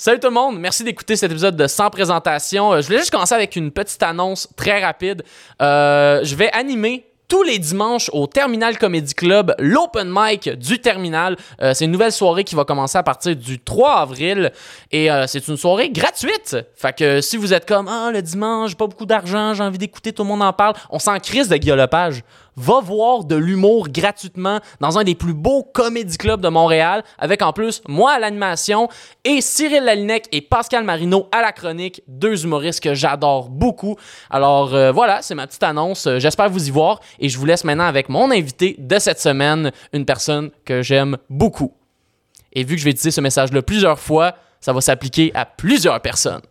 Salut tout le monde, merci d'écouter cet épisode de Sans présentation. Euh, Je voulais juste commencer avec une petite annonce très rapide. Euh, je vais animer tous les dimanches au Terminal Comedy Club, l'open mic du Terminal. Euh, c'est une nouvelle soirée qui va commencer à partir du 3 avril et c'est une soirée gratuite. Fait que si vous êtes comme ah le dimanche, j'ai pas beaucoup d'argent, j'ai envie d'écouter, tout le monde en parle, on s'en crise de guillolopage. Va voir de l'humour gratuitement dans un des plus beaux comédie clubs de Montréal, avec en plus moi à l'animation et Cyril Lalinec et Pascal Marino à la chronique, deux humoristes que j'adore beaucoup. Alors euh, voilà, c'est ma petite annonce. Euh, J'espère vous y voir et je vous laisse maintenant avec mon invité de cette semaine, une personne que j'aime beaucoup. Et vu que je vais utiliser ce message-là plusieurs fois, ça va s'appliquer à plusieurs personnes.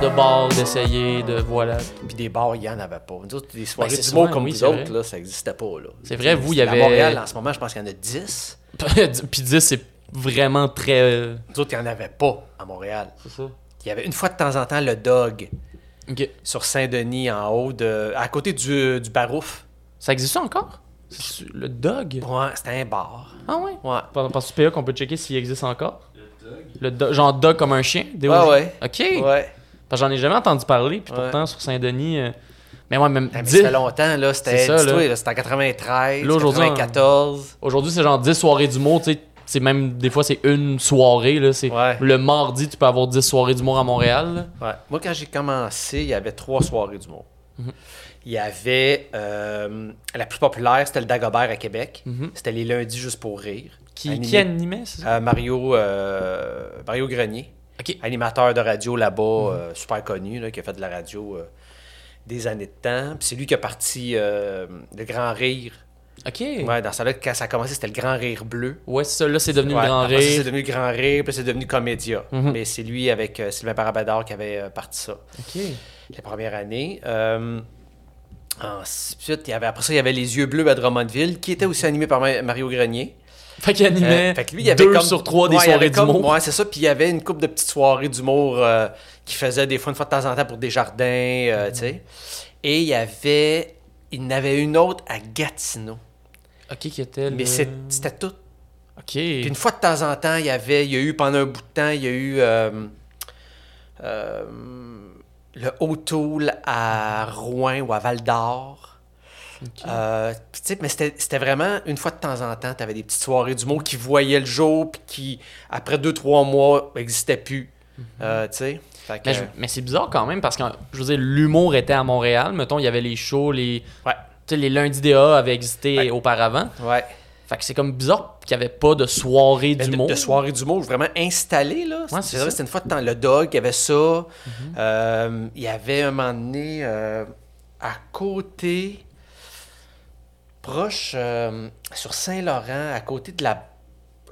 De bar, d'essayer, de voilà. Puis des bars, il n'y en avait pas. Nous autres, des soirées Ben, souvent, comme oui, c'est autres, là, ça n'existait pas. là. C'est vrai, vous, il y À avait- Montréal, en ce moment, je pense qu'il y en a 10. Puis 10, c'est vraiment très. euh, Nous autres, il n'y en avait pas à Montréal. C'est ça. Il y avait une fois de temps en temps le Dog sur Saint-Denis, en haut, de, à côté du, du Barouf. Ça existe encore? C'est Le dog? Ouais, c'était un bar. Ah ouais? Ouais. Parce que qu'on peut checker s'il existe encore? Le dog? Genre dog comme un chien? Ouais, ouais. Ok. Ouais. Parce que j'en ai jamais entendu parler, puis Ouais. pourtant sur Saint-Denis. euh, Mais ouais, même Ah, mais 10. ça fait longtemps, là. C'était C'est ça, dis-toi, là. là, c'était en 93, Là, aujourd'hui, 94. Aujourd'hui, c'est genre 10 soirées d'humour, tu sais. C'est même, des fois, c'est une soirée, là. C'est Ouais. Le mardi, tu peux avoir 10 soirées d'humour à Montréal. Ouais. Moi, quand j'ai commencé, il y avait trois soirées d'humour. Mhm. Il y avait euh, la plus populaire, c'était le Dagobert à Québec. Mhm. C'était les lundis juste pour rire. Qui, Animé- qui animait, ça? Euh, Mario, euh, Mario Grenier, Ok. animateur de radio là-bas, Mhm. euh, super connu, là, qui a fait de la radio euh, des années de temps. Puis c'est lui qui a parti euh, le Grand Rire. Ok. Ouais, dans ça là quand ça a commencé, c'était le Grand Rire bleu. Ouais, c'est ça. Là, c'est devenu Ouais, le grand rire. c'est devenu le Grand Rire, puis c'est devenu Comédia. Mhm. Mais c'est lui avec euh, Sylvain Parabador qui avait euh, parti ça. Ok. la première année. Euh, ensuite, il y avait, après ça, il y avait Les Yeux Bleus à Drummondville, qui était aussi animé par Ma- Mario Grenier. Fait qu'il animait Euh, fait que lui, il y avait deux comme- sur trois des Ouais, soirées comme- d'humour. Ouais, c'est ça. Puis il y avait une couple de petites soirées d'humour euh, qui faisait des fois, une fois de temps en temps pour des jardins, euh, tu sais. Et il y avait... Il y en avait une autre à Gatineau. Ok, qui était Mais le- c'est- c'était tout. Ok. Puis une fois de temps en temps, il y avait... Il y a eu, pendant un bout de temps, il y a eu... euh, le O'Toole à Rouen ou à Val-d'Or. Euh, mais c'était vraiment, une fois de temps en temps, tu avais des petites soirées d'humour qui voyaient le jour, puis qui, après deux, trois mois, n'existaient plus. Euh. Fait que, Mais, c'est bizarre quand même parce que je veux dire, l'humour était à Montréal. Mettons, il y avait les shows, les, Ouais. les lundis DA avaient existé Ouais. auparavant. Ouais. Fait que c'est comme bizarre qu'il n'y avait pas de soirée Ben, de, d'humour. de soirées d'humour vraiment installées, là. Ouais, C'était- c'est vrai, ça. C'était une fois de temps. Le Dog, il y avait ça. Euh, il y avait un moment donné, euh, à côté, proche, euh, sur Saint-Laurent, à côté de la,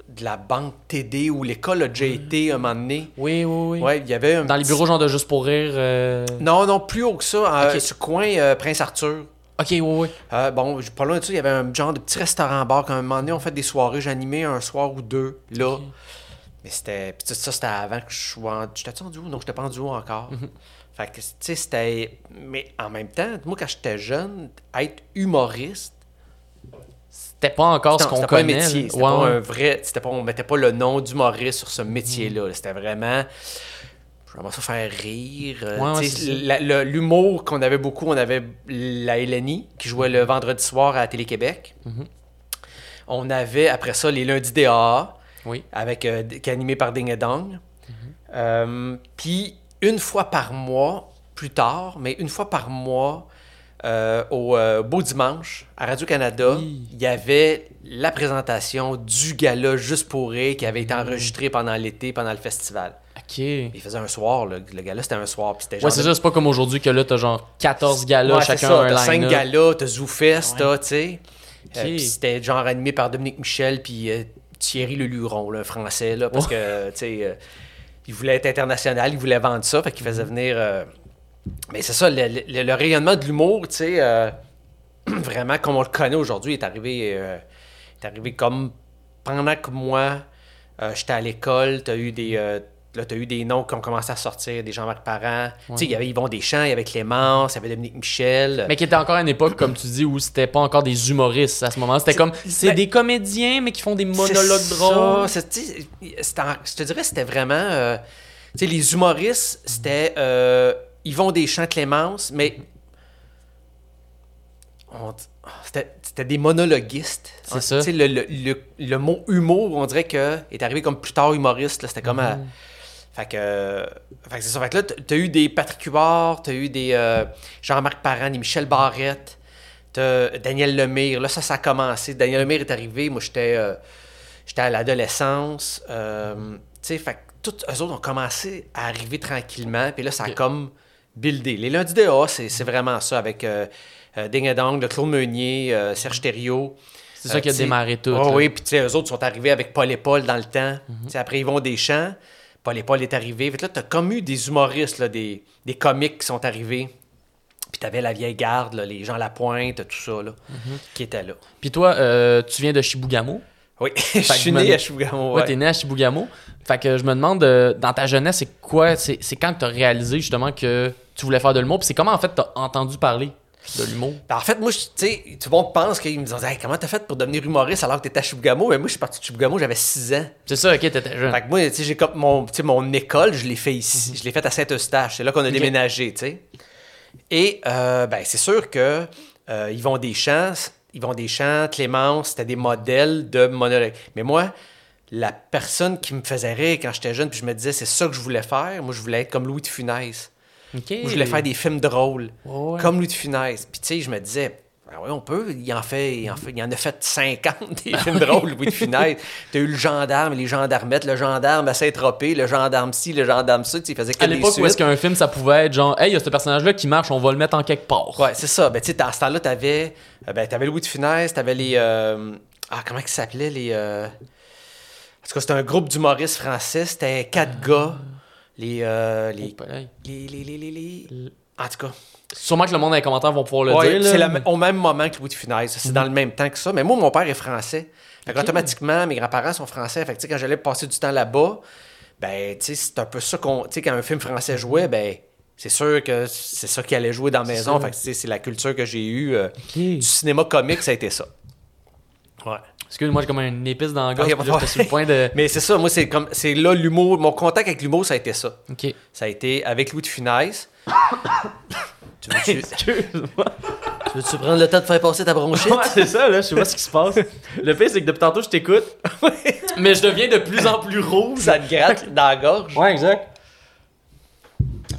de la banque TD où l'école a déjà été un moment donné. Oui, oui, oui. Ouais, il y avait un Dans les bureaux genre de Juste pour rire. euh, Non, non, plus haut que ça, euh, Ok. sur le coin euh, Prince-Arthur. Ok, oui, oui. Bon, pas loin de ça, il y avait un genre de petit restaurant-bar. Quand un moment donné, on fait des soirées. J'animais un soir ou deux, là. Mais c'était. Puis ça, c'était avant que je sois en. J'étais en duo? Non, j'étais pas en duo encore. Mhm. Fait que, tu sais, c'était. Mais en même temps, moi, quand j'étais jeune, être humoriste, C'était pas encore ce qu'on c'était pas un connaît. métier. C'était Ouais, pas un vrai. C'était pas, on mettait pas le nom d'humoriste sur ce métier-là. C'était vraiment. J'aimerais ça faire rire. euh, Ouais, L'humour qu'on avait beaucoup, on avait la LNI qui jouait le vendredi soir à Télé-Québec. Mhm. On avait après ça les lundis DAA Oui. avec euh, qui est animé par Ding et Dong. Mhm. Euh, Puis une fois par mois, plus tard, mais une fois par mois, euh, au euh, Beau Dimanche, à Radio-Canada, Oui. il y avait la présentation du gala Juste pour rire qui avait été Mhm. enregistré pendant l'été, pendant le festival. Ok. Il faisait un soir, le, le gala c'était un soir. puis c'était Ouais, c'est de- ça, c'est pas comme aujourd'hui que là, t'as genre 14 galas, Ouais, chacun ça, un line galas, t'as ZooFest, Ouais. t'as, tu sais. Euh, puis c'était genre animé par Dominique Michel puis Thierry Leluron, un français, là, parce que, tu sais, il voulait être international, il voulait vendre ça, fait qu'il faisait venir... Mais c'est ça, le, le- le rayonnement de l'humour, tu sais, euh, vraiment comme on le connaît aujourd'hui, est arrivé, euh, est arrivé comme pendant que moi, euh, j'étais à l'école, t'as eu des... là, tu as eu des noms qui ont commencé à sortir, des Jean-Marc Parent. Tu sais, il y avait Yvon Deschamps, il y avait Clémence, il y avait Dominique Michel. Mais qui était encore à une époque, comme tu dis, où c'était pas encore des humoristes à ce moment. C'était comme. C'est ben, des comédiens, mais qui font des monologues drôles. ça, tu je te dirais, c'était vraiment. tu sais, les humoristes, c'était Yvon Deschamps, Clémence, mais. on- C'était des monologuistes. C'est On- ça. tu sais, Le, le, le- le mot humour, on dirait que est arrivé comme plus tard humoriste. C'était comme. à- Mhm. fait que, euh, fait que c'est ça. Fait que là, t'as eu des Patrick Huard, t'as eu des euh, Jean-Marc Parent, des Michel Barrette, t'as Daniel Lemire. Là, ça, ça a commencé. Daniel Lemire est arrivé. Moi, j'étais euh, j'étais à l'adolescence. Euh, tu sais, fait que tous eux autres ont commencé à arriver tranquillement. Puis là, ça a comme buildé. Les lundis de A, c'est vraiment ça avec euh, euh, Ding Dong, le Claude Meunier, euh, Serge Thériault. C'est ça qui a Euh, démarré tout. ah. Mhm. oui, puis eux autres sont arrivés avec Paul et Paul dans le temps. Sais, Après, ils vont des champs. Paul et Paul est arrivé. Fait là, t'as comme eu des humoristes, là, des, des comiques qui sont arrivés. Puis t'avais la vieille garde, là, les gens Lapointe, tout ça, là, Mhm. qui étaient là. Puis toi, euh, tu viens de Chibougamau. Oui, je suis né me- à Chibougamau. Ouais, ouais. t'es né à Chibougamau. Fait que je me demande, euh, dans ta jeunesse, c'est quoi, c'est quand que t'as réalisé justement que tu voulais faire de l'humour, puis c'est comment en fait t'as entendu parler de l'humour? Ben, en fait, moi, tu sais, tout le monde pense qu'ils me disent hey, comment t'as fait pour devenir humoriste alors que t'étais à Chibougamau? Mais moi, je suis parti de Chibougamau, j'avais 6 ans. C'est ça, ok, t'étais jeune. Fait que moi, tu sais, j'ai comme mon, mon école, je l'ai fait ici. Je l'ai faite à Saint-Eustache. C'est là qu'on a Mhm. Déménagé, tu sais. Et, euh, ben, c'est sûr que euh, Yvon Deschamps, Yvon Deschamps, Clémence, c'était des modèles de monologue. Mais moi, la personne qui me faisait rire quand j'étais jeune, puis je me disais, c'est ça que je voulais faire. Moi, je voulais être comme Louis de Funès. Moi, je voulais faire des films drôles, ouais. comme Louis de Funès. Puis, tu sais, je me disais, ah oui, on peut. Il en, fait, il, en fait, il en a fait 50 des films drôles, Louis de Funès. T'as eu le gendarme, les gendarmettes, le gendarme à Saint-Tropez, le gendarme ci, le gendarme ça. Tu sais, il faisait que À l'époque où est-ce qu'un film ça pouvait être genre, hey, il y a ce personnage-là qui marche, on va le mettre en quelque part. Ouais, c'est ça. Ben, tu sais, à ce temps-là, t'avais, euh, ben, t'avais Louis de Funès, t'avais les. euh, ah, comment ils s'appelaient les. euh, En tout cas, c'était un groupe d'humoristes français. C'était quatre gars. Les, euh, les, Oh, les, les, les, les- En tout cas. Sûrement que le monde dans les commentaires vont pouvoir le Ouais, dire. c'est au même moment que Louis de Funès. C'est dans le même temps que ça. Mais moi, mon père est français. Fait automatiquement, mes grands-parents sont français. Fait que, tu sais, quand j'allais passer du temps là-bas, ben, c'est un peu ça qu'on. Tu sais, quand un film français jouait, ben, c'est sûr que c'est ça qui allait jouer dans la maison. Fait que, c'est la culture que j'ai eue. euh, du cinéma comique, ça a été ça. Ouais. Excuse-moi, j'ai comme une épice dans la gorge. Le point de. Mais c'est ça, moi, c'est comme. C'est là l'humour. Mon contact avec l'humour, ça a été ça. Ok. Ça a été avec Louis de Funès. Tu veux-tu Excuse-moi. tu veux-tu prendre le temps de faire passer ta bronchite? Ouais, c'est ça, là, je sais pas ce qui se passe. Le pire, c'est que depuis tantôt, je t'écoute, mais je deviens de plus en plus rouge. ça te gratte dans la gorge. Ouais, exact.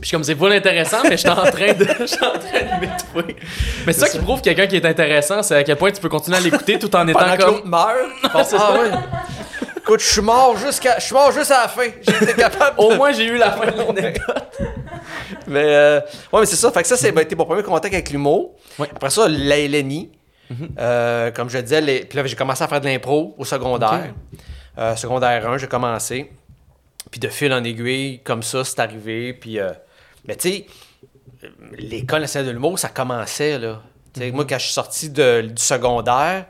Puis comme c'est pas intéressant, mais je suis en train de, je suis en train de m'étouffer. Mais c'est ça, qui prouve quelqu'un qui est intéressant, c'est à quel point tu peux continuer à l'écouter tout en étant Pendant comme. meurt. Ah ça. ouais. Écoute, je suis mort jusqu'à. Je suis mort juste à la fin. J'ai été capable de- Au moins, j'ai eu la fin de l'anecdote. Mais euh, ouais, mais c'est ça. Fait que ça, c'est ben, été mon premier contact avec l'humour. Ouais. Après ça, la LNI. Euh, comme je disais, les... puis là, j'ai commencé à faire de l'impro au secondaire. Euh, secondaire 1, j'ai commencé. Puis de fil en aiguille, comme ça, c'est arrivé. Puis, euh, mais tu sais, l'école nationale de l'humour, ça commençait, là. Moi, quand je suis sorti de- du secondaire,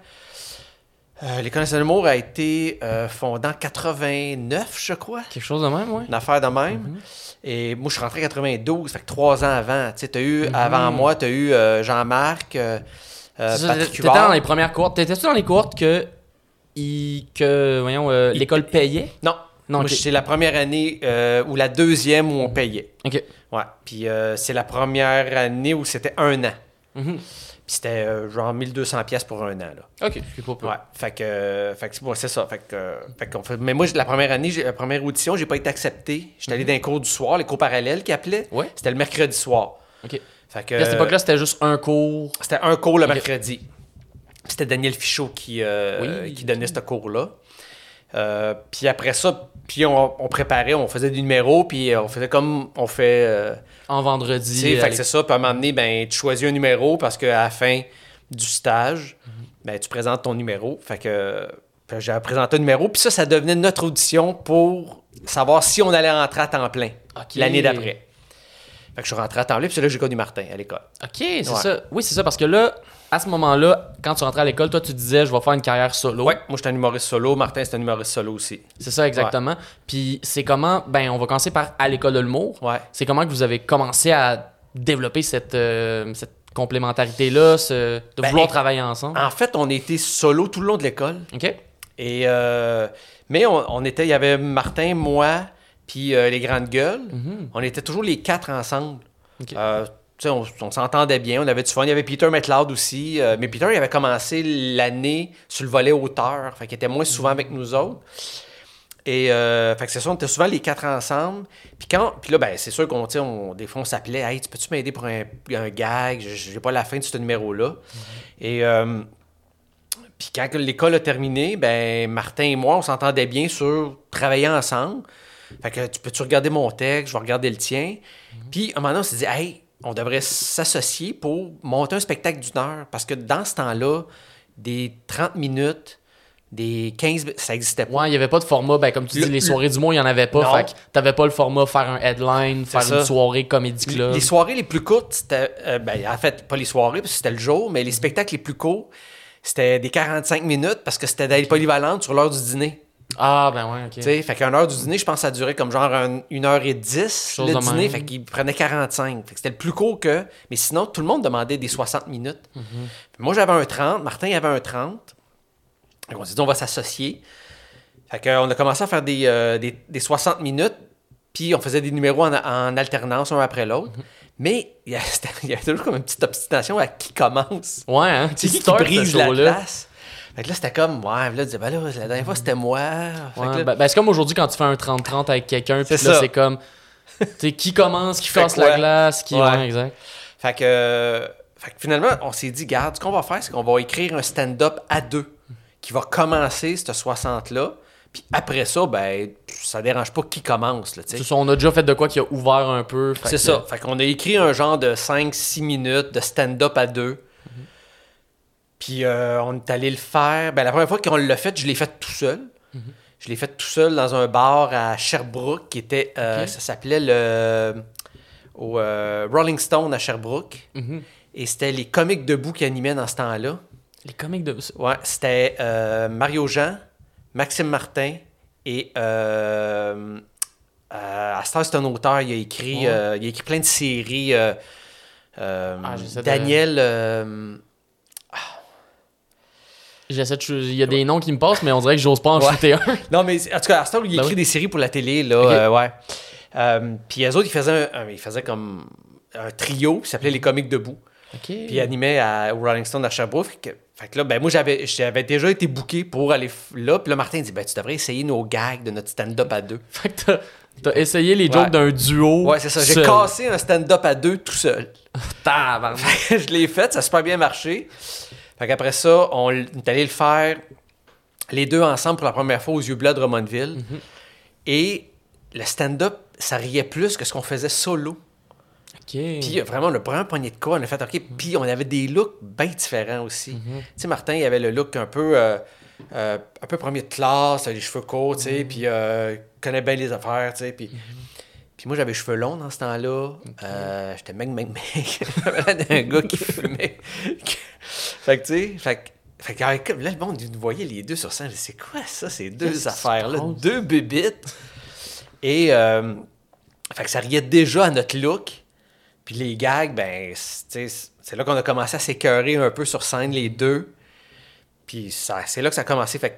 euh, l'école nationale de l'humour a été euh, fondée en 89, je crois Quelque chose de même, ouais. une affaire de même. Et moi, je suis rentré en 92, fait que trois ans avant. Tu sais, t'as eu, avant moi, tu as eu euh, Jean-Marc, euh, Patrick T'étais dans les premières cohortes. T'étais-tu dans les cohortes que, voyons, l'école payait? Non, Non, c'est la première année ou la deuxième où on payait. Ok. Ouais, puis euh, c'est la première année où c'était un an. Mhm. Puis c'était euh, genre 1200 pièces pour un an, là. Ok, c'est pas. Ouais, fait que, euh, fait que c'est bon, c'est ça. Fait que, euh, fait qu'on fait- mais moi, la première année, la première audition, j'ai pas été accepté. J'étais allé dans les cours du soir, les cours parallèles qu'ils appelaient. Ouais. C'était le mercredi soir. Ok. Fait que, à cette époque-là, c'était juste un cours. C'était un cours le mercredi. C'était Daniel Fichot qui, euh, Oui. qui donnait ce cours-là. Euh, puis après ça, puis on, on préparait, on faisait des numéros, puis on faisait comme on fait. euh, En vendredi. sais, fait avec- que c'est ça. Puis à un moment donné, ben, tu choisis un numéro parce qu'à la fin du stage, Mhm. ben, tu présentes ton numéro. Fait que puis j'ai présenté un numéro, puis ça, ça devenait notre audition pour savoir si on allait rentrer à temps plein l'année d'après. Fait que je suis rentré à temps puis c'est là que j'ai connu Martin à l'école. OK, c'est ça. Oui, c'est ça, parce que là, à ce moment-là, quand tu rentrais à l'école, toi, tu disais, je vais faire une carrière solo. Ouais, moi, j'étais un humoriste solo. Martin, c'était un humoriste solo aussi. C'est ça, exactement. Puis c'est comment, ben, on va commencer par à l'école de l'humour. Ouais. C'est comment que vous avez commencé à développer cette, euh, cette complémentarité-là, ce- de Ben, vouloir travailler ensemble? En fait, on était solo tout le long de l'école. OK? Et, euh, mais on, on était, il y avait Martin, moi, puis euh, les grandes gueules. On était toujours les quatre ensemble. Euh, on, on s'entendait bien, on avait du fun. Il y avait Peter McLeod aussi. euh, mais Peter, il avait commencé l'année sur le volet auteur. Fait qu'il était moins souvent avec nous autres. Et euh, fait que c'est ça, on était souvent les quatre ensemble. Puis quand, puis là, ben, c'est sûr qu'on, on, des fois, on s'appelait, hey, tu peux-tu m'aider pour un, un gag? Je- J'ai pas la fin de ce numéro-là. Et euh, puis quand l'école a terminé, ben Martin et moi, on s'entendait bien sur travailler ensemble. Fait que tu peux-tu regarder mon texte, je vais regarder le tien. Puis à un moment donné, on s'est dit, hey, on devrait s'associer pour monter un spectacle d'une heure. Parce que dans ce temps-là, des 30 minutes, des 15 mi- ça n'existait pas. Ouais, il n'y avait pas de format, ben, comme tu Le- dis, les soirées du mois, il n'y en avait pas. Non. Fait que t'avais pas le format faire un headline, faire ça. une soirée comédie club. Les soirées les plus courtes, c'était. euh, ben, en fait, pas les soirées, parce que c'était le jour, mais les spectacles les plus courts, c'était des 45 minutes parce que c'était d'aller polyvalente sur l'heure du dîner. Ah, ben ouais, ok. Tu sais, fait qu'une heure du dîner, je pense que ça durait comme genre un- une heure et dix, Chose le dîner, même. fait qu'il prenait 45. Fait que c'était le plus court que... Mais sinon, tout le monde demandait des 60 minutes. Mhm. Puis Moi, j'avais un 30, Martin il avait un 30. Fait qu'on s'est dit, on va s'associer. Fait qu'on a commencé à faire des, euh, des, des 60 minutes, puis on faisait des numéros en, en alternance, un après l'autre. Mhm. Mais il y, avait toujours comme une petite obstination à qui commence. Ouais, hein. C'est qui qui start, brise la place. Fait que là, c'était comme, ouais, là, tu disais, ben là, la dernière fois, c'était moi. Fait que Ouais, là- ben, ben, c'est comme aujourd'hui quand tu fais un 30-30 avec quelqu'un, puis là, c'est comme. Tu sais, qui commence, qui quoi? la glace, qui. Ouais. Ouais, exact. Fait que, euh, fait que finalement, on s'est dit, garde, ce qu'on va faire, c'est qu'on va écrire un stand-up à deux qui va commencer cette 60-là. Puis après ça, ben, ça dérange pas qui commence, là, tu sais. C'est ça, on a déjà fait de quoi qui a ouvert un peu. C'est que- ça. Fait qu'on a écrit un genre de 5-6 minutes de stand-up à deux. Puis euh, on est allé le faire. Ben, la première fois qu'on l'a fait, je l'ai fait tout seul. Je l'ai fait tout seul dans un bar à Sherbrooke qui était. euh. Ça s'appelait le. Au euh, Rolling Stone à Sherbrooke. Mhm. Et c'était les comiques debout qui animaient dans ce temps-là. Les comiques de. Ouais, c'était euh, Mario Jean, Maxime Martin et. Euh, euh, à ce c'est un auteur, il a écrit, Ouais. euh, il a écrit plein de séries. euh, euh, Ah, de- Daniel. euh, J'essaie de. Il y a des noms qui me passent, mais on dirait que j'ose pas en Ouais. shooter un. Non, mais en tout cas, temps, il Ben écrit oui. des séries pour la télé, là. Euh, ouais. Euh, puis eux autres, ils faisaient, un- ils faisaient comme un trio qui s'appelait Les Comiques Debout. Ok. Puis animait à, au Rolling Stone à Sherbrooke. Fait que, fait que là, ben moi, j'avais, j'avais déjà été booké pour aller là. Puis là, Martin dit, ben tu devrais essayer nos gags de notre stand-up à deux. Fait que t'as- t'as essayé les jokes Ouais. d'un duo. Ouais, c'est ça. J'ai seul. cassé un stand-up à deux tout seul. Je l'ai fait, ça a super bien marché. Fait qu'après ça, on est allé le faire les deux ensemble pour la première fois aux yeux bleus de Drummondville. Et le stand-up, ça riait plus que ce qu'on faisait solo. Ok. Puis euh, vraiment, le premier pogné de quoi, on a fait OK. Puis on avait des looks bien différents aussi. Tu sais, Martin, il avait le look un peu, euh, euh, un peu premier de classe, les cheveux courts, tu sais, puis euh, connaît bien les affaires, tu sais. Puis, puis moi, j'avais les cheveux longs dans ce temps-là. J'étais mec, mec, mec. J'avais d'un gars qui fumait. fait que, tu sais, fait que. Fait que, comme là, le monde, nous voyait les deux sur scène. C'est quoi ça, ces deux affaires-là? Deux bébites. Et, euh, fait que ça riait déjà à notre look. Puis les gags, ben, c'est là qu'on a commencé à s'écœurer un peu sur scène, les deux. Puis c'est là que ça a commencé. Fait que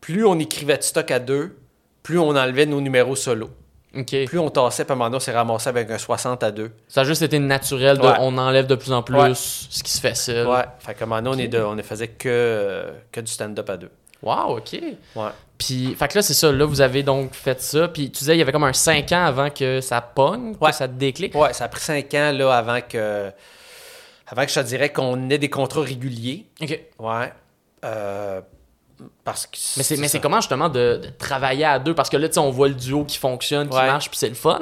plus on écrivait de stock à deux, plus on enlevait nos numéros solo. Plus on tassait, puis à un moment donné, on s'est ramassé avec un 60 à deux. Ça a juste été naturel de Ouais. on enlève de plus en plus Ouais. ce qui se fait seul. Ouais. Fait qu'à un moment donné, on, est de- on ne faisait que, que du stand-up à deux. Wow, ok. Ouais. Puis, fait que là, c'est ça. Là, vous avez donc fait ça. Puis, tu disais, il y avait comme un 5 ans avant que ça pogne, Ouais. que ça déclique. Ouais, ça a pris cinq ans là, avant que. Avant que je te dirais qu'on ait des contrats réguliers. Ok. Ouais. Euh, parce que. Mais c'est, mais c'est comment justement de, de travailler à deux? Parce que là, tu sais, on voit le duo qui fonctionne, qui Ouais. marche, puis c'est le fun.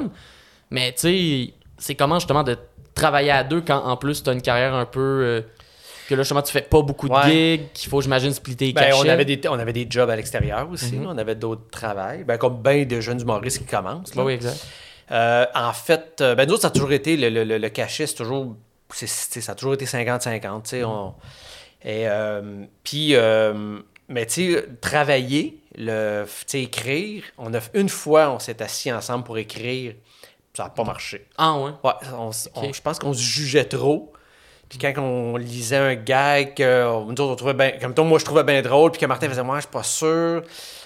Mais tu sais, c'est comment justement de travailler à deux quand en plus tu as une carrière un peu. euh, que là, justement, tu fais pas beaucoup de Ouais. gigs, qu'il faut, j'imagine, splitter les Ben, on, avait des, on avait des jobs à l'extérieur aussi. Mhm. là. On avait d'autres travails. Ben, comme bien de jeunes humoristes qui commencent. là. Oui, exact. Euh, en fait, euh, ben nous autres, ça a toujours été, le, le, le- le cachet, c'est toujours, c'est- ça a toujours été 50-50, tu sais, on- et, euh, puis, mais tu sais, travailler, le, écrire, on a, une fois, on s'est assis ensemble pour écrire, ça n'a pas marché. Ah ouais? Ouais, on on- je pense qu'on se jugeait trop. Puis quand on lisait un gag que nous autres, on trouvait bien, comme toi, moi je trouvais bien drôle, puis que Martin faisait moi je suis pas sûr.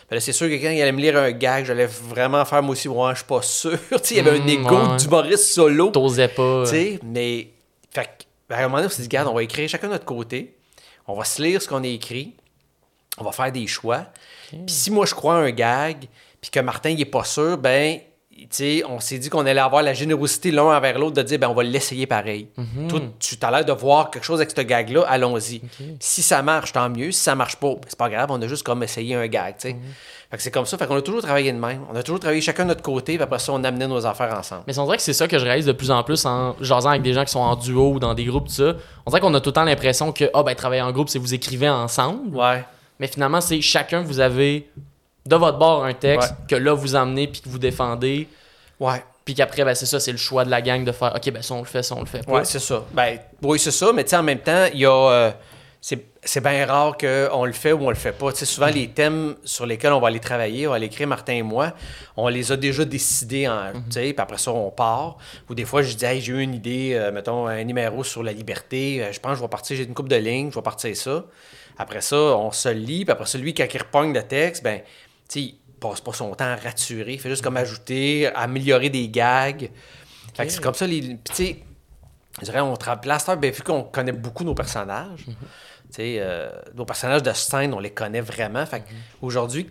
Ben c'est sûr que quand il allait me lire un gag, j'allais vraiment faire moi aussi moi je suis pas sûr. tu sais, il y avait un égo ouais. d'humoriste solo. T'osais pas. Tu sais, mais fait ben, à un moment donné, on s'est dit, regarde, on va écrire chacun de notre côté. On va se lire ce qu'on a écrit. On va faire des choix. Puis si moi, je crois à un gag, puis que Martin, il est pas sûr, ben, tu sais, on s'est dit qu'on allait avoir la générosité l'un envers l'autre de dire, ben, on va l'essayer pareil. Toi, tu as l'air de voir quelque chose avec ce gag-là, allons-y. Si ça marche, tant mieux. Si ça marche pas, ben, c'est pas grave, on a juste comme essayé un gag, tu sais. Fait que c'est comme ça. Fait qu'on a toujours travaillé de même. On a toujours travaillé chacun de notre côté, puis après ça, on amenait nos affaires ensemble. Mais on dirait que c'est ça que je réalise de plus en plus en jasant avec des gens qui sont en duo ou dans des groupes, tout ça. On dirait qu'on a tout le temps l'impression que, ah, ben, travailler en groupe, c'est vous écrivez ensemble. Ouais. Mais finalement, c'est chacun, vous avez de votre bord un texte Ouais. que là, vous emmenez puis que vous défendez. Ouais. Puis qu'après, ben, c'est ça, c'est le choix de la gang de faire, OK, ben, ça, on le fait, ça, on le fait pas. Ouais, c'est ça. Ben, oui, c'est ça, mais tu sais, en même temps, il y a. euh, c'est bien rare qu'on le fait ou on le fait pas. Tu sais, souvent, les thèmes sur lesquels on va aller travailler, on va aller écrire Martin et moi, on les a déjà décidés, en, tu sais, puis après ça, on part. Ou des fois, je dis, hey, j'ai eu une idée, euh, mettons, un numéro sur la liberté, euh, je pense que je vais partir, j'ai une coupe de lignes, je vais partir ça. Après ça, on se lit, puis après ça, lui, quand il repogne le texte, ben, tu sais, passe pas son temps à raturer, il fait juste comme ajouter, améliorer des gags. Fait que c'est comme ça, les. Puis, tu sais, je dirais, on heure, ben, vu qu'on connaît beaucoup nos personnages, tu sais, euh, nos personnages de scène, on les connaît vraiment. Fait que aujourd'hui,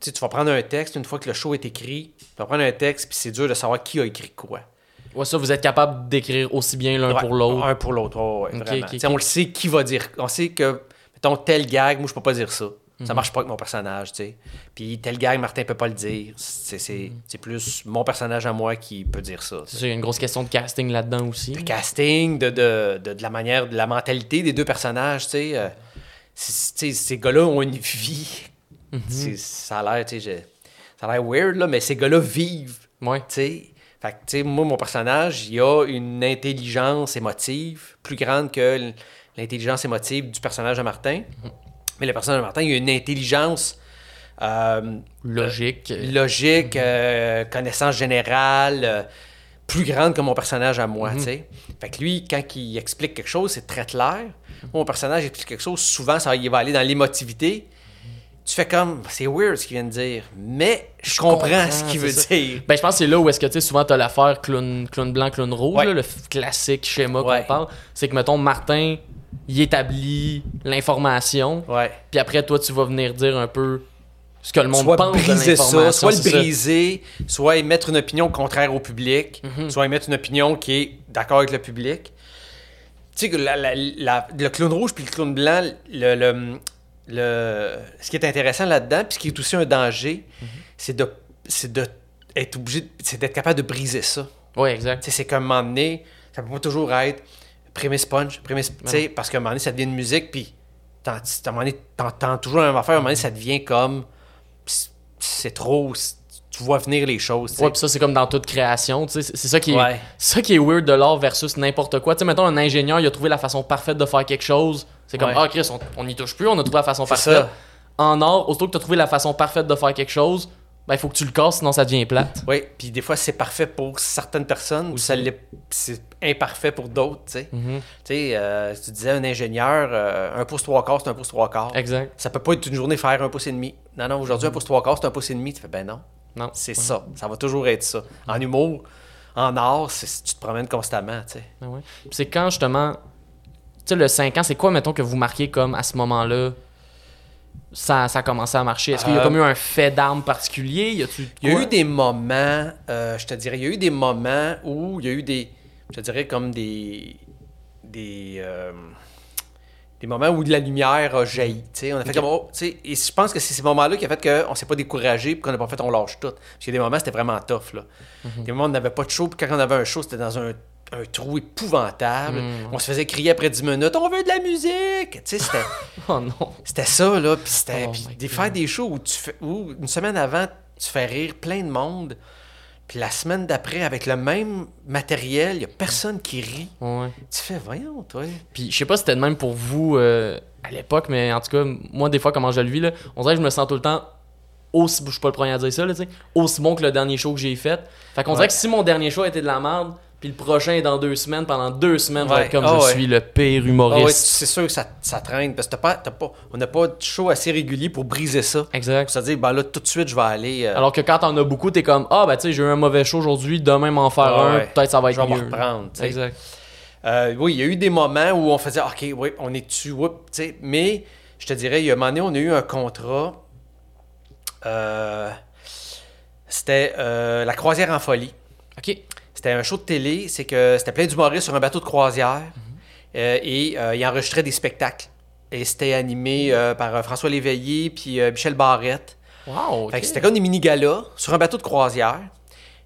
tu vas prendre un texte, une fois que le show est écrit, tu vas prendre un texte, puis c'est dur de savoir qui a écrit quoi. Ouais, ça, vous êtes capable d'écrire aussi bien l'un Ouais, pour l'autre. Un pour l'autre, ouais, ouais. On le sait qui va dire. On sait que, mettons, tel gag, moi, je peux pas dire ça. Mhm. Ça marche pas avec mon personnage, tu sais. Puis tel gag, Martin peut pas le dire. C'est c'est- Mhm. c'est plus mon personnage à moi qui peut dire ça. C'est il y a une grosse question de casting là-dedans aussi. de casting, de, de, de, de la manière, de la mentalité des deux personnages, tu sais. euh, ces gars-là ont une vie. C'est- Ça a l'air, tu sais, ça a l'air weird, là, mais ces gars-là vivent, Ouais. tu sais. Fait que, tu sais, moi, mon personnage, il a une intelligence émotive plus grande que l'intelligence émotive du personnage de Martin. Mais le personnage de Martin, il a une intelligence euh, Logique. logique, euh, connaissance générale, euh, plus grande que mon personnage à moi, tu sais. Fait que lui, quand il explique quelque chose, c'est très clair. Mon personnage explique quelque chose, souvent, ça, il va aller dans l'émotivité. Tu fais comme, c'est weird ce qu'il vient de dire, mais je comprends, comprends, ce qu'il veut ça. dire. Ben, je pense que c'est là où est-ce que, tu sais, souvent, t'as l'affaire clown, clown blanc, clown rouge, Ouais. là, le classique schéma Ouais. qu'on parle. C'est que, mettons, Martin, il établit l'information, Ouais. puis après, toi, tu vas venir dire un peu ce que le monde soit pense de briser ça, l'information. soit le ça. briser, soit émettre une opinion contraire au public, Mhm. soit émettre une opinion qui est d'accord avec le public. Tu sais que la- la- la- le clown rouge puis le clown blanc, le, le- le- ce qui est intéressant là-dedans, puis ce qui est aussi un danger, c'est de, c'est de être obligé, de- c'est d'être capable de briser ça. Ouais, exact. C'est qu'à un moment donné, ça peut pas toujours être prémisse punch, prémisse, tu sais, parce qu'à un moment donné, ça devient une musique, puis à un moment donné, t'entends toujours la même affaire, à un moment donné, ça devient comme, c'est- trop, tu vois venir les choses. Ouais, puis ça, c'est comme dans toute création, tu sais. C'est ça qui est, Ouais. ça qui est weird de l'art versus n'importe quoi. Tu sais, mettons, un ingénieur, il a trouvé la façon parfaite de faire quelque chose. C'est comme, Ouais. ah, Chris, on, n'y touche plus, on a trouvé la façon parfaite. ça. En art, aussitôt que tu as trouvé la façon parfaite de faire quelque chose, ben, il faut que tu le casses, sinon ça devient plate. Oui, puis des fois, c'est parfait pour certaines personnes, ou ça c'est imparfait pour d'autres, tu sais. Mhm. Tu sais, euh, si tu disais un ingénieur, euh, un pouce trois quarts, c'est un pouce trois quarts. Exact. Ça peut pas être une journée faire un pouce et demi. Non, non, aujourd'hui, un pouce trois quarts, c'est un pouce et demi. Tu fais, ben non, Non. c'est ça. Ça va toujours être ça. En humour, en art, c'est- tu te promènes constamment, tu sais. Ah ouais. C'est quand justement. Tu sais, le 5 ans, c'est quoi, mettons, que vous marquez comme à ce moment-là ça, ça a commencé à marcher? Est-ce qu'il y a Euh, comme eu un fait d'armes particulier? Y Il y a eu des moments, euh, je te dirais, il y a eu des moments où il y a eu des, je te dirais comme des, des, euh, des moments où de la lumière a jailli. tu sais. On a fait comme, oh, et je pense que c'est ces moments-là qui a fait qu'on s'est pas découragé puis qu'on n'a pas fait on lâche tout. Parce qu'il y a des moments, c'était vraiment tough. Là. Mhm. Des moments où on n'avait pas de show, puis quand on avait un show, c'était dans un, un trou épouvantable. Mhm. On se faisait crier après 10 minutes, on veut de la musique! Tu sais, c'était. Oh non. C'était ça, là. Puis c'était. Oh puis faire des shows où tu fais. Où une semaine avant, tu fais rire plein de monde. Puis la semaine d'après, avec le même matériel, il n'y a personne qui rit. Ouais. Tu fais, voyons, toi. Puis je sais pas si c'était de même pour vous euh, à l'époque, mais en tout cas, moi, des fois, comment je le vis, là, on dirait que je me sens tout le temps aussi. Je suis pas le premier à dire ça, là, aussi bon que le dernier show que j'ai fait. Fait qu'on Ouais. dirait que si mon dernier show était de la merde, puis le prochain est dans deux semaines, pendant deux semaines, je vais Ouais. comme Ah je ouais. suis le pire Ah humoriste. ouais, c'est sûr que ça, ça traîne. Parce que t'as pas, t'as pas, on n'a pas de show assez régulier pour briser ça. Exact. C'est-à-dire, ben là, tout de suite, je vais aller. euh, Alors que quand t'en as beaucoup, t'es comme Ah, ben tu sais, j'ai eu un mauvais show aujourd'hui, demain m'en faire Ah un, peut-être ça va je être vais me mieux. reprendre. tu sais. Exact. Euh, oui, il y a eu des moments où on faisait OK, oui, on est tu sais. Mais je te dirais, il y a un moment donné, on a eu un contrat. euh, c'était euh, La croisière en folie. Ok. C'était un show de télé, c'est que c'était plein d'humoristes sur un bateau de croisière euh, et euh, ils enregistraient des spectacles. Et c'était animé euh, par François Léveillé puis Michel Barrette. Wow. c'était comme des mini-galas sur un bateau de croisière.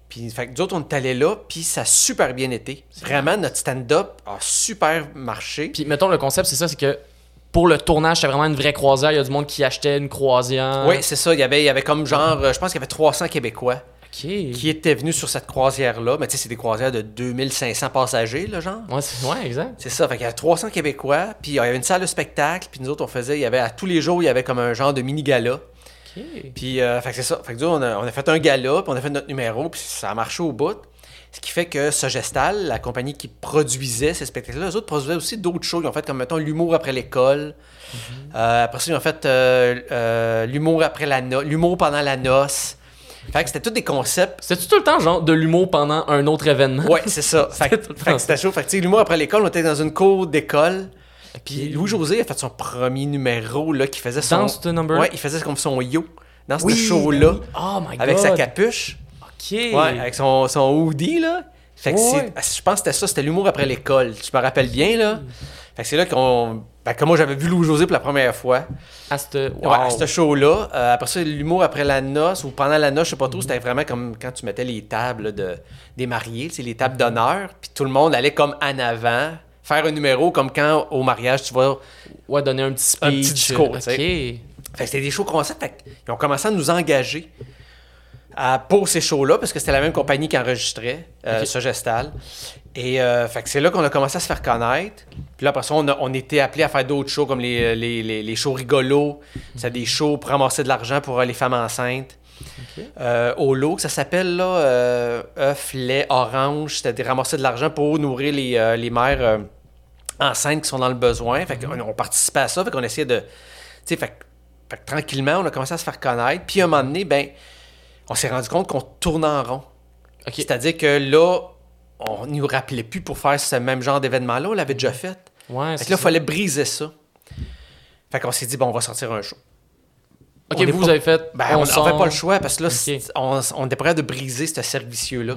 Puis, fait que autres, on est allés là, puis ça a super bien été. Vraiment, notre stand-up a super marché. Puis mettons, le concept, c'est ça, c'est que pour le tournage, c'était vraiment une vraie croisière. Il y a du monde qui achetait une croisière. Oui, c'est ça. Il y, avait, il y avait comme genre, je pense qu'il y avait 300 Québécois Qui étaient venus sur cette croisière-là. Mais tu sais, c'est des croisières de 2500 passagers, là, genre. Ouais, c'est- ouais, exact. C'est ça. Fait qu'il y avait 300 Québécois, puis il y avait une salle de spectacle, puis nous autres, on faisait, il y avait à tous les jours, il y avait comme un genre de mini-gala. Ok. Puis, euh, fait que c'est ça. Fait que nous, on a, on a fait un gala, puis on a fait notre numéro, puis ça a marché au bout. Ce qui fait que Sogestal, la compagnie qui produisait ces spectacles-là, eux autres produisaient aussi d'autres shows. Ils ont fait comme, mettons, l'humour après l'école. Euh, après ça, ils ont fait euh, euh, l'humour après la no- l'humour pendant la noce. Fait que c'était tous des concepts. C'était-tu tout le temps, genre, de l'humour pendant un autre événement? Ouais, c'est ça. fait que, C'était fait que c'était chaud. Fait que, tu sais, l'humour après l'école, on était dans une cour d'école. Puis. Louis-José a fait son premier numéro, là, qui faisait son... Number? Ouais, il faisait comme son yo dans ce Oui, show-là. ben oui. Oh my god. Avec sa capuche. Ok. Ouais, avec son, son hoodie, là. Fait que ouais. je pense que c'était ça, c'était l'humour après l'école. Je me rappelle bien, là. Fait que c'est là qu'on. Ben, que moi, j'avais vu Louis-José pour la première fois. À ce wow. Ouais, show-là. Euh, après ça, l'humour après la noce ou pendant la noce, je sais pas trop, c'était vraiment comme quand tu mettais les tables là, de, des mariés, sais, les tables d'honneur, puis tout le monde allait comme en avant, faire un numéro comme quand au mariage, tu vois. Ouais, donner un petit speech. Un petit discours. Fait c'était des shows concept. Fait qu'ils ont commencé à nous engager à- pour ces shows-là, parce que c'était la même compagnie qui enregistrait, euh. Sogestal. Et euh, fait que c'est là qu'on a commencé à se faire connaître. Puis là, après ça, on, a- on était appelé à faire d'autres shows, comme les, les, les, les shows rigolos. C'était des shows pour ramasser de l'argent pour euh, les femmes enceintes. Euh, au lot, ça s'appelle, là, euh, œufs, lait, orange. C'était des ramasser de l'argent pour nourrir les, euh, les mères euh, enceintes qui sont dans le besoin. Fait qu'on on participait à ça, fait qu'on essayait de... Tu sais, fait, tranquillement, on a commencé à se faire connaître. Puis à un moment donné, ben, on s'est rendu compte qu'on tournait en rond. C'est-à-dire que là, on ne nous rappelait plus pour faire ce même genre d'événement-là. On l'avait déjà fait. Ouais, Fait que là, il fallait briser ça. Fait qu'on s'est dit, bon, on va sortir un show. Ok, on vous, pas- avez fait. Ben, on n'avait sort. pas le choix parce que là, on, on était prêt de briser ce servicieux-là.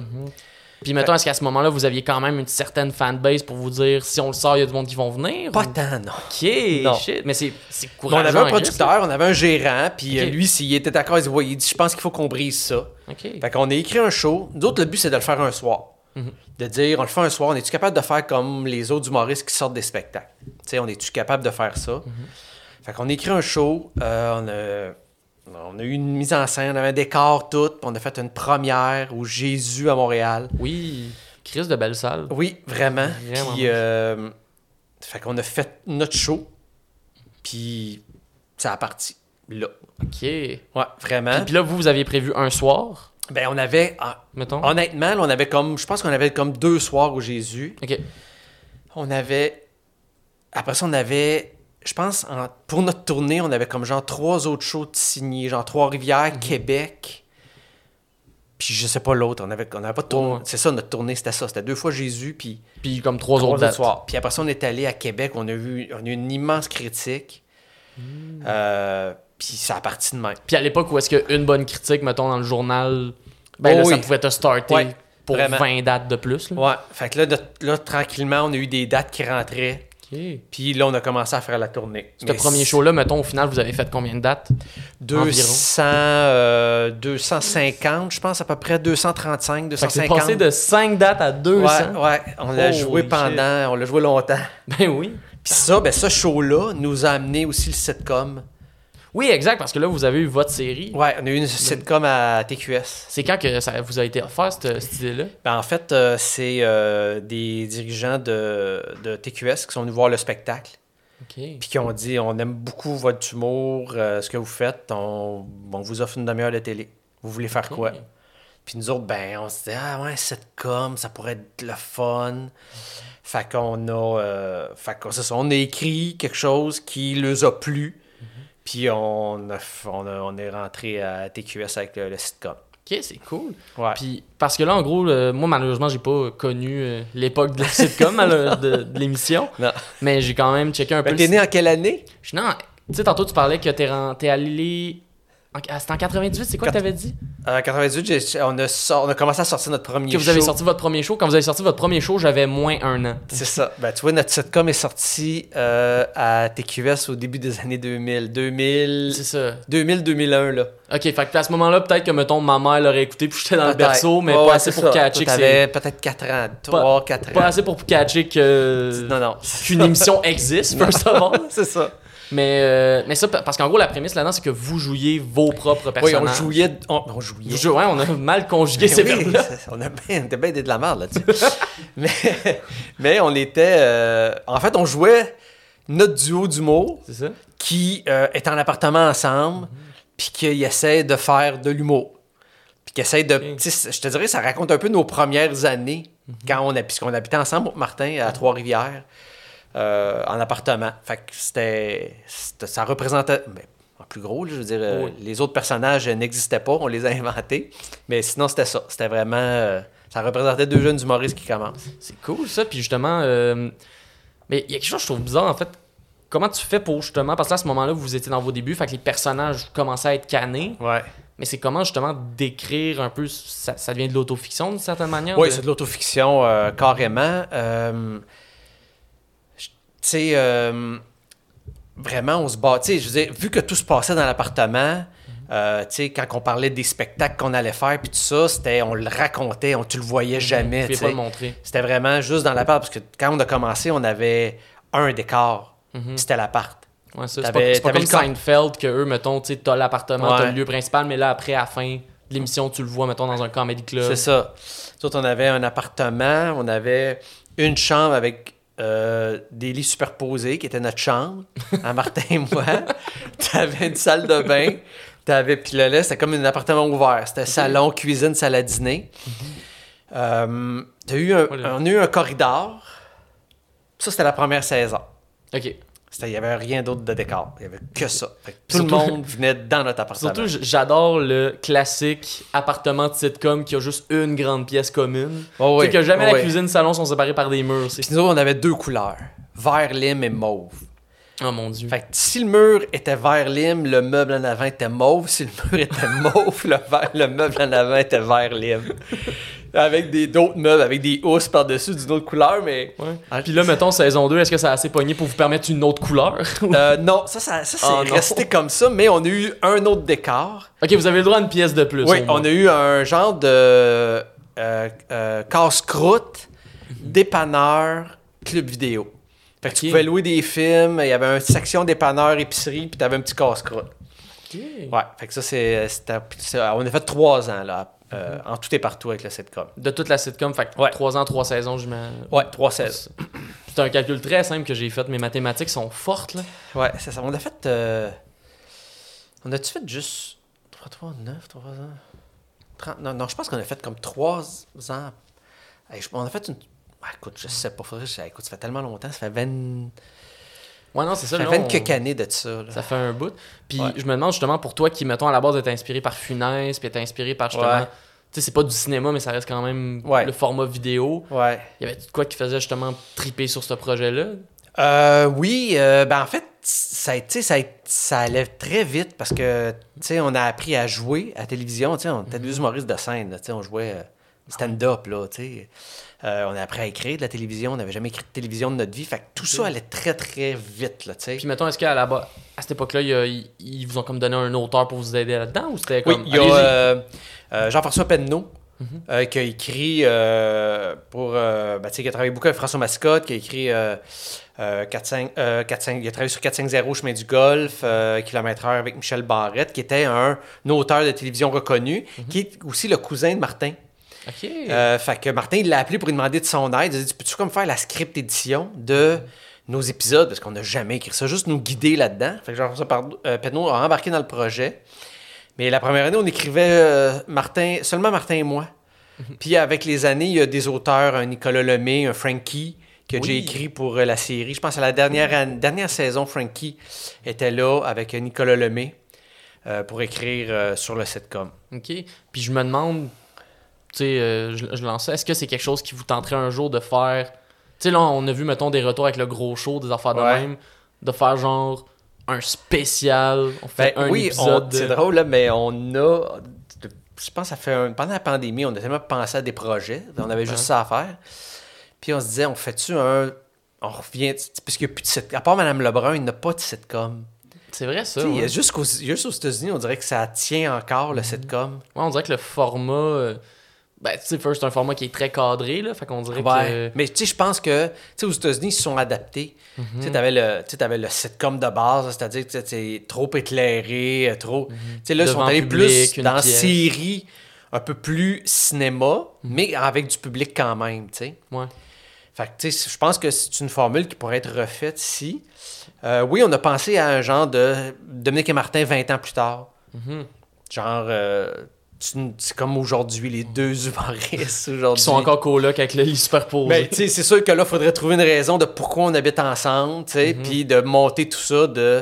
Puis mettons, est-ce qu'à ce moment-là, vous aviez quand même une certaine fanbase pour vous dire si on le sort, il y a du monde qui vont venir? Pas ou- tant, non. Ok, Non. shit. Mais c'est courageux. on avait un producteur, on avait un gérant, puis euh, lui, s'il était d'accord, il dit, Ouais, il dit, je pense qu'il faut qu'on brise ça. Christ. Ok. Fait qu'on a écrit un show. Nous autres, le but, c'est de le faire un soir. Mhm. De dire, on le fait un soir, on est-tu capable de faire comme les autres humoristes qui sortent des spectacles? Tu sais, on est-tu capable de faire ça? Mhm. Fait qu'on a écrit un show, euh, on, a, on a eu une mise en scène, on avait un décor tout, puis on a fait une première au Jésus à Montréal. Oui. Chris de belle salle. Oui, vraiment. Vraiment Puis, euh, fait qu'on a fait notre show, puis ça a parti là. Ok. Puis, Ouais, vraiment. puis là, vous, vous aviez prévu un soir, Ben, on avait, ah, mettons. honnêtement, là, on avait comme, je pense qu'on avait comme deux soirs au Jésus. Ok. On avait, après ça, on avait, je pense, en- pour notre tournée, on avait comme genre trois autres shows de signés, genre Trois-Rivières, Mhm. Québec. Puis je sais pas l'autre, on avait, on avait pas de tournée. Ouais. C'est ça, notre tournée, c'était ça. C'était deux fois Jésus, puis Puis comme trois, trois autres autres soirs. Puis après ça, on est allé à Québec, on a vu, on a eu une immense critique. Hmm. Euh, puis ça a parti de même. Puis à l'époque où est-ce qu'une bonne critique, mettons, dans le journal, ben là, Oh ça oui. pouvait te starter Ouais, pour vraiment. 20 dates de plus. Là. Ouais, fait que là, de- là, tranquillement, on a eu des dates qui rentraient. Puis là, on a commencé à faire la tournée. Ce premier show-là, mettons, au final, vous avez fait combien de dates? 200, euh, 250, je pense à peu près 235, Fait que c'est 250. passé de 5 dates à 200. Ouais, ouais, on l'a joué shit. pendant, on l'a joué longtemps. Ben oui. Puis ça, ben ce show-là nous a amené aussi le sitcom. Oui, exact, parce que là, vous avez eu votre série. Ouais, on a eu une sitcom à TQS. C'est quand que ça vous a été offert, cette, cette idée-là? Ben, en fait, euh, c'est euh, des dirigeants de, de TQS qui sont venus voir le spectacle. OK. Puis qui ont dit on aime beaucoup votre humour, euh, ce que vous faites, on, on vous offre une demi-heure de télé. Vous voulez faire quoi? Puis nous autres, ben, on se dit ah ouais, sitcom, ça pourrait être le fun. Fait qu'on a. euh, fait qu'on on a écrit quelque chose qui leur a plu. Puis on, a, on, a- on est rentré à TQS avec le, le sitcom. OK, c'est cool. Ouais. Puis, parce que là, en gros, euh, moi, malheureusement, j'ai pas connu euh, l'époque de la sitcom de, de l'émission. Non. Mais j'ai quand même checké un peu Ben, le t'es né en quelle année? Je- Non, tu sais, tantôt, tu parlais que t'es allé. Ah, C'était en 98, c'est quoi que Quat- t'avais dit? En 98, j'ai- on a, on a commencé à sortir notre premier Que vous avez show. sorti votre premier show. Quand vous avez sorti votre premier show, j'avais moins un an. C'est ça. Ben, tu vois, notre sitcom est sorti euh, à TQS au début des années 2000. 2000... C'est ça. 2000-2001, là. Ok, fait que à ce moment-là, peut-être que, mettons, ma mère l'aurait écouté puis j'étais dans le berceau, mais pas assez pour ça. catcher Toi, que T'avais c'est. peut-être 4 ans. 3, 4 ans. Pas assez pour catcher que. Non, non. qu'une émission existe, first of all. c'est ça. Mais, euh, mais ça, parce qu'en gros, la prémisse là-dedans, c'est que vous jouiez vos propres Oui, personnages. on jouait. On, on ouais, on a mal conjugué Mais ces oui, verbes-là. on, a bien, on était bien des de la merde là-dessus. mais, mais on était. euh, en fait, on jouait notre duo d'humour qui euh, est en appartement ensemble, puis qui essaie de faire de l'humour. Puis qui essaie de. Je te dirais, ça raconte un peu nos premières années, quand on a, puisqu'on habitait ensemble, Martin, à Trois-Rivières, euh, en appartement. Fait que c'était. Ça représentait. ben, en plus gros, je veux dire, euh, Oui. les autres personnages n'existaient pas, on les a inventés. Mais sinon, c'était ça. C'était vraiment. euh, ça représentait deux jeunes humoristes qui commencent. C'est cool ça. Puis justement, euh, mais il y a quelque chose que je trouve bizarre en fait. Comment tu fais pour justement, parce que là, à ce moment-là, vous étiez dans vos débuts, fait que les personnages commençaient à être canés, Ouais. mais c'est comment justement décrire un peu, ça, ça devient de l'autofiction d'une certaine manière? Oui, de- c'est de l'autofiction carrément. Sais, euh, vraiment, on se bat. Tu sais, je veux dire, vu que tout se passait dans l'appartement, euh, tu sais, quand on parlait des spectacles qu'on allait faire, puis tout ça, c'était, on le racontait, on, tu le voyais jamais. Vous tu pouvez pas le montrer. C'était vraiment juste dans l'appart, parce que quand on a commencé, on avait un décor, Mhm. c'était l'appart. Ouais, c'est pas, comme. Seinfeld que eux, mettons, tu t'as l'appartement, t'as Ouais. le lieu principal, mais là, après, à la fin de l'émission, tu le vois, mettons, dans un comedy club. C'est ça. Autres, on avait un appartement, on avait une chambre avec euh, des lits superposés qui était notre chambre, à Martin et moi. T'avais une salle de bain. T'avais, puis le là, c'était comme un appartement ouvert. C'était salon, cuisine, salle à dîner. Euh, t'as eu un, Voilà. on a eu un corridor. Ça, c'était la première saison. Ok. Il n'y avait rien d'autre de décor. Il n'y avait que ça. Que tout Surtout- le monde venait dans notre appartement. Surtout, j'adore le classique appartement de sitcom qui a juste une grande pièce commune. Oh Tu sais que jamais oh la oui. cuisine et le salon sont séparés par des murs. Puis nous autres, on avait deux couleurs. Vert, lime et mauve. Oh mon dieu. Fait que si le mur était vert lime, le meuble en avant était mauve. Si le mur était mauve, le, vert- le meuble en avant était vert lime. Avec des d'autres meubles, avec des housses par-dessus d'une autre couleur, mais... Ouais. Ah, Puis là, mettons, saison 2, est-ce que ça a assez pogné pour vous permettre une autre couleur? Euh, non, ça, ça, ça c'est Oh non. resté comme ça, mais on a eu un autre décor. ok, vous avez le droit à une pièce de plus. oui, on a eu un genre de euh, euh, casse-croûte, dépanneur, club vidéo. Fait que tu pouvais louer des films, il y avait une section dépanneur, épicerie, puis t'avais un petit casse-croûte. Ok. Ouais, fait que ça, c'est. c'est- On a fait trois ans, là, euh, en tout et partout avec le sitcom. De toute la sitcom, fait que Ouais. 3 ans, 3 saisons, je me. Ouais, trois saisons. C'est un calcul très simple que j'ai fait. Mes mathématiques sont fortes, là. Ouais, c'est ça. On a fait. euh, On a-tu fait juste 3, 3, 9, 3 ans? 30... Non, non, je pense qu'on a fait comme 3 ans. Hey, On a fait une. Ah, écoute, je sais pas. Faudrait... Écoute, ça fait tellement longtemps. Ça fait 20. Ouais, non, c'est ça. Ça fait on- 20 quelques années de ça. Là. Ça fait un bout. Puis Ouais. je me demande justement pour toi qui, mettons, à la base, est inspiré par Funès, puis est inspiré par justement. Ouais. Tu sais, c'est pas du cinéma, mais ça reste quand même Ouais. le format vidéo. Ouais. Il y avait quoi qui faisait justement triper sur ce projet-là? Euh, oui, euh, ben en fait, ça, ça, ça allait très vite parce que, tu sais, on a appris à jouer à la télévision, tu sais, on était deux humoristes de scène, tu sais, on jouait euh, stand-up, là, tu sais. Euh, on a appris à écrire de la télévision, on n'avait jamais écrit de télévision de notre vie, fait que tout ça allait très, très vite, là, tu sais. Puis mettons, est-ce qu'à la base, à cette époque-là, ils, vous ont comme donné un auteur pour vous aider là-dedans ou c'était Oui, comme. il y a euh, euh, Jean-François Penneau euh, qui a écrit pour. euh, ben, tu sais, qui a travaillé beaucoup avec François Mascotte, qui a écrit. euh, euh, 4-5, euh, 4-5 il a travaillé sur 4-5-0 Chemin du Golf, euh, Kilomètre heure avec Michel Barrette, qui était un, un auteur de télévision reconnu, qui est aussi le cousin de Martin. Euh, fait que Martin, il l'a appelé pour lui demander de son aide. Il a dit Peux-tu comme faire la script édition de nos épisodes? Parce qu'on n'a jamais écrit ça, juste nous guider là-dedans. Fait que par... euh, a embarqué dans le projet. Mais la première année, on écrivait euh, Martin, seulement Martin et moi. Puis avec les années, il y a des auteurs, un Nicolas Lemay, un Frankie, Oui. déjà écrit pour euh, la série. Je pense à la dernière, an- dernière saison, Frankie était là avec Nicolas Lemay pour écrire sur le sitcom. OK. Puis je me demande, tu sais, euh, je, je lance ça, est-ce que c'est quelque chose qui vous tenterait un jour de faire. Tu sais, là, on a vu, mettons, des retours avec le gros show, des affaires de Ouais. même, de faire genre un spécial. On fait Ben un oui, épisode. on- de- c'est drôle, là, mais on a. Je pense que ça fait un- pendant la pandémie, on a tellement pensé à des projets. On avait juste ça à faire. Puis on se disait, on fait-tu un. On revient. Parce qu'il n'y a plus de sitcom. À part Mme Lebrun, il n'y a pas de sitcom. C'est vrai, ça. Tu sais, il y a ouais. Juste, aux États-Unis, on dirait que ça tient encore Mhm. le sitcom. Ouais, on dirait que le format. Ben, tu sais, first, c'est un format qui est très cadré, là. Fait qu'on dirait Ouais. Mais tu sais, je pense que, tu sais, aux États-Unis, ils se sont adaptés. Tu sais, t'avais le, t'avais le sitcom de base, c'est-à-dire que c'est trop éclairé, euh, trop. Tu sais, là, ils sont Devant allés public, plus dans pièce. série, un peu plus cinéma, mais avec du public quand même, tu sais. que. Ouais. Fait que, tu sais, je pense que c'est une formule qui pourrait être refaite ici. Euh, oui, on a pensé à un genre de Dominique et Martin 20 ans plus tard. Mhm. Genre, euh, c'est comme aujourd'hui, les deux humoristes aujourd'hui. Qui sont encore coloc avec le lit superposé. Ben, tu c'est sûr que là, il faudrait trouver une raison de pourquoi on habite ensemble, tu sais, puis de monter tout ça de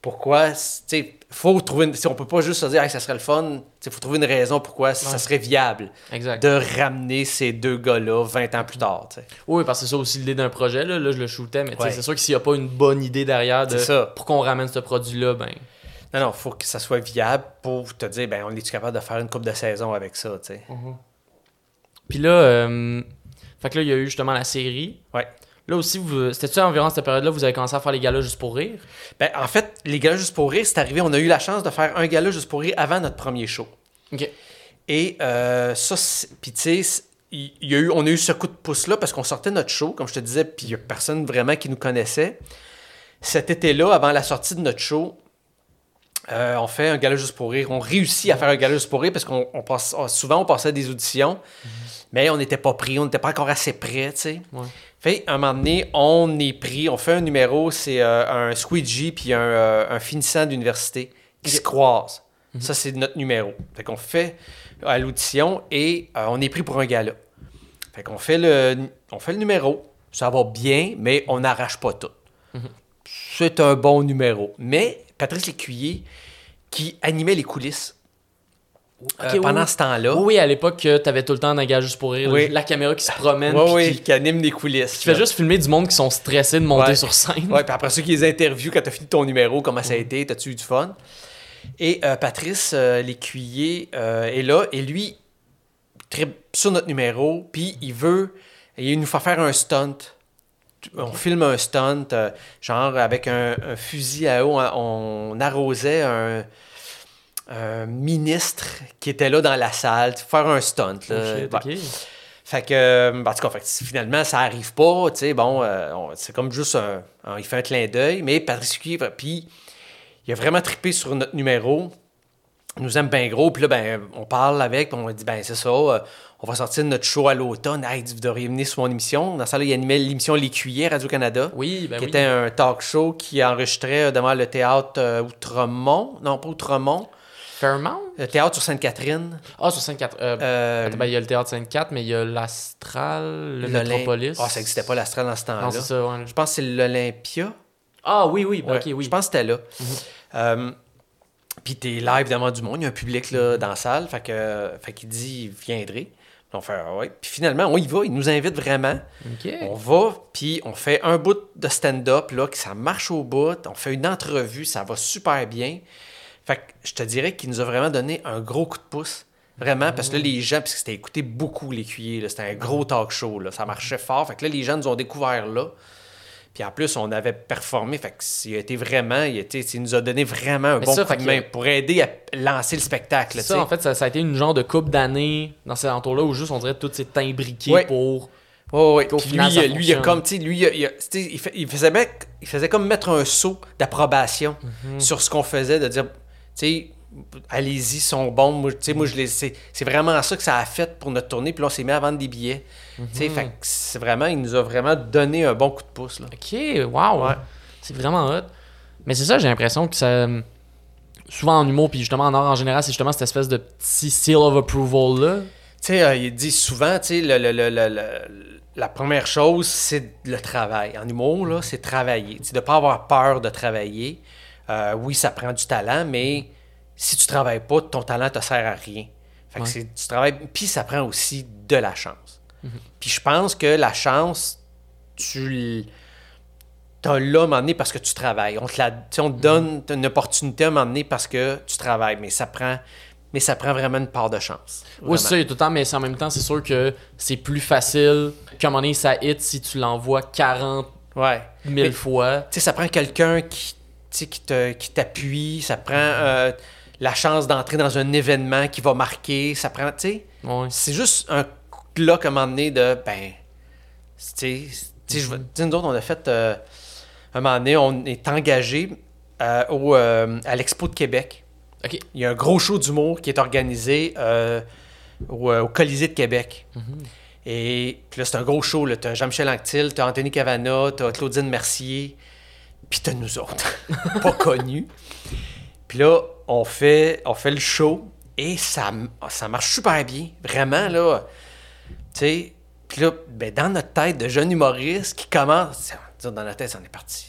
pourquoi, tu sais, faut trouver, une, si on peut pas juste se dire, Hey, ça serait le fun, sais, faut trouver une raison pourquoi ça serait viable exact. de ramener ces deux gars-là 20 ans plus tard. Oui, parce que c'est ça aussi l'idée d'un projet. Là, là je le shootais, mais Ouais. c'est sûr que s'il n'y a pas une bonne idée derrière de C'est ça. pour qu'on ramène ce produit-là, ben. Non, non, faut que ça soit viable pour te dire, ben, on est-tu capable de faire une coupe de saison avec ça, tu sais. Puis là, euh, fait que là, il y a eu justement la série. Ouais. Là aussi, vous... c'était-tu environ cette période-là vous avez commencé à faire les galas juste pour rire? Ben, en fait, les galas juste pour rire, c'est arrivé, on a eu la chance de faire un gala juste pour rire avant notre premier show. Ok. Et euh, ça, puis tu sais, il il y a eu, on a eu ce coup de pouce-là parce qu'on sortait notre show, comme je te disais, puis il n'y a personne vraiment qui nous connaissait. Cet été-là, avant la sortie de notre show, euh, on fait un gala juste pour rire. On réussit à faire un gala juste pour rire parce qu'on on passe, oh, souvent on passait des auditions, mais on n'était pas pris, on n'était pas encore assez prêt, tu sais. Ouais. Fait, à un moment donné, on est pris, on fait un numéro, c'est euh, un squeegee puis un, euh, un finissant d'université qui se croisent. Ça, c'est notre numéro. Fait qu'on fait à l'audition et on est pris pour un gala. Fait qu'on fait le, on fait le numéro. Ça va bien, mais on n'arrache pas tout. C'est un bon numéro. Mais Patrice Lécuyer, qui animait les coulisses euh, pendant oui. ce temps-là, Oui, oui, à l'époque, euh, t'avais tout le temps un gars juste pour rire. Oui. La caméra qui se promène. Qui, qui anime les coulisses. qui fait juste filmer du monde qui sont stressés de monter sur scène. Ouais, puis après ça, qui les interviews quand t'as fini ton numéro, comment ça a été, t'as-tu eu du fun? Et euh, Patrice euh, Lécuyer est là, et lui, sur notre numéro, puis il veut, il nous fait faire un stunt. On filme un stunt, euh, genre avec un, un fusil à eau, on, on arrosait un, un ministre qui était là dans la salle, faire un stunt. Là. Ouais. Fait que, euh, en tout cas, finalement, ça arrive pas, tu sais, bon, euh, c'est comme juste un, il fait un clin d'œil, mais Patrice Cuivre, puis il a vraiment trippé sur notre numéro, nous aime bien gros, puis là, ben, on parle avec, puis on dit, ben, c'est ça, euh, on va sortir notre show à l'automne, hey, vous devriez venir sur mon émission, dans ça, là, il animait l'émission Les Cuillers, Radio-Canada, Oui, ben qui oui. était un talk show qui enregistrait euh, devant le théâtre euh, Outremont, non, pas Outremont, Fairmount? le théâtre sur Sainte-Catherine, Ah, sur Sainte-Catherine. Euh, euh, ben, il y a le théâtre Sainte-Catherine, mais il y a l'Astral, le Métropolis. Ah, ça n'existait pas l'Astral dans ce temps-là. Non, c'est ça, ouais. Je pense que c'est l'Olympia. Ah, oui, oui, ben, Ouais, ok, oui. Mhm. Je pense que c'était là. Euh, puis t'es live devant du monde, il y a un public là, dans la salle, fait que fait qu'il dit viendrez. Puis on fait ah ouais. Puis finalement, on y va, il nous invite vraiment. On va, puis on fait un bout de stand-up là, que ça marche au bout. On fait une entrevue, ça va super bien. Fait que je te dirais qu'il nous a vraiment donné un gros coup de pouce. Vraiment, parce que là, les gens, parce que c'était écouté beaucoup, l'écuyer, c'était un gros talk show, là, ça marchait fort. Fait que là, les gens nous ont découvert là. Puis en plus, on avait performé. Fait que il a été vraiment, il, a été- il nous a donné vraiment un Mais bon ça, coup de main pour aider à lancer le spectacle. Ça, en fait, ça, ça a été une genre de coupe d'années dans ces entours-là où juste on dirait tout s'est imbriqué Ouais. pour. Ouais, ouais. Puis final, lui, lui, il a comme, tu sais, lui, il, a- il fait- faisait mettre- il faisait comme mettre un saut d'approbation Mhm. sur ce qu'on faisait, de dire, tu sais, allez-y, ils sont bons. Moi, tu sais, moi, je les, c'est, c'est vraiment ça que ça a fait pour notre tournée. Puis là, on s'est mis à vendre des billets. Tu que c'est vraiment, il nous a vraiment donné un bon coup de pouce, là. Ok, wow. Ouais. C'est vraiment hot. Mais c'est ça, j'ai l'impression que ça. Souvent en humour, puis justement en art en général, c'est justement cette espèce de petit seal of approval là. Tu sais, euh, il dit souvent, tu sais, le- le- le- le- le- la première chose, c'est le travail. En humour, là, c'est travailler. Tu de ne pas avoir peur de travailler. Euh, oui, ça prend du talent, mais si tu travailles pas, ton talent te sert à rien. Fait que Ouais. c'est du travail. Puis ça prend aussi de la chance. Puis je pense que la chance, tu as là à un moment donné parce que tu travailles. On te, la, on te donne une opportunité à un moment donné parce que tu travailles, mais ça prend, mais ça prend vraiment une part de chance. Oui, c'est ça, il y a tout le temps, mais c'est en même temps, c'est sûr que c'est plus facile qu'à un moment donné, ça hit si tu l'envoies 40 Ouais. 000 Mais- fois. Tu sais, ça prend quelqu'un qui, sais, qui, te, qui t'appuie, ça prend euh, la chance d'entrer dans un événement qui va marquer, ça prend, tu sais, Ouais. c'est juste un là à un moment donné de, ben, tu sais, sais, nous autres, on a fait, euh, un moment donné, on est engagé euh, au, euh, à l'Expo de Québec. Ok. Il y a un gros show d'humour qui est organisé au, au Colisée de Québec. Et puis là, c'est un gros show. Tu as Jean-Michel Anctil, tu as Anthony Cavana, tu as Claudine Mercier, puis tu as nous autres, pas connus. Puis là, on fait, on fait le show et ça, ça marche super bien. Vraiment, là. Tu sais, puis là, ben, dans notre tête de jeune humoriste qui commence, dans notre tête, on est parti.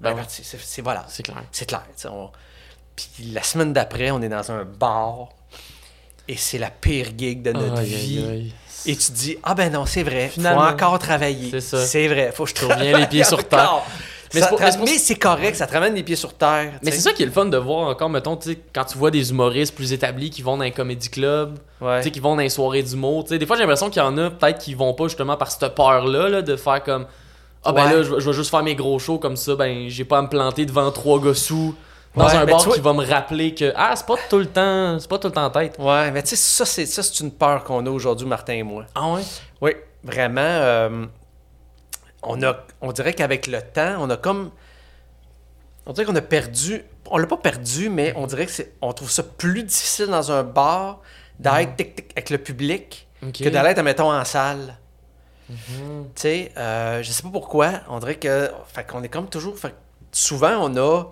On Ben est ouais. parti. C'est, c'est- voilà. C'est clair. C'est clair. on- Puis la semaine d'après, on est dans un bar et c'est la pire gig de notre vie. aïe, aïe. Et tu te dis, ah ben non, c'est vrai, Finalement. faut encore travailler. C'est ça. C'est vrai, faut que je Faut bien les pieds sur terre. Mais c'est correct, ça te ramène les pieds sur terre. Mais c'est ça qui est le fun de voir encore, mettons, tu sais, quand tu vois des humoristes plus établis qui vont dans un comédie club, Ouais. qui vont dans les soirées d'humour. Des fois, j'ai l'impression qu'il y en a peut-être qui vont pas justement par cette peur-là, là, de faire comme Ah ben Ouais. là, je vais- je vais juste faire mes gros shows comme ça, ben j'ai pas à me planter devant trois gars sous dans Ouais, un mais bar qui va me rappeler que Ah, c'est pas tout le temps, c'est pas tout le temps en tête. Ouais, mais tu sais, ça, c'est, ça, c'est une peur qu'on a aujourd'hui, Martin et moi. Ah ouais? Oui, vraiment. euh, on, a, on dirait qu'avec le temps, on a comme. On dirait qu'on a perdu. On l'a pas perdu, mais on dirait que c'est. On trouve ça plus difficile dans un bar d'être tic, tic, avec le public que d'aller, mettons, en salle. Tu sais, euh, je sais pas pourquoi. On dirait que. Fait qu'on est comme toujours. Fait souvent, on a.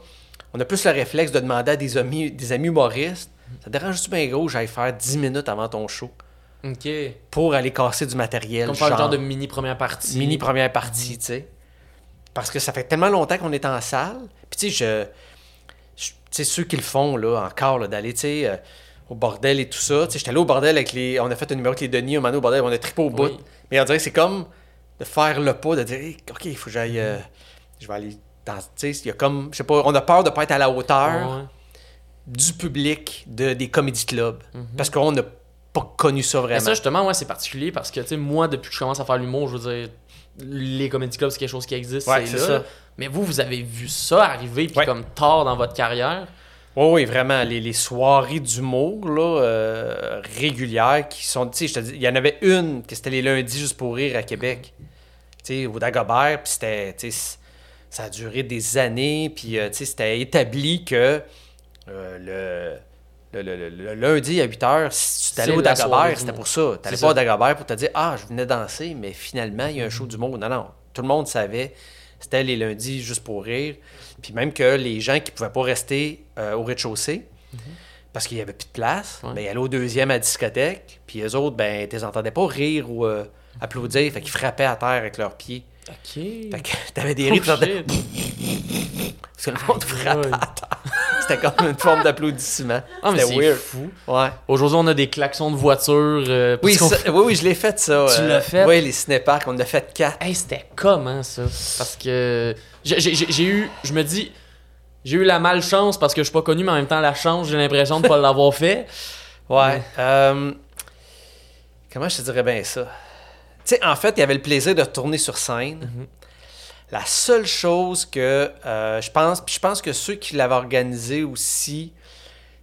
On a plus le réflexe de demander à des amis, des amis humoristes. Ça te dérange-tu bien gros, j'aille faire 10 minutes avant ton show? Pour aller casser du matériel. Comme faire le genre genre de mini première partie. mini première partie, tu sais. Parce que ça fait tellement longtemps qu'on est en salle. Puis tu sais, je, je- tu sais, ceux qui le font, là, encore, là, d'aller, tu sais, euh, au bordel et tout ça. Tu sais, j'étais allé au bordel avec les... On a fait un numéro avec les Denis, donné, au bordel, on a trippé au bout. Oui. Mais on dirait que c'est comme de faire le pas, de dire, Hey, OK, il faut que j'aille... euh, je vais aller dans... Tu sais, il y a comme... Je sais pas, on a peur de pas être à la hauteur Ouais. du public de, des comédie clubs. Parce qu'on n'a pas connu ça Mais vraiment. ça, justement, ouais, c'est particulier parce que, tu sais, moi, depuis que je commence à faire l'humour, je veux dire, les comédie clubs, c'est quelque chose qui existe. Ouais, c'est là. ça. Mais vous, vous avez vu ça arriver, puis Ouais. comme tard dans votre carrière? Oui, oui, vraiment. Les, les soirées d'humour là, euh, régulières qui sont. Tu sais, il y en avait une que c'était les lundis juste pour rire à Québec. Tu sais, au Dagobert, puis c'était. Tu sais, c- ça a duré des années, puis euh, tu sais, c'était établi que euh, le, le, le- le- le lundi à 8 h, si tu allais au Dagobert, c'était pour ça. Tu C'est pas au. Dagobert pour te dire Ah, je venais danser, mais finalement, il y a un show d'humour. Non, non. Tout le monde savait. C'était les lundis juste pour rire. Puis même que les gens qui pouvaient pas rester euh, au rez-de-chaussée, parce qu'il y avait plus de place, Ouais. ben, ils allaient au deuxième à la discothèque. Puis eux autres, ben, tu les entendais pas rire ou euh, applaudir. Fait qu'ils frappaient à terre avec leurs pieds. Ok. Fait que t'avais des Oh, rires, parce que le monde frappait à terre. C'était comme une forme d'applaudissement. Ah, C'était c'est weird. fou. Ouais. Aujourd'hui, on a des klaxons de voiture. euh, Oui, ça- oui, oui, je l'ai fait, ça. Tu euh, l'as fait? Oui, les cinéparks, on en a fait quatre. Hey, c'était comment ça? Parce que j'ai eu, je me dis, j'ai eu la malchance parce que je suis pas connu, mais en même temps la chance, j'ai l'impression de pas l'avoir fait. Ouais. euh, comment je te dirais bien ça? Tu sais, en fait, il y avait le plaisir de tourner sur scène. La seule chose que euh, je pense, puis je pense que ceux qui l'avaient organisé aussi,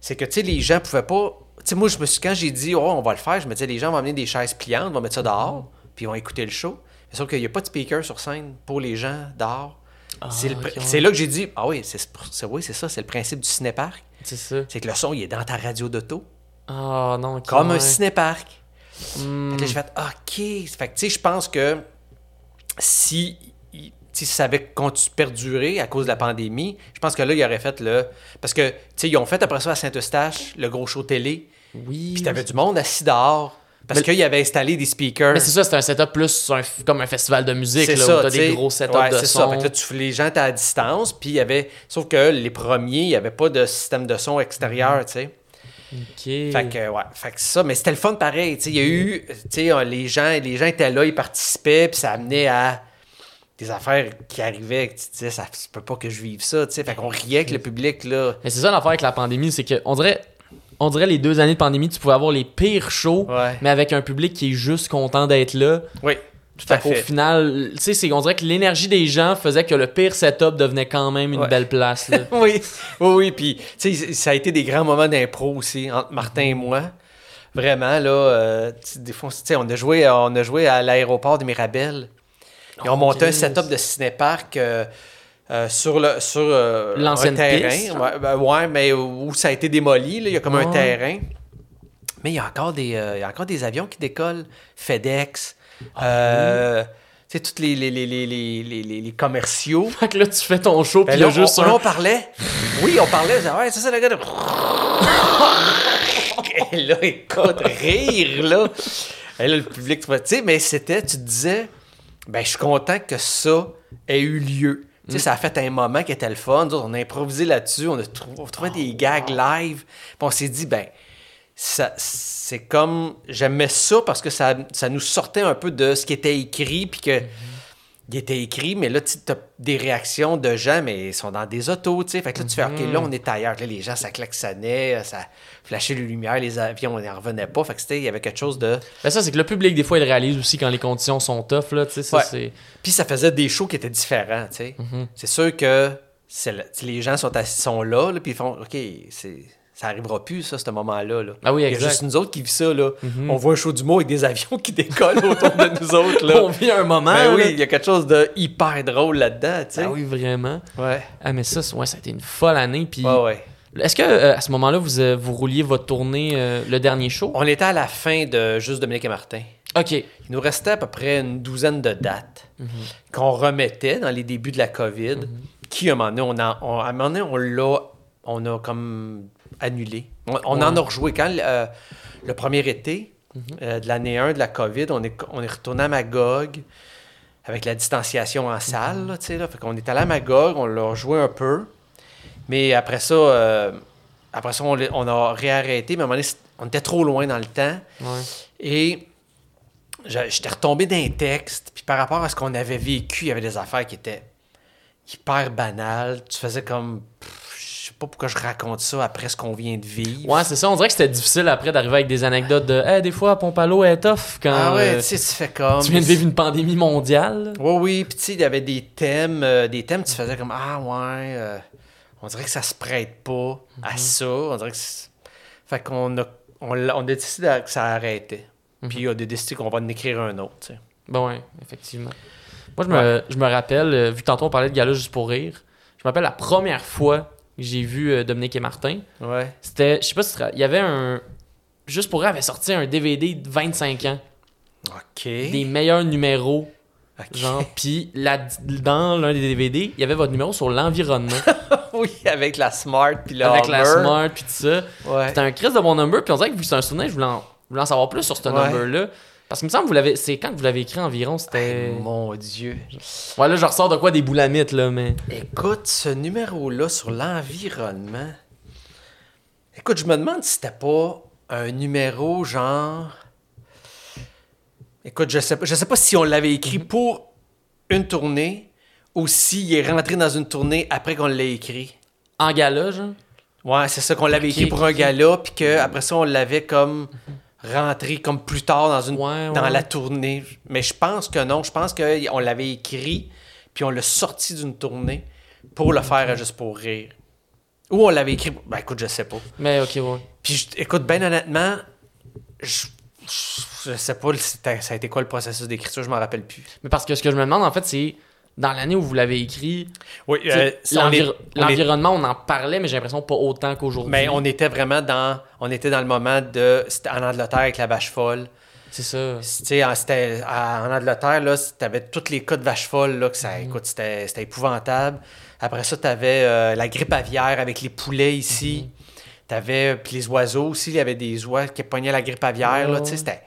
c'est que, tu sais, les gens pouvaient pas... Tu sais, moi, je me suis, quand j'ai dit, oh, on va le faire, je me disais, les gens vont amener des chaises pliantes, vont mettre ça dehors, puis ils vont écouter le show. Mais sauf qu'il n'y a pas de speaker sur scène pour les gens dehors. c'est ouais. c'est là que j'ai dit, ah oui, c'est oui, ça, c'est le principe du cinéparc. C'est ça. C'est que le son, il est dans ta radio d'auto, Ah non, ok, comme un cinéparc. Là, j'ai fait OK. Fait que, tu sais, je pense que si, sais, ça avait perdurer à cause de la pandémie, je pense que là, il aurait fait le. Parce que, tu sais, ils ont fait après ça à Saint-Eustache le gros show télé. Oui. Puis t'avais du monde assis dehors. Parce qu'ils avaient installé des speakers. Mais c'est ça, c'est un setup plus un comme un festival de musique, là, ça, où t'as des gros setups Ouais, de c'est son. ça. Fait que là, tu- les gens étaient à distance, puis il y avait... Sauf que les premiers, il n'y avait pas de système de son extérieur, tu sais. Ok. Fait que, ouais, fait que ça, mais c'était le fun pareil. tu sais, Il y a eu, tu sais, euh, les gens, les gens étaient là, ils participaient, puis ça amenait à des affaires qui arrivaient, tu te disais, ça se peut pas que je vive ça, tu sais. Fait qu'on riait avec le public, là. Mais c'est ça l'affaire avec la pandémie, c'est que on dirait, on dirait les deux années de pandémie, tu pouvais avoir les pires shows, Ouais. mais avec un public qui est juste content d'être là. Oui, tout à Fait fait. final, tu sais, on dirait que l'énergie des gens faisait que le pire setup devenait quand même une Ouais. belle place. Là. oui, oui, oui. Puis, tu sais, ça a été des grands moments d'impro aussi, entre Martin et moi. Vraiment, là, euh, des fois, tu sais, on a joué, on a joué à l'aéroport de Mirabel. Ils ont Oh, monté un setup de cinéparc euh, euh, sur le sur euh, L'ancienne un terrain. piste, ouais, ben, ouais, mais où ça a été démoli, là, il y a comme un Ouais. terrain. Mais il y a encore des, il y a encore des avions qui décollent. FedEx. Ah, euh, Tu sais, tous les, les, les, les, commerciaux. Fait que là, tu fais ton show, puis Ben a là, juste on, un. là, on parlait. Oui, on parlait. Ouais, c'est ça, le gars de. Et là, écoute, rire, là. Et là, le public, tu sais, mais c'était, tu te disais, ben, je suis content que ça ait eu lieu. Tu sais, ça a fait un moment qui était le fun. Nous autres, on a improvisé là-dessus, on a trou- on trouvait des gags live. Puis on s'est dit, ben, c'est comme. J'aimais ça parce que ça, ça nous sortait un peu de ce qui était écrit, puis que. Il était écrit, mais là, tu as des réactions de gens, mais ils sont dans des autos, tu sais. Fait que là, tu fais, OK, là, on est ailleurs. Là, les gens, ça klaxonnait, ça flashait les lumières, les avions, on n'y revenait pas. Fait que c'était, il y avait quelque chose de. Ben ça, c'est que le public, des fois, il réalise aussi quand les conditions sont tough, là, tu sais, ça, Ouais. c'est... Puis ça faisait des shows qui étaient différents, tu sais. Mhm. C'est sûr que le- les gens sont, assis, sont là, là, puis ils font, OK, c'est. Ça arrivera plus, ça, ce moment-là. Là. Ah oui, Il y a exact. juste nous autres qui vivent ça. Là. Mhm. On voit un show d'humour avec des avions qui décollent autour de nous autres. Là. On vit un moment, Ben oui, il y a quelque chose de hyper drôle là-dedans. Ah oui, vraiment. Ouais. Ah, mais ça, ouais, ça a été une folle année, puis... Ouais, ouais. Est-ce que, euh, à ce moment-là, vous, euh, vous rouliez votre tournée, euh, le dernier show? On était à la fin de Juste Dominique et Martin. OK. Il nous restait à peu près une douzaine de dates qu'on remettait dans les débuts de la COVID. Qui, à un moment donné, on, a, on- à un moment donné, on l'a on a comme annulé. On, on en a rejoué. Quand euh, le premier été euh, de l'année 1 de la COVID, on est, on est retourné à Magog avec la distanciation en salle. Là, tu sais, là. Fait qu'on est allé à Magog, on l'a joué un peu. Mais après ça, euh, après ça on, on a réarrêté. Mais à un moment donné, on était trop loin dans le temps. Ouais. Et j'étais retombé d'un texte, puis par rapport à ce qu'on avait vécu, il y avait des affaires qui étaient hyper banales. Tu faisais comme. pff, pas pourquoi je raconte ça après ce qu'on vient de vivre. Ouais, c'est ça. On dirait que c'était difficile après d'arriver avec des anecdotes de Hey, des fois, Pompalo est tough quand ah ouais, euh, tu sais, tu fais comme. tu viens de vivre une pandémie mondiale. Oui, oui, puis tu sais, il y avait des thèmes, euh, des thèmes, tu faisais comme Ah ouais, euh, on dirait que ça se prête pas à ça. On dirait que. c'est- Fait qu'on a, on, on a décidé que ça arrêtait. Puis on a décidé qu'on va en écrire un autre, tu sais. Ben ouais, effectivement. Moi, je me, je me rappelle, vu que tantôt on parlait de gala juste pour rire, je me rappelle la première fois j'ai vu euh, Dominique et Martin. Ouais. C'était, je sais pas si il y avait un. Juste pour rire, avait sorti un DVD de 25 ans, OK. des meilleurs numéros, OK. genre. Puis là, dans l'un des DVD, il y avait votre numéro sur l'environnement, oui, avec la Smart puis le avec la. Smart, puis tout ça. Ouais. C'était un crise de bon number, puis on dirait que vu que c'est un souvenir, je voulais en, je voulais en savoir plus sur ce Ouais. number-là. Parce qu'il me semble que vous l'avez. C'est quand que vous l'avez écrit environ, c'était. Hey, mon Dieu. Ouais, là, je ressors de quoi des boulamites, là, mais. Écoute, ce numéro-là sur l'environnement. Écoute, je me demande si c'était pas un numéro genre. Écoute, je sais pas, je sais pas si on l'avait écrit Mhm. pour une tournée ou s'il est rentré dans une tournée après qu'on l'ait écrit. En gala, genre? Ouais, c'est ça qu'on l'avait écrit pour un gala, puis qu'après ça, on l'avait comme rentré comme plus tard dans, une, Ouais, dans ouais. la tournée. Mais je pense que non. Je pense qu'on l'avait écrit, puis on l'a sorti d'une tournée pour le faire Juste pour rire. Ou on l'avait écrit. Ben écoute, je sais pas. Mais ok, ouais. Puis écoute, ben honnêtement, je, je, je sais pas ça a été quoi le processus d'écriture, je m'en rappelle plus. Mais parce que ce que je me demande, en fait, c'est dans l'année où vous l'avez écrit, Oui, euh, on l'environnement, on, en parlait, mais j'ai l'impression pas autant qu'aujourd'hui. mais on était vraiment dans. On était dans le moment de. C'était en Angleterre avec la vache folle. C'est ça. C'était en Angleterre, là, t'avais tous les cas de vache folle, là, que ça, Mhm. écoute, c'était épouvantable. Après ça, t'avais euh, la grippe aviaire avec les poulets ici. Mhm. T'avais, puis les oiseaux aussi, il y avait des oies qui pognaient la grippe aviaire, là, Ouais. tu sais, c'était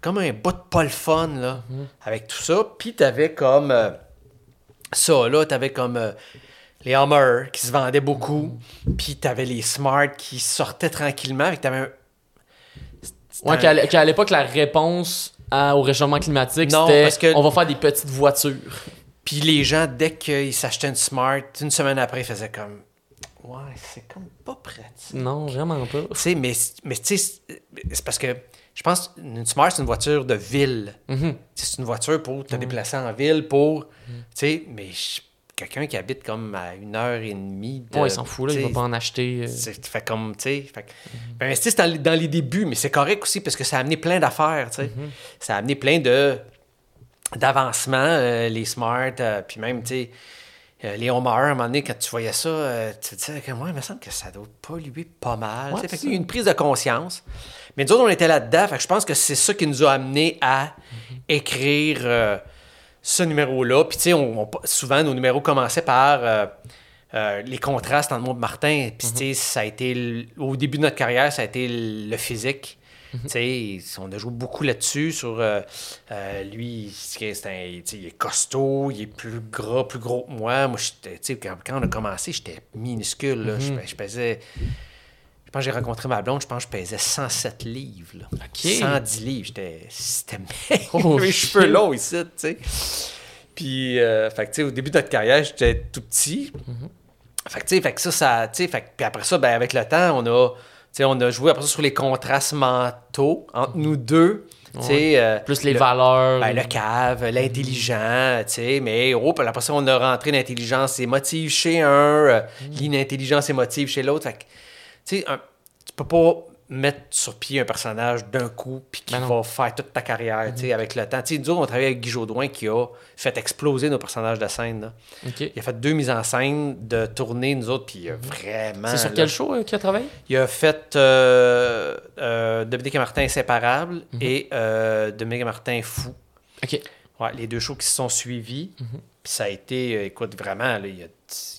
comme un bout de pas le fun, là, Mhm. avec tout ça. Puis t'avais comme euh, ça, là, t'avais comme euh, les Hummer qui se vendaient beaucoup. Puis t'avais les Smart qui sortaient tranquillement, avec t'avais un... Ouais, un- qu'à l'époque, la réponse à- au réchauffement climatique, c'était on va faire des petites voitures. Puis les gens, dès qu'ils s'achetaient une Smart, une semaine après, ils faisaient comme. Ouais, c'est comme pas pratique. Non, vraiment pas. Tu sais, mais, mais tu sais, c'est parce que je pense une Smart, c'est une voiture de ville. Mhm. C'est une voiture pour te déplacer en ville, pour. Tu sais, mais quelqu'un qui habite comme à une heure et demie. De, Ouais, il s'en fout, là, il va pas en acheter. euh. fait comme, tu sais. fait que- Ben, dans, les- dans les débuts, mais c'est correct aussi parce que ça a amené plein d'affaires, tu sais. Ça a amené plein de d'avancements, euh, les smart, euh, puis même, tu sais, euh, les Homer, à un moment donné, quand tu voyais ça, euh, tu te disais que moi, il me semble que ça doit polluer pas mal. Ouais, fait qu'il y a une prise de conscience. Mais nous autres, on était là-dedans, fait que je pense que c'est ça qui nous a amené à écrire euh, ce numéro-là. Puis, tu sais, on, on- souvent, nos numéros commençaient par euh, euh, les contrastes entre moi et Martin. Puis, tu sais, ça a été, le- au début de notre carrière, ça a été le le physique. Tu sais, on a joué beaucoup là-dessus sur euh, euh, lui, un- il est costaud, il est plus gras, plus gros que moi. Moi, quand, quand on a commencé, j'étais minuscule. là. je, je pesais. Pense que j'ai rencontré ma blonde, je pense que je pesais 107 livres. Là. Ok. 110 livres. J'étais. C'était Oh, mes cheveux longs ici, tu sais. Puis, euh, fait que, au début de notre carrière, j'étais tout petit. Fait que, tu sais, fait que ça, ça. tu sais, fait que- puis après ça, ben, avec le temps, on a. tu sais, on a joué après ça sur les contrastes mentaux entre nous deux. Tu sais, euh, Plus les le- valeurs. ben, le cave, l'intelligent, tu sais, mais oh, après ça, on a rentré l'intelligence émotive chez un, euh, l'inintelligence émotive chez l'autre. Tu sais, tu peux pas mettre sur pied un personnage d'un coup puis qui Ben va faire toute ta carrière, tu sais, avec le temps. Tu sais, nous autres, on travaille avec Guy Jodoin qui a fait exploser nos personnages de scène, là. Il a fait deux mises en scène de tournée, nous autres, puis a vraiment... C'est sur là, quel show euh, qu'il a travaillé? Il a fait euh, euh, Dominique et Martin Inséparables Mhm. et euh, Dominique et Martin Fou. Ok. Ouais, les deux shows qui se sont suivis. Mhm. Puis ça a été, euh, écoute, vraiment, là, il, a,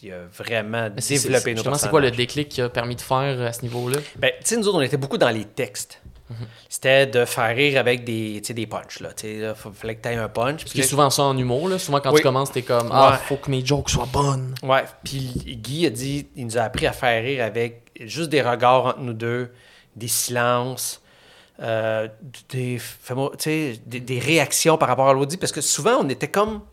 il a vraiment développé nos c'est quoi le déclic qui a permis de faire euh, à ce niveau-là? Ben, tu sais, nous autres, on était beaucoup dans les textes. Mhm. C'était de faire rire avec des, tu des punchs, là. Tu fa- fallait que tu aies un punch. Ce Puis qui est là- souvent ça en humour, là. Souvent, quand Oui. tu commences, t'es comme Ah, Ouais. faut que mes jokes soient bonnes. Ouais, puis Guy a dit, il nous a appris à faire rire avec juste des regards entre nous deux, des silences, euh, des, tu des, des réactions par rapport à l'autre dit, parce que souvent on était comme, tu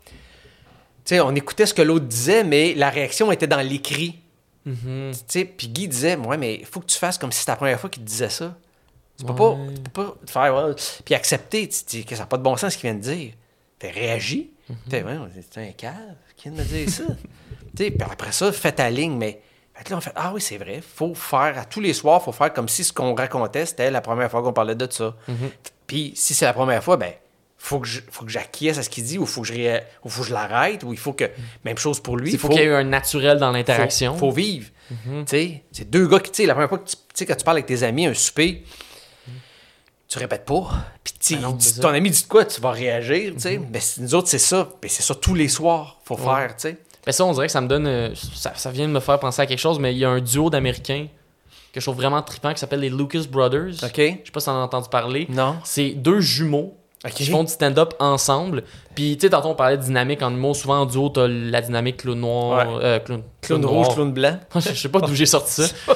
sais, on écoutait ce que l'autre disait, mais la réaction était dans l'écrit, Mhm. tu sais, puis Guy disait, ouais, mais il faut que tu fasses comme si c'était la première fois qu'il te disait ça. Tu peux, Ouais. pas, tu peux pas te faire, ouais, puis accepter, tu dis que ça n'a pas de bon sens ce qu'il vient de dire. Fais réagis. Fais, ouais, c'est un cave, qui vient de me dire ça? Tu puis après ça, fais ta ligne, mais là, on fait Ah oui, c'est vrai, faut faire, à tous les soirs, faut faire comme si ce qu'on racontait, c'était la première fois qu'on parlait de ça. Puis si c'est la première fois, ben, faut que je- faut que j'acquiesce à ce qu'il dit, ou faut que je ré- ou faut que je l'arrête, ou il faut que. Même chose pour lui. Il faut qu'il y ait un naturel dans l'interaction. Faut, faut vivre. Sais, c'est deux gars qui, tu sais, la première fois que tu, quand tu parles avec tes amis, un souper, tu répètes pas. Puis Ben ton ami dit de quoi, tu vas réagir, tu sais. Mais c'est- nous autres, c'est ça. Mais c'est ça tous les soirs, faut faire, tu sais. Ben ça, on dirait que ça me donne. euh, ça, ça vient de me faire penser à quelque chose, mais il y a un duo d'Américains que je trouve vraiment trippant qui s'appelle les Lucas Brothers. OK? Je sais pas si t'en as entendu parler. Non. C'est deux jumeaux OK. qui font du stand-up ensemble. Puis, tu sais, tantôt, on parlait de dynamique en humour. Souvent, en duo, t'as la dynamique clown noir. Ouais. euh, clown, Clown noir. rouge, clown blanc. je sais pas d'où j'ai sorti ça.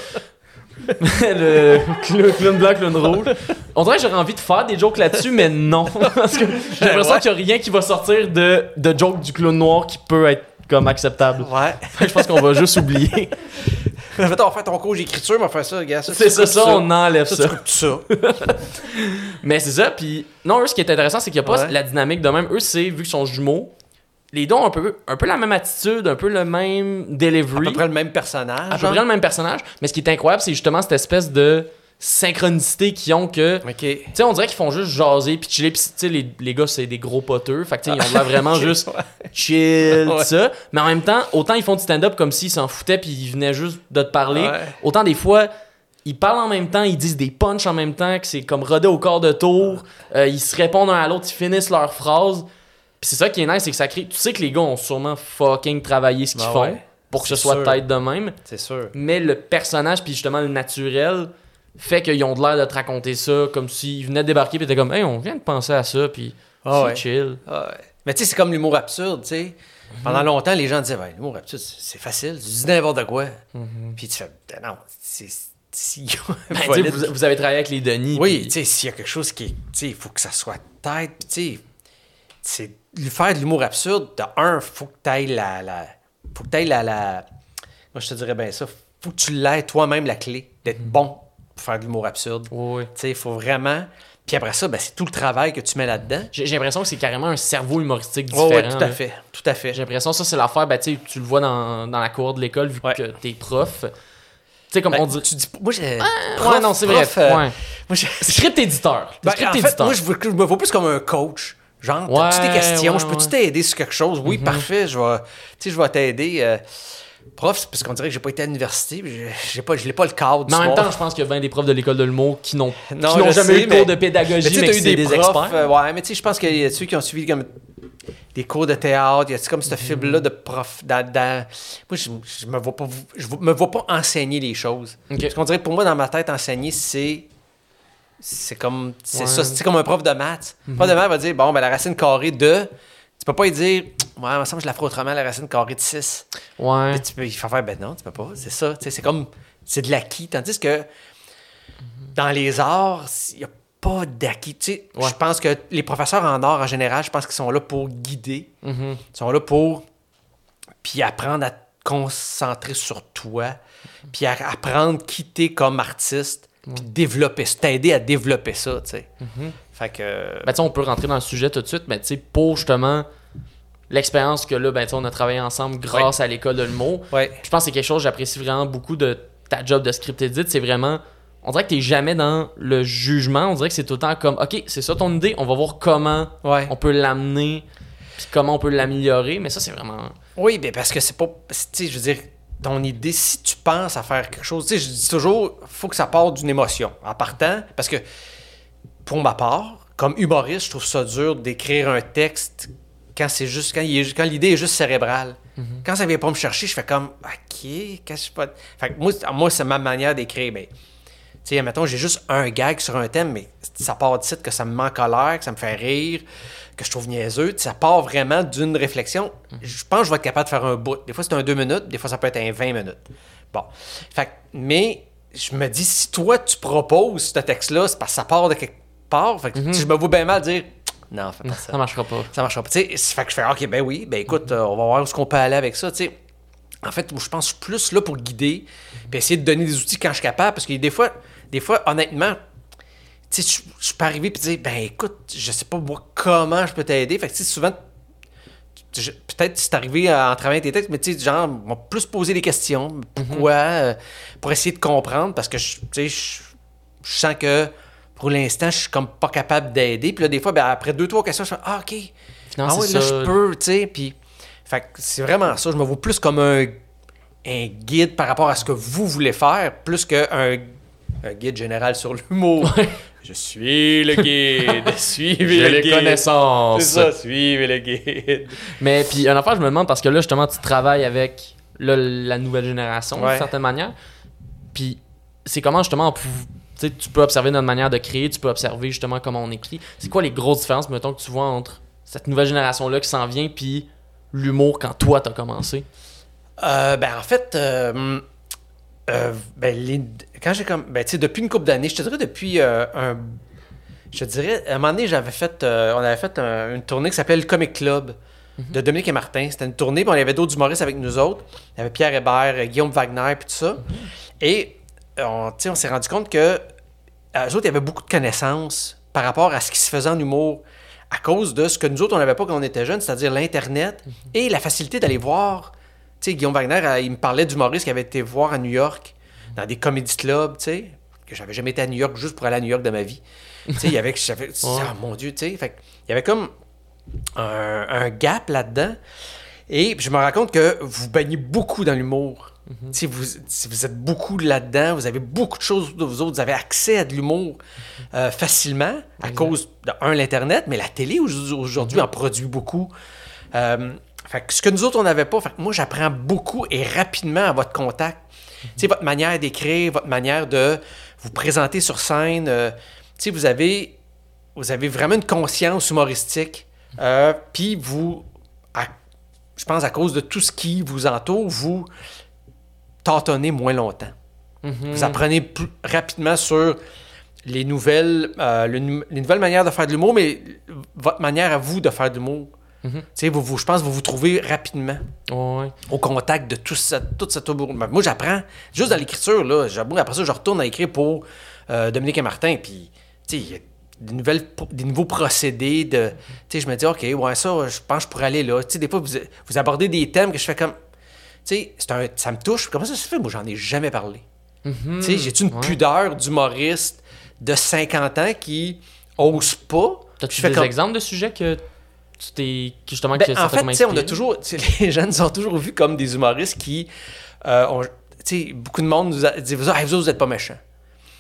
le clown, clown blanc, clown rouge. On dirait que j'aurais envie de faire des jokes là-dessus, mais non. Parce que j'ai l'impression Ouais. qu'il n'y a rien qui va sortir de, de jokes du clown noir qui peut être comme acceptable. Ouais. Je pense qu'on va juste oublier. En fait, on va faire ton cours d'écriture, mais on va faire ça, gars. C'est ça, on enlève Ça, ça. Mais c'est ça, puis non, eux, ce qui est intéressant, c'est qu'il n'y a pas la dynamique de même. Eux, c'est, vu qu'ils sont jumeaux, les deux ont un peu, un peu la même attitude, un peu le même À delivery, peu près le même personnage. à peu près le même personnage. Mais ce qui est incroyable, c'est justement cette espèce de synchronicité qu'ils ont que. Tu sais, on dirait qu'ils font juste jaser puis chiller. Puis, tu sais, les, les gars, c'est des gros poteux. Fait que, tu sais, ils ont l'air vraiment juste chill, Ouais. ça. Mais en même temps, autant ils font du stand-up comme s'ils s'en foutaient puis ils venaient juste de te parler. Ouais. Autant des fois, ils parlent en même temps, ils disent des punchs en même temps, que c'est comme rodé au corps de tour. Euh, ils se répondent un à l'autre, ils finissent leurs phrases. Puis c'est ça qui est nice, c'est que ça crée. Tu sais que les gars ont sûrement fucking travaillé ce qu'ils Ben font ouais. pour que ce soit sûr. tête de même. C'est sûr. Mais le personnage, puis justement le naturel, fait qu'ils ont de l'air de te raconter ça comme s'ils venaient de débarquer, puis t'es comme, hey, on vient de penser à ça, puis Ah c'est ouais. chill. Ah ouais. Mais tu sais, c'est comme l'humour absurde, tu sais. Pendant Mhm. longtemps, les gens disaient, ben, l'humour absurde, c'est facile, tu dis n'importe quoi. Mhm. Puis tu fais, Ben non, c'est. Si... Ben, vous, vous avez travaillé avec les Denis. Oui, puis- tu sais, s'il y a quelque chose qui est. Tu sais, il faut que ça soit tête. Puis, tu sais, faire de l'humour absurde, de un, faut que tu ailles la, la. Faut que tu ailles la, la. Moi, je te dirais bien ça. Faut que tu l'aies toi-même la clé d'être Mhm. bon faire de l'humour absurde. Oui. Tu sais, il faut vraiment. Puis après ça, ben, c'est tout le travail que tu mets là-dedans. J'ai l'impression que c'est carrément un cerveau humoristique Oui, différent. tout à fait. Tout à fait. J'ai l'impression que ça, c'est l'affaire, ben, tu tu le vois dans, dans la cour de l'école, vu Ouais. que t'es prof. Tu sais, comme Ben, on dit. Tu dis, moi, j'ai. ouais, non, c'est vrai. prof, euh, ouais. moi, Script éditeur. Ben, script en fait, éditeur. moi, je, me vois plus comme un coach. Genre, Ouais, t'as-tu des questions? ouais, je peux-tu ouais. t'aider sur quelque chose? Oui, Mhm. parfait, je vais, tu je vais t'aider. euh, prof, c'est parce qu'on dirait que j'ai pas été à l'université, j'ai- pas, je l'ai pas le cadre. Mais en même temps, je pense qu'il y a bien des profs de l'école de l'humour qui n'ont jamais sais, eu de mais- cours de Mais pédagogie, tu sais, mais, t'as qui eu des, des, profs, experts. euh, ouais, mais tu sais, je pense qu'il y a ceux qui ont suivi comme des cours de théâtre, il y a comme Mhm. cette fibre-là de prof. dans- dans- Moi, je, je me vois pas, je me vois pas enseigner les choses. Ok. Parce qu'on dirait que pour moi, dans ma tête, enseigner, c'est. C'est comme. C'est Ouais. ça, c'est comme un prof de maths. Le prof de maths va dire bon, ben, la racine carrée de. Tu peux pas lui dire Ouais, il me semble que je la ferai autrement, la racine carrée de 6. Ouais. Tu peux, il faut faire ben non, tu peux pas. C'est ça. Tu sais, C'est comme. C'est de l'acquis. Tandis que dans les arts, il n'y a pas d'acquis. Tu sais, Ouais. Je pense que les professeurs en art, en général, je pense qu'ils sont là pour guider. Mhm. Ils sont là pour. Puis apprendre à te concentrer sur toi. Puis à apprendre qui t'es comme artiste. Puis développer. T'aider à développer ça, tu sais. Fait que. Ben, on peut rentrer dans le sujet tout de suite, mais tu sais, pour justement l'expérience que là, ben, on a travaillé ensemble grâce à l'école de l'humour. ouais. Je pense que c'est quelque chose que j'apprécie vraiment beaucoup de ta job de script edit. C'est vraiment. On dirait que t'es jamais dans le jugement. On dirait que c'est tout le temps comme, OK, c'est ça ton idée, on va voir comment Ouais. on peut l'amener, puis comment on peut l'améliorer. Mais ça, c'est vraiment. Oui, ben parce que c'est pas. Tu sais, je veux dire, ton idée, si tu penses à faire quelque chose, tu sais, je dis toujours, faut que ça parte d'une émotion. En partant, parce que pour ma part, comme humoriste, je trouve ça dur d'écrire un texte quand c'est juste. quand, il est- quand l'idée est juste cérébrale. Quand ça vient pas me chercher, je fais comme OK, qu'est-ce que je que moi, c'est- moi, c'est ma manière d'écrire. Ben, tu sais, mettons, j'ai juste un gag sur un thème, mais ça part du site que ça me met en colère, que ça me fait rire, que je trouve niaiseux. Ça part vraiment d'une réflexion. Je pense que je vais être capable de faire un bout. Des fois, c'est un deux minutes, des fois, ça peut être un 20 minutes. Bon. Fait mais je me dis, si toi, tu proposes ce texte-là, c'est parce que ça part de quelque Fait que sais, je me vois bien mal dire, non, fais pas ça. Ça marchera pas. Ça marchera pas. Fait que je fais, OK, ben oui, ben écoute, euh, on va voir où est-ce qu'on peut aller avec ça. En fait, je pense que je suis plus là pour guider, puis essayer de donner des outils quand je suis capable, parce que des fois, des fois honnêtement, tu sais, je, peux arriver et dire, ben écoute, je sais pas moi comment je peux t'aider. Fait que tu sais, souvent, peut-être c'est arrivé en travaillant tes textes, mais tu sais, genre, on va plus poser des questions. Pourquoi? euh, pour essayer de comprendre, parce que tu sais, je sens que pour l'instant, je suis comme pas capable d'aider. Puis là, des fois, ben, après deux, trois questions, je fais, ah, OK. Ah oui, là, je peux, tu sais. Puis, fait que c'est vraiment ça. Je me vois plus comme un, un guide par rapport à ce que vous voulez faire, plus qu'un un guide général sur l'humour. Je suis le guide. Suivez le les guide. connaissances. C'est ça, suivez le guide. Mais puis, une affaire, je me demande parce que là, justement, tu travailles avec là, la nouvelle génération, d'une certaine manière. Puis, c'est comment, justement, pou- tu sais, tu peux observer notre manière de créer, tu peux observer, justement, comment on écrit. C'est quoi les grosses différences, mettons, que tu vois entre cette nouvelle génération-là qui s'en vient, puis l'humour quand toi, t'as commencé? Euh, ben, en fait, euh, euh, ben, les- quand j'ai comme. Ben, tu sais, depuis une couple d'années, je te dirais depuis un. Je te dirais, à un moment donné, j'avais fait. on avait fait un- une tournée qui s'appelle le Comic Club de Dominique et Martin. C'était une tournée, puis on avait d'autres humoristes avec nous autres. Il y avait Pierre Hébert, Guillaume Wagner, puis tout ça. Et on, tu sais, on s'est rendu compte que. Euh, eux autres, il y avait beaucoup de connaissances par rapport à ce qui se faisait en humour à cause de ce que nous autres, on n'avait pas quand on était jeunes, c'est-à-dire l'Internet et la facilité d'aller voir. Tu sais, Guillaume Wagner, euh, il me parlait d'humoristes qui avait été voir à New York, dans des comedy clubs, tu sais, que j'avais jamais été à New York juste pour aller à New York de ma vie. tu sais, il y avait, j'avais, ah, mon Dieu, tu sais, fait il y avait comme un, un gap là-dedans. Et je me rends compte que vous baignez beaucoup dans l'humour. Si, vous, êtes beaucoup là-dedans, vous avez beaucoup de choses de vous autres, vous avez accès à de l'humour euh, facilement à cause de, un, l'Internet, mais la télé aujourd'hui en produit beaucoup. Euh, fait que ce que nous autres, on n'avait pas, fait que moi, j'apprends beaucoup et rapidement à votre contact. Sais, votre manière d'écrire, votre manière de vous présenter sur scène. euh, vous avez, vous avez vraiment une conscience humoristique. Euh, Puis vous, à- je pense à cause de tout ce qui vous entoure, vous tâtonnez moins longtemps. Vous apprenez plus rapidement sur les nouvelles, euh, le les nouvelles manières de faire de l'humour, mais votre manière à vous de faire de l'humour. Sais, vous, vous- je pense que vous vous trouvez rapidement Ouais. au contact de tout ça, toute cette. Ben, Moi, j'apprends juste dans l'écriture. là. Après ça, je retourne à écrire pour euh, Dominique et Martin. Puis, il y a des, nouvelles, des nouveaux procédés. De, je me dis, OK, ouais, ça, je pense que je pourrais aller là. Des fois, vous, vous abordez des thèmes que je fais comme. Sais, ça me touche. Comment ça se fait? Moi, j'en ai jamais parlé. Tu sais, j'ai-tu une Ouais. pudeur d'humoriste de 50 ans qui ose pas? T'as-tu des comme- exemples de sujets que tu t'es. justement, ben, que ça en fait, on a toujours, les jeunes sont toujours vus comme des humoristes qui, euh, ont- beaucoup de monde nous a dit, vous, Hey, vous vous êtes pas méchants.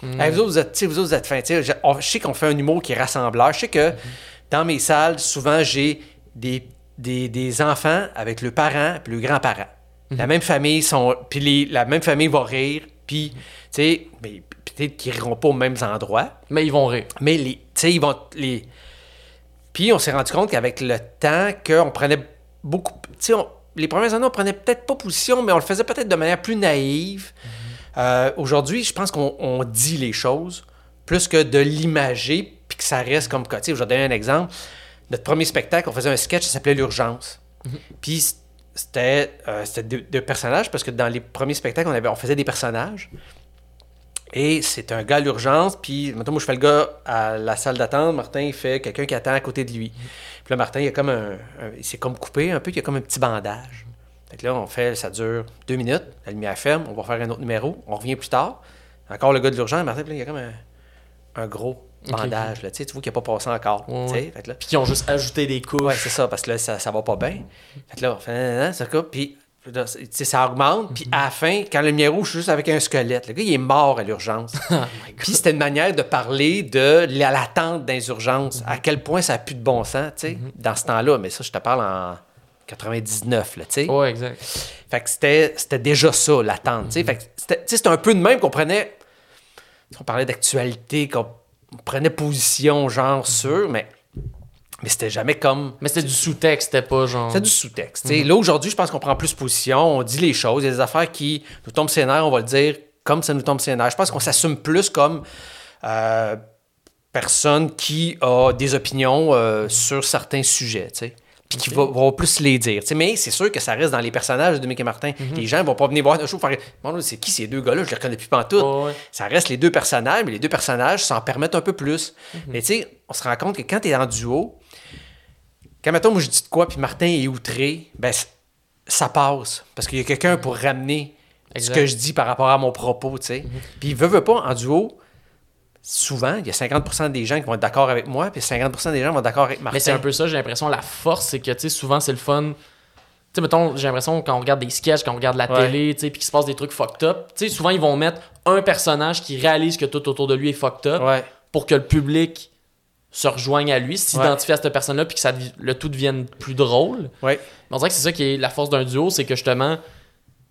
Mm. Hey, vous êtes, vous vous êtes sais, je, je sais qu'on fait un humour qui est rassembleur. Je sais que Mm-hmm. dans mes salles, souvent, j'ai des, des, des enfants avec le parent et le grand-parent. La même famille sont, puis les- la même famille va rire, puis, tu sais, mais peut-être qu'ils riront pas aux mêmes endroits. Mais ils vont rire. Mais les, tu sais, ils vont les. Puis on s'est rendu compte qu'avec le temps, qu'on prenait beaucoup. Tu sais, les premières années, on prenait peut-être pas position, mais on le faisait peut-être de manière plus naïve. Euh, Aujourd'hui, je pense qu'on on dit les choses plus que de l'imager, puis que ça reste comme. Tu sais, je vais donner un exemple. Notre premier spectacle, on faisait un sketch, ça s'appelait L'urgence. Puis c'était euh, deux, deux personnages, parce que dans les premiers spectacles, on, avait, on faisait des personnages. Et c'est un gars à l'urgence, puis maintenant moi je fais le gars à la salle d'attente, Martin il fait quelqu'un qui attend à côté de lui. Puis là Martin il comme un, s'est comme coupé un peu, il y a comme un petit bandage. Fait que là on fait, ça dure deux minutes, la lumière ferme, on va faire un autre numéro, on revient plus tard. Encore le gars de l'urgence, Martin, il y a comme un gros Bandage là, tu vois qu'il n'a pas passé encore. Puis qui ont juste ajouté des couches. Ouais, c'est ça, parce que là, ça, ça va pas bien. Fait que là, on fait, nan, nan, ça coupe, puis ça augmente, puis à la fin, quand le lumière rouge, je suis juste avec un squelette. Le gars, il est mort à l'urgence. puis c'était une manière de parler de la- l'attente dans les urgences, à quel point ça a plus de bon sens, tu sais, dans ce temps-là. Mais ça, je te parle en 99, là, tu sais. Ouais, exact. Fait que c'était, déjà ça, l'attente. tu sais. Fait que c'était, un peu de même qu'on prenait. On parlait d'actualité, qu'on on prenait position, genre, sur, mais, mais c'était jamais comme. Mais c'était du sous-texte, c'était pas genre. C'est du sous-texte. sais. Là, aujourd'hui, je pense qu'on prend plus position, on dit les choses. Il y a des affaires qui nous tombent sur les nerfs, on va le dire comme ça nous tombe nerfs. Je pense qu'on s'assume plus comme euh, personne qui a des opinions euh, sur certains sujets, tu sais. Puis qui va, va plus les dire. Mais c'est sûr que ça reste dans les personnages de Mickey Martin. Les gens vont pas venir voir un show faire Bon, c'est qui ces deux gars-là? Je les reconnais plus pantoute. Ouais. Ça reste les deux personnages, mais les deux personnages s'en permettent un peu plus. Mais tu sais, on se rend compte que quand tu es en duo, quand mettons, moi je dis de quoi, puis Martin est outré, ben ça passe. Parce qu'il y a quelqu'un pour ramener Exact. ce que je dis par rapport à mon propos, tu sais. Puis il veut, veut pas, en duo, souvent, il y a 50% des gens qui vont être d'accord avec moi, puis 50% des gens vont être d'accord avec Martin. Mais c'est un peu ça, j'ai l'impression. La force, c'est que, tu sais, souvent, c'est le fun. Tu sais, mettons, j'ai l'impression quand on regarde des sketchs, quand on regarde la Ouais. télé, tu sais, puis qu'il se passe des trucs fucked up, tu sais, souvent, ils vont mettre un personnage qui réalise que tout autour de lui est fucked up Ouais. pour que le public se rejoigne à lui, s'identifie à cette personne-là, puis que ça le tout devienne plus drôle. Mais on dirait que c'est ça qui est la force d'un duo, c'est que justement,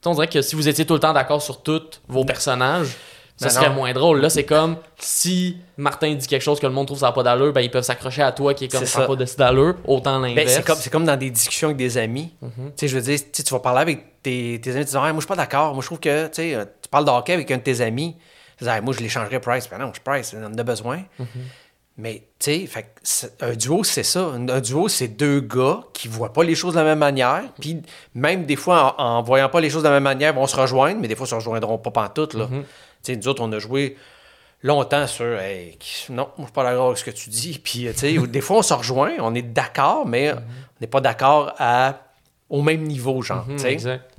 on dirait que si vous étiez tout le temps d'accord sur tous vos personnages, ça Ben serait non. moins drôle. Là, c'est comme si Martin dit quelque chose que le monde trouve ça n'a pas d'allure, ben ils peuvent s'accrocher à toi qui est comme C'est ça n'a pas d'allure, autant Ben, l'inverse. c'est comme, comme dans des discussions avec des amis. Tu sais, je veux dire, tu vas parler avec tes, tes amis, tu dis, moi, je suis pas d'accord. Moi, je trouve que, tu euh, parles de hockey avec un de tes amis. Tu dis, moi, je l'échangerais Price. Ben non, je Price, on en a besoin. Mais, tu sais, un duo, c'est ça. Un, duo, c'est deux gars qui voient pas les choses de la même manière. Puis, même des fois, en, en voyant pas les choses de la même manière, vont se rejoindre, mais des fois, ils se rejoindront pas pantoute, là. Tu sais, nous autres, on a joué longtemps sur hey, non, moi je suis pas d'accord avec ce que tu dis. Puis, tu sais, des fois, on se rejoint, on est d'accord, mais on n'est pas d'accord à, au même niveau, genre. Mhm, tu sais. exact.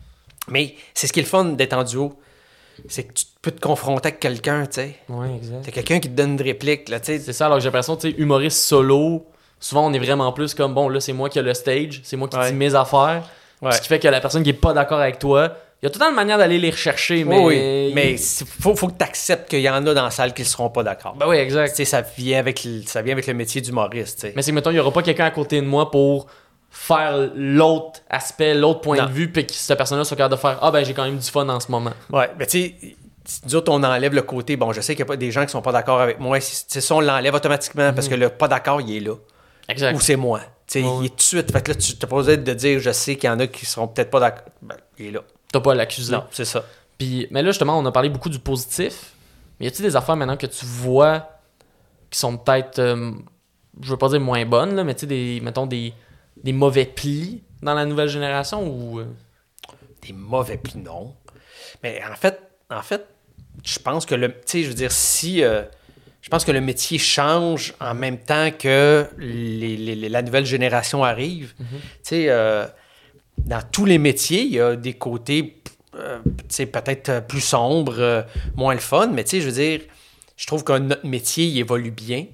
Mais c'est ce qui est le fun d'être en duo. C'est que tu peux te confronter avec quelqu'un, tu sais. Ouais, exact. T'as quelqu'un qui te donne une réplique, là, tu sais. C'est ça, alors que j'ai l'impression, tu sais, humoriste solo, souvent on est vraiment plus comme, bon, là, c'est moi qui ai le stage, c'est moi qui Ouais. dis mes affaires. Ouais. Ce qui fait que la personne qui est pas d'accord avec toi, il y a tout le temps une manière d'aller les rechercher, mais. Oui, oui. Mais il faut, faut que tu acceptes qu'il y en a dans la salle qui ne seront pas d'accord. Ben oui, Tu exact. sais, ça vient avec le, ça vient avec le métier d'humoriste, tu sais. Mais c'est que, mettons, il y aura pas quelqu'un à côté de moi pour faire l'autre aspect, l'autre point Non. de vue, puis que cette personne-là soit capable de faire Ah, ben j'ai quand même du fun en ce moment. Ouais, mais tu sais, nous autres, on enlève le côté, bon, je sais qu'il y a pas des gens qui sont pas d'accord avec moi, c'est ça, on l'enlève automatiquement parce que le pas d'accord, il est là. Exact. Ou c'est moi. Tu sais, Ouais, il est tout de suite. Fait que là, tu t'as pas besoin de dire, je sais qu'il y en a qui seront peut-être pas d'accord. Ben, il est là. T'as pas à l'accuser. Non, c'est ça. Puis, mais là, justement, on a parlé beaucoup du positif. Mais y a-t-il des affaires maintenant que tu vois qui sont peut-être, euh, je veux pas dire moins bonnes, là, mais tu sais, des, mettons, des, des mauvais plis dans la nouvelle génération ou. euh, des mauvais plis, non. Mais en fait, en fait, je pense que le, tu sais, je veux dire, si, euh, je pense que le métier change en même temps que les- les- les- la nouvelle génération arrive. Tu sais, euh, dans tous les métiers, il y a des côtés, euh, tu sais, peut-être plus sombres, moins le fun, mais tu sais, je veux dire, je trouve que notre métier, il évolue bien.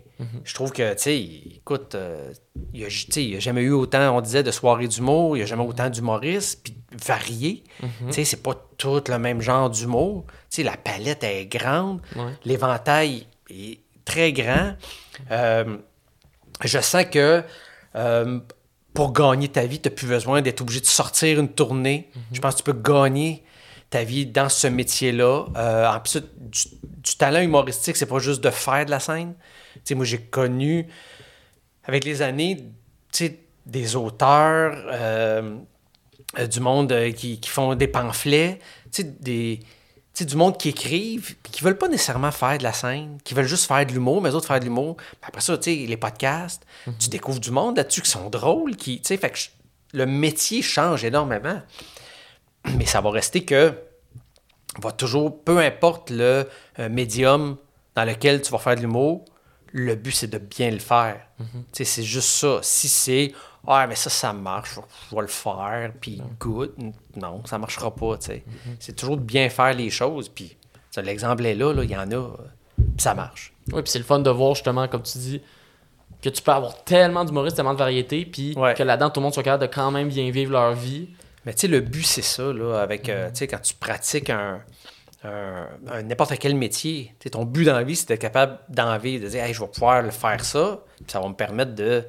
Je trouve que, tu sais, écoute, euh, il n'y a, jamais eu autant, on disait, de soirées d'humour, il n'y a jamais autant d'humoristes, puis variés. Tu sais, c'est pas tout le même genre d'humour. Tu sais, la palette est grande, Ouais. l'éventail est très grand. Euh, je sens que euh, pour gagner ta vie, tu n'as plus besoin d'être obligé de sortir une tournée. Je pense que tu peux gagner ta vie dans ce métier-là. En plus, du, du talent humoristique, c'est pas juste de faire de la scène. Sais, moi, j'ai connu, avec les années, tu sais, des auteurs, euh, euh, du monde euh, qui, qui font des pamphlets, tu sais, des... tu sais, du monde qui écrivent, puis qui veulent pas nécessairement faire de la scène, qui veulent juste faire de l'humour, mais eux autres faire de l'humour. Après ça, tu sais, les podcasts, tu découvres du monde là-dessus qui sont drôles, qui, tu sais, fait que je- le métier change énormément. Mais ça va rester que va toujours, peu importe le euh, médium dans lequel tu vas faire de l'humour, le but c'est de bien le faire. Sais, C'est juste ça. Si c'est Ah, mais ça, ça marche, je vais- le faire, puis good, non, ça marchera pas. sais. C'est toujours de bien faire les choses, puis l'exemple est là, là, il y en a, euh, puis ça marche. Oui, puis c'est le fun de voir justement, comme tu dis, que tu peux avoir tellement d'humoristes, tellement de variétés, puis Ouais. que là-dedans, tout le monde soit capable de quand même bien vivre leur vie. Mais tu sais, le but, c'est ça, là, avec, euh, tu sais, quand tu pratiques un, un- un- n'importe quel métier, tu ton but dans la vie, c'est d'être capable d'envie, de dire, hey, je vais pouvoir le faire ça, puis ça va me permettre de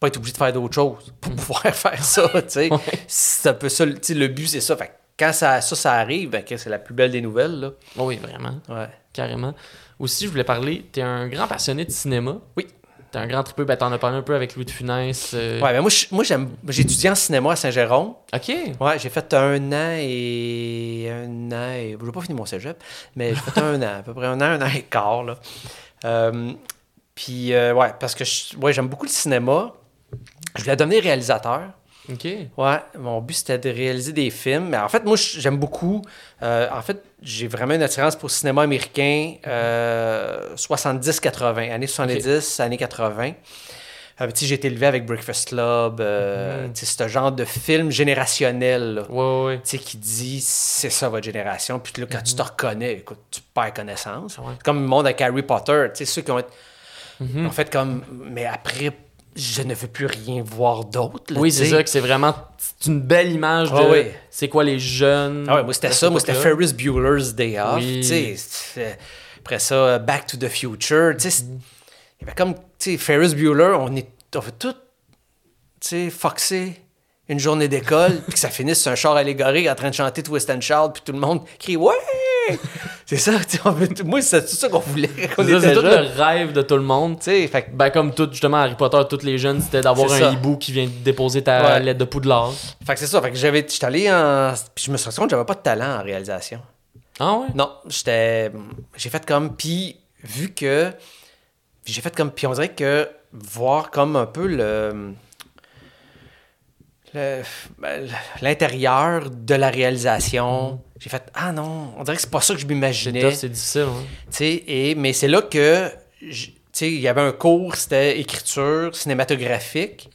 pas être obligé de faire d'autres choses pour pouvoir faire ça, tu sais. Ouais. C'est un peu ça, le- tu but, c'est ça. Fait que quand ça, ça, ça arrive, ben, c'est la plus belle des nouvelles, là. Oh oui, vraiment, Ouais. carrément. Aussi, je voulais parler, t'es un grand passionné de cinéma. Oui. T'es un grand trippeux, ben t'en as parlé un peu avec Louis de Funès. euh, Ouais, ben moi, je- moi j'aime, j'ai étudié en cinéma à Saint-Jérôme. Ok. Ouais, j'ai fait un an et un an et... Je pas fini mon cégep, mais j'ai fait un an, à peu près un an, un an et quart, là. Euh, puis, euh, ouais, parce que je- ouais, j'aime beaucoup le cinéma. Je voulais devenir réalisateur. Ok. Ouais, mon but c'était de réaliser des films. Mais en fait, moi, j'aime beaucoup. euh, en fait, j'ai vraiment une attirance pour le cinéma américain euh, 70-80, années 70, années 80. Euh, j'ai été élevé avec Breakfast Club, euh, sais, ce genre de film générationnel. là Ouais, qui dit c'est ça votre génération. Puis là, quand tu te reconnais, écoute, tu perds connaissance. Ouais. Comme le monde avec Harry Potter, tu sais, ceux qui ont, Mhm. ont fait comme. Mais après, je ne veux plus rien voir d'autre. Oui, c'est ça, que c'est vraiment une belle image de Ah oui. c'est quoi les jeunes. Ah ouais, moi, c'était de ça. Moi, c'était. Ferris Bueller's Day Off. Oui. Après ça, Back to the Future. Avait comme, Ferris Bueller, on est on fait tout, tu sais, foxer une journée d'école, puis que ça finisse sur un char allégorique en train de chanter Twist and Shout, puis tout le monde crie « Ouais! » C'est ça, tu sais, on veut- moi, c'est tout ça qu'on voulait C'est tout le rêve de tout le monde. Tu sais, fait Ben, comme tout, justement, Harry Potter, tous les jeunes, c'était d'avoir un ça. hibou qui vient déposer ta Ouais. lettre de poudlard. fait que c'est ça. Fait que j'avais, j'étais allé en... Puis je me suis rendu compte que j'avais pas de talent en réalisation. Ah ouais? Non, j'étais. J'ai fait comme. Puis, vu que. J'ai fait comme. Puis, on dirait que voir comme un peu le. Le- ben, l'intérieur de la réalisation. J'ai fait Ah non, on dirait que c'est pas ça que je m'imaginais. c'est difficile. hein. Et, mais c'est là que, j- tu sais, il y avait un cours, c'était écriture cinématographique.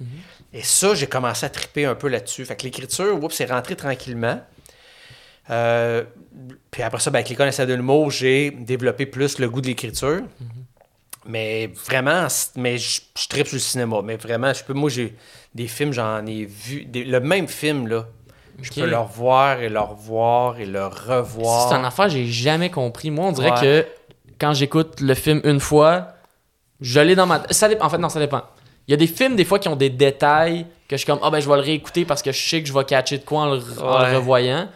Et ça, j'ai commencé à triper un peu là-dessus. Fait que l'écriture, c'est rentré tranquillement. Euh, puis après ça, ben, avec les connaissances de l'humour, j'ai développé plus le goût de l'écriture. Mais vraiment, mais je, je tripe sur le cinéma. Mais vraiment, je peux, moi, j'ai des films, j'en ai vu. des- le même film, là. Je Ok. peux le revoir et le revoir et le revoir. C'est une affaire que j'ai jamais compris. Moi, on dirait Ouais. que quand j'écoute le film une fois, je l'ai dans ma. Ça dépend. En fait, non, ça dépend. Il y a des films, des fois, qui ont des détails que je suis comme, ah ben, je vais le réécouter parce que je sais que je vais catcher de quoi en le, en le Ouais. revoyant.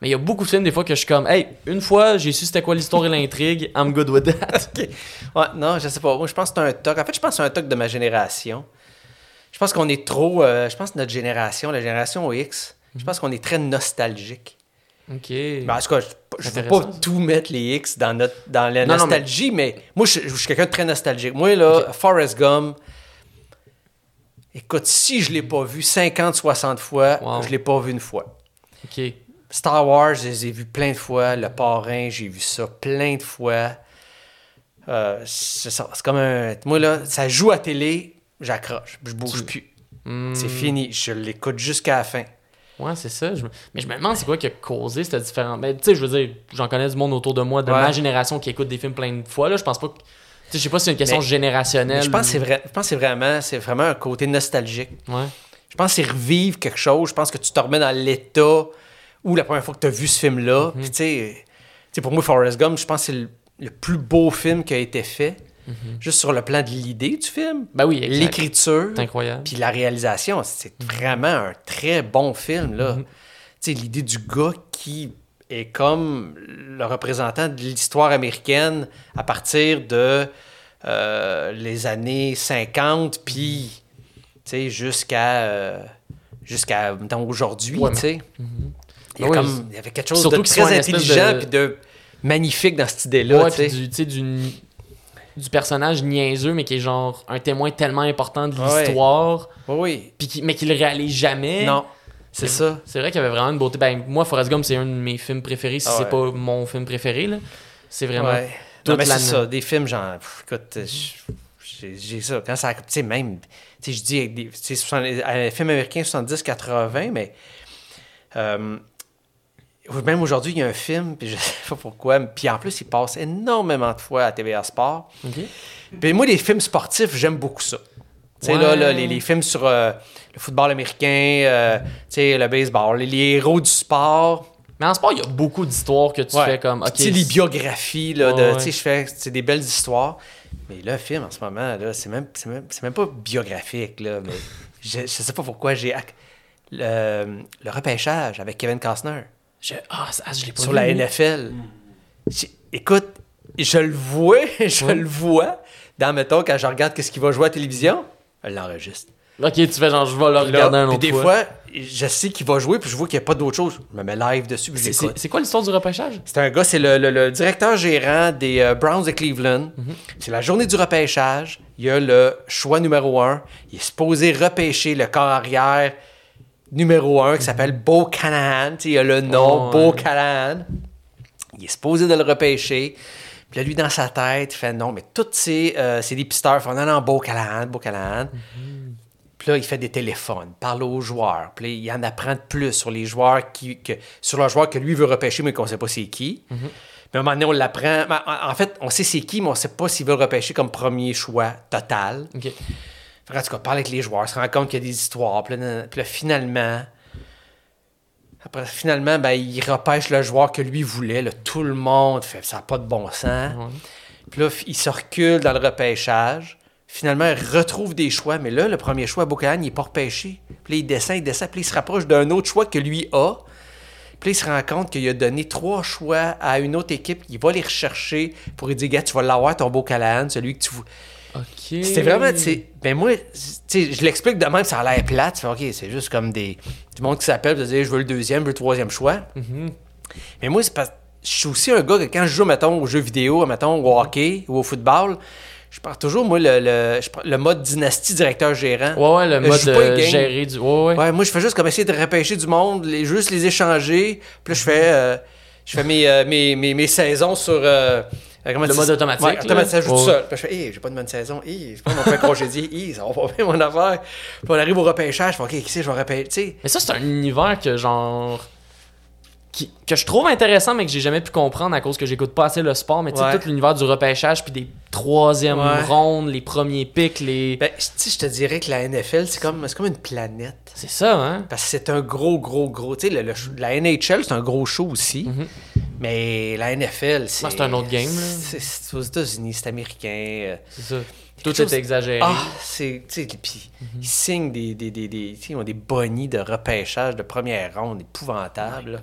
Mais il y a beaucoup de films, des fois, que je suis comme, hey, une fois, j'ai su c'était quoi l'histoire et l'intrigue, I'm good with that. Ouais, non, je sais pas. Moi, je pense que c'est un toc. En fait, je pense que c'est un toc de ma génération. Je pense qu'on est trop. euh, je pense que notre génération, la génération X, je pense qu'on est très nostalgique. ok. Ben, en tout cas, je, je veux pas ça. tout mettre les X dans, notre, dans la Non, non, mais- nostalgie, mais... moi, je, je suis quelqu'un de très nostalgique. Moi, là, Forrest Gump, écoute, si je l'ai pas vu 50, 60 fois, Wow. je l'ai pas vu une fois. Ok. Star Wars, je les ai vus plein de fois. Le Parrain, j'ai vu ça plein de fois. Euh, c'est ça. C'est comme un. Moi, là, ça joue à télé, j'accroche. Je bouge Tu- plus. Hmm. C'est fini. Je l'écoute jusqu'à la fin. Ouais, c'est ça. Je Mais je me demande c'est quoi qui a causé cette différence? Mais tu sais, je veux dire, j'en connais du monde autour de moi, de Ouais. ma génération qui écoute des films plein de fois. Là, je pense pas que. Tu sais, je sais pas si c'est une question Mais- générationnelle. Mais je pense que c'est vrai. Je pense que c'est vraiment, c'est vraiment un côté nostalgique. Ouais. Je pense que c'est revivre quelque chose. Je pense que tu te remets dans l'état où la première fois que tu as vu ce film-là. Mhm. Puis tu sais, tu sais, pour moi, Forrest Gump, je pense que c'est le, le plus beau film qui a été fait. Juste sur le plan de l'idée du film, Ben oui, Mhm. l'écriture, incroyable. puis la réalisation. C'est vraiment un très bon film. là. Mhm. Tu sais, l'idée du gars qui est comme le représentant de l'histoire américaine à partir de euh, les années 50, puis tu sais, jusqu'à euh, jusqu'à aujourd'hui, Ouais, tu sais. Il y a comme- il y avait quelque chose de très intelligent de- puis de magnifique dans cette idée-là, ouais, tu puis sais. du, tu sais, du, du personnage niaiseux, mais qui est genre un témoin tellement important de l'histoire, Oui, oui. puis qui- mais qui le réalise jamais. Non, c'est ça. C'est vrai qu'il y avait vraiment une beauté. Ben, moi, Forrest Gump, c'est un de mes films préférés, si Ah c'est ouais. pas mon film préféré. là. C'est vraiment. Ouais. Non, mais c'est ça, des films, genre, pff, écoute, euh, j'ai ça. Quand ça, tu sais, même, tu sais, je dis, des, tu sais, 70 un film américain 70-80, mais euh, même aujourd'hui, il y a un film, puis je sais pas pourquoi, puis en plus, il passe énormément de fois à TVA Sport. Puis moi, les films sportifs, j'aime beaucoup ça. Tu sais, Ouais. là, là, les, les films sur euh, le football américain, euh, tu sais, le baseball, les, les héros du sport. Mais en sport, il y a beaucoup d'histoires que tu Ouais. fais comme. Puis, Ok, tu sais, les biographies, là, Ouais, de, tu sais, je fais, c'est des belles histoires. Mais le film, en ce moment, là, c'est même, c'est même, c'est même pas biographique, là, mais je, je sais pas pourquoi j'ai... Le, le repêchage avec Kevin Costner Je... Ah, ça, je l'ai pas sur vu, la moi. NFL. J'ai- Écoute, je le vois, je Ouais. le vois dans, mettons, quand je regarde qu'est-ce qu'il va jouer à la télévision, je l'enregistre. Ok, tu fais genre, je vais le regarder un puis autre des fois. fois, je sais qu'il va jouer, puis je vois qu'il n'y a pas d'autre chose. Je me mets live dessus, puis je C'est- l'écoute. C'est c'est quoi l'histoire du repêchage? C'est un gars, c'est le, le- le directeur gérant des euh, Browns de Cleveland. Mhm. C'est la journée du repêchage. Il y a le choix numéro un. Il est supposé repêcher le corps arrière numéro un qui s'appelle Bo Callahan. Il a le nom, Oh, Bo ouais. Callahan. Il est supposé de le repêcher. Puis là, lui, dans sa tête, il fait non, mais tous ces, euh, ces dépisteurs font non, non, Bo Callahan, Bo Callahan. Puis là, il fait des téléphones, parle aux joueurs. Puis là, il en apprend de plus sur les joueurs qui, que, sur le joueur que lui veut repêcher, mais qu'on ne sait pas c'est qui. Puis à un moment donné, on l'apprend. En fait, on sait c'est qui, mais on ne sait pas s'il veut repêcher comme premier choix total. Fait en tout cas, parle avec les joueurs, se rend compte qu'il y a des histoires. Puis là, puis là, finalement, après, finalement, ben, il repêche le joueur que lui voulait. là. tout le monde fait ça n'a pas de bon sens. Puis là, il se recule dans le repêchage. Finalement, il retrouve des choix. Mais là, le premier choix à Bocahan, il n'est pas repêché. Puis là, il descend, il descend. Puis là, il se rapproche d'un autre choix que lui a. Puis là, il se rend compte qu'il a donné trois choix à une autre équipe. Il va les rechercher pour lui dire Gars, tu vas l'avoir ton beau Callahan, celui que tu veux. Ok. C'était vraiment, tu sais, ben moi, tu sais, je l'explique de même, ça a l'air plate. Tu fais, OK, c'est juste comme des, du monde qui s'appelle, pour dire, je veux le deuxième, je veux le troisième choix. Mhm. Mais moi, c'est parce je suis aussi un gars que quand je joue, mettons, aux jeux vidéo, mettons, au hockey ou au football, Je pars toujours, moi, le, le, le mode dynastie directeur-gérant. Ouais, ouais, le je mode euh, géré du. Ouais, ouais. Ouais, moi, je fais juste comme essayer de repêcher du monde, les, juste les échanger. Puis là, je fais, euh, je fais mes, euh, mes, mes, mes saisons sur. Le mode automatique, Ouais, automatique, ça là. joue tout Ouais. seul. Puis je fais, hé, j'ai pas de bonne saison. Hé, je pas mon congédié. Hé, ça va pas bien, mon affaire. Puis on arrive au repêchage. Je fais, ok, qui c'est, je vais repêcher? Tu sais, Mais ça, c'est un univers que, genre. qui- que je trouve intéressant, mais que j'ai jamais pu comprendre à cause que j'écoute pas assez le sport. Mais tu sais, Ouais. tout l'univers du repêchage, puis des troisièmes Ouais. rondes, les premiers pics, les. ben, tu sais, je te dirais que la NFL, c'est comme, c'est comme une planète. C'est ça, hein? Parce que c'est un gros, gros, gros. Tu sais, la NHL, c'est un gros show aussi. Mhm. Mais la NFL, c'est. Ouais, c'est un autre game, là. C'est c'est aux États-Unis, c'est américain. euh, C'est ça. Tout est exagéré. Ah, c'est. Tu sais, puis ils signent des. des, des, ils ont des bonnies de repêchage de première ronde épouvantables.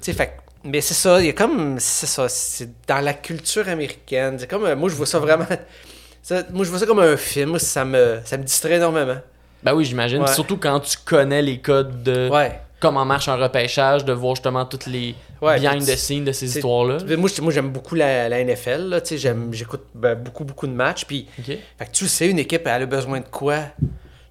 sais, fait Mais c'est ça, il y a comme. C'est ça, c'est dans la culture américaine. C'est comme. euh, Moi, je vois ça vraiment. ça- moi, je vois ça comme un film. Ça me, ça me distrait énormément. Ben oui, j'imagine. Ouais. Surtout quand tu connais les codes de Ouais. Comment marche un repêchage, de voir justement toutes les Ouais, behind the scenes de ces histoires-là. Moi, j'aime beaucoup la, la NFL. Là, tu sais, j'aime- J'écoute ben, beaucoup, beaucoup de matchs. Puis, fait que tu sais, une équipe, elle a besoin de quoi?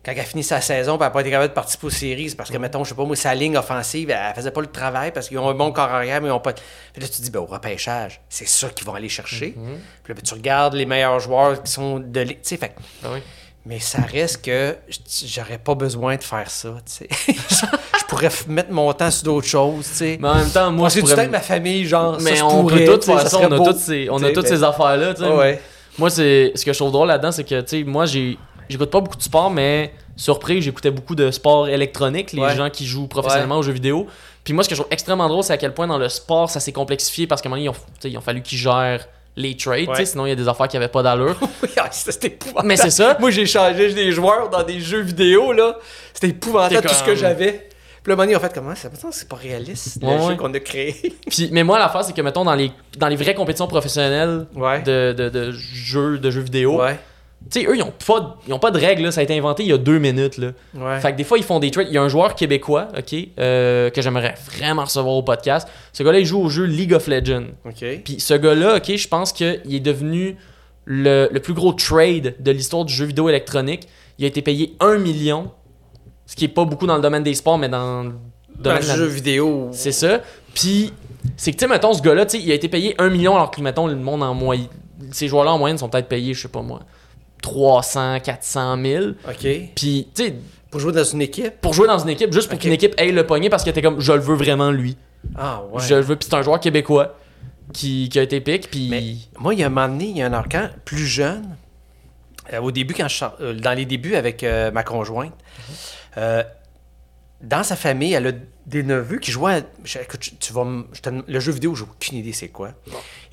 Quand elle finit sa saison, puis elle n'a pas été capable de participer aux séries. Parce que, mettons, je sais pas, moi, sa ligne offensive, elle faisait pas le travail parce qu'ils ont un bon corps arrière, mais ils ont pas. Puis là, tu te dis, ben, au repêchage, c'est ça qu'ils vont aller chercher. Mhm. Puis là, ben, tu regardes les meilleurs joueurs qui sont de. l'é- Tu sais, fait que- oui. Mais ça reste que j'aurais pas besoin de faire ça, tu sais. je pourrais mettre mon temps sur d'autres choses, tu sais. Mais en même temps, moi, Moi, je c'est du pourrais temps avec ma famille, genre. Mais on pourrais, peut tout faire ça, on a beau, toutes ces, on a toutes ben, ces affaires-là. tu sais. ouais. Moi, c'est ce que je trouve drôle là-dedans, c'est que, tu sais, moi, j'ai j'écoute pas beaucoup de sport, mais surpris, j'écoutais beaucoup de sport électronique, les Ouais. gens qui jouent professionnellement aux jeux vidéo. Puis moi, ce que je trouve extrêmement drôle, c'est à quel point dans le sport, ça s'est complexifié parce qu'à un moment donné, ont, ils ont fallu qu'ils gèrent les trades, Ouais. sinon il y a des affaires qui avaient pas d'allure. Ah, c'était épouvantable. Mais c'est ça. Moi, j'ai changé des joueurs dans des jeux vidéo, là. C'était épouvantable T'es tout ce que comme- j'avais. Puis là, Mani, en fait, comment ça c'est pas réaliste, le Ouais, jeu qu'on a créé. Puis, mais moi, l'affaire, c'est que, mettons, dans les, dans les vraies compétitions professionnelles Ouais. de, de, de jeux, de jeux vidéo. Tu sais, eux, ils ont, pas, de- ils ont pas de règles, là. ça a été inventé il y a deux minutes. Là. Ouais. Fait que des fois, ils font des trades. Il y a un joueur québécois, ok, euh, que j'aimerais vraiment recevoir au podcast. Ce gars-là, il joue au jeu League of Legends. Puis ce gars-là, ok, je pense qu'il est devenu le, le plus gros trade de l'histoire du jeu vidéo électronique. Il a été payé 1 million, ce qui est pas beaucoup dans le domaine des sports, mais dans le Dans domaine le de jeu vidéo. C'est ça. Puis, c'est que, tu sais, mettons, ce gars-là, tu sais, il a été payé 1 million, alors que, mettons, le monde en moyenne. Ces joueurs-là, en moyenne, sont peut-être payés, je sais pas moi, 300, 400 000. OK. Puis, tu sais, Pour jouer dans une équipe? pour jouer dans une équipe, juste pour qu'une équipe aille le pogner parce que t'es comme, je le veux vraiment lui. Ah, ouais. Je le veux. Puis c'est un joueur québécois qui, qui a été. Puis. Mais moi, il y a un moment donné, il y a un arcan plus jeune. euh, au début, quand je, euh, dans les débuts avec euh, ma conjointe, dans sa famille, elle a des neveux qui jouaient à. je- écoute, tu, tu vas me- je te- le jeu vidéo, j'ai aucune idée c'est quoi.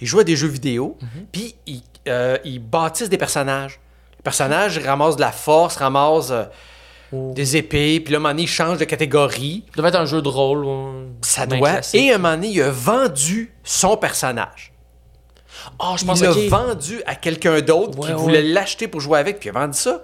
Ils jouent à des jeux vidéo, puis ils, euh, ils bâtissent des personnages. Les personnages ramassent de la force, ramassent euh, Oh. des épées, puis là, à un moment donné, ils changent de catégorie. Ça devait être un jeu de rôle. Ça doit. classique. Et à un moment donné, il a vendu son personnage. Ah, je Il pense l'a ok. vendu à quelqu'un d'autre qui Ouais, voulait l'acheter pour jouer avec, puis il a vendu ça.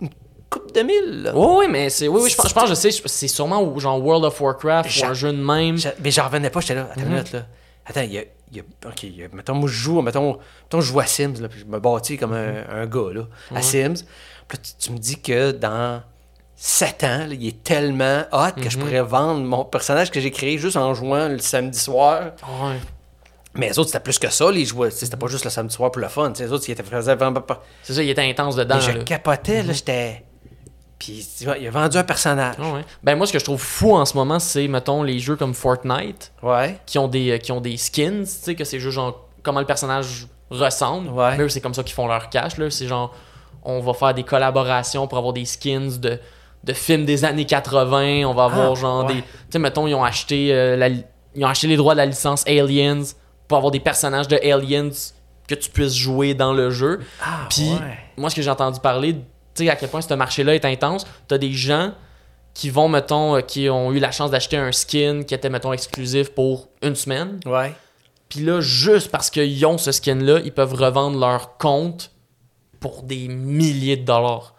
Une coupe de mille. là. Oui, oui, mais c'est. Oui, oui, je pense, je pense, je sais, c'est sûrement genre World of Warcraft ou un jeu de même. Mais j'en revenais pas, j'étais là. Attends une minute, là. Attends, il y a. il y a- ok, il y a- mettons, moi, je joue, mettons, mettons, je joue à Sims, là, puis je me bâtis comme un, un gars, là, à Sims. Puis là, tu, tu me dis que dans 7 ans, là, il est tellement hot que je pourrais vendre mon personnage que j'ai créé juste en jouant le samedi soir. Ouais. Mais les autres, c'était plus que ça, les joueurs. C'était pas juste le samedi soir pour le fun. Les autres, ils étaient vraiment. C'est ça, il était intense dedans. Et je là. capotais, là, j'étais. Puis, tu vois, il a vendu un personnage. Ouais. Ben moi, ce que je trouve fou en ce moment, c'est, mettons, les jeux comme Fortnite Ouais. qui ont des, euh, qui ont des skins, tu sais, que c'est juste genre comment le personnage ressemble. Ouais. Mais eux, c'est comme ça qu'ils font leur cash, là. C'est genre, on va faire des collaborations pour avoir des skins de, de films des années 80. On va avoir Ah, genre ouais. des. Tu sais, mettons, ils ont acheté euh, la ils ont acheté les droits de la licence Aliens pour avoir des personnages de Aliens que tu puisses jouer dans le jeu. Ah, Puis, moi, ce que j'ai entendu parler, sais, à quel point ce marché-là est intense, t'as des gens qui vont, mettons, euh, qui ont eu la chance d'acheter un skin qui était, mettons, exclusif pour une semaine. Ouais. Puis là, juste parce qu'ils ont ce skin-là, ils peuvent revendre leur compte pour des milliers de dollars.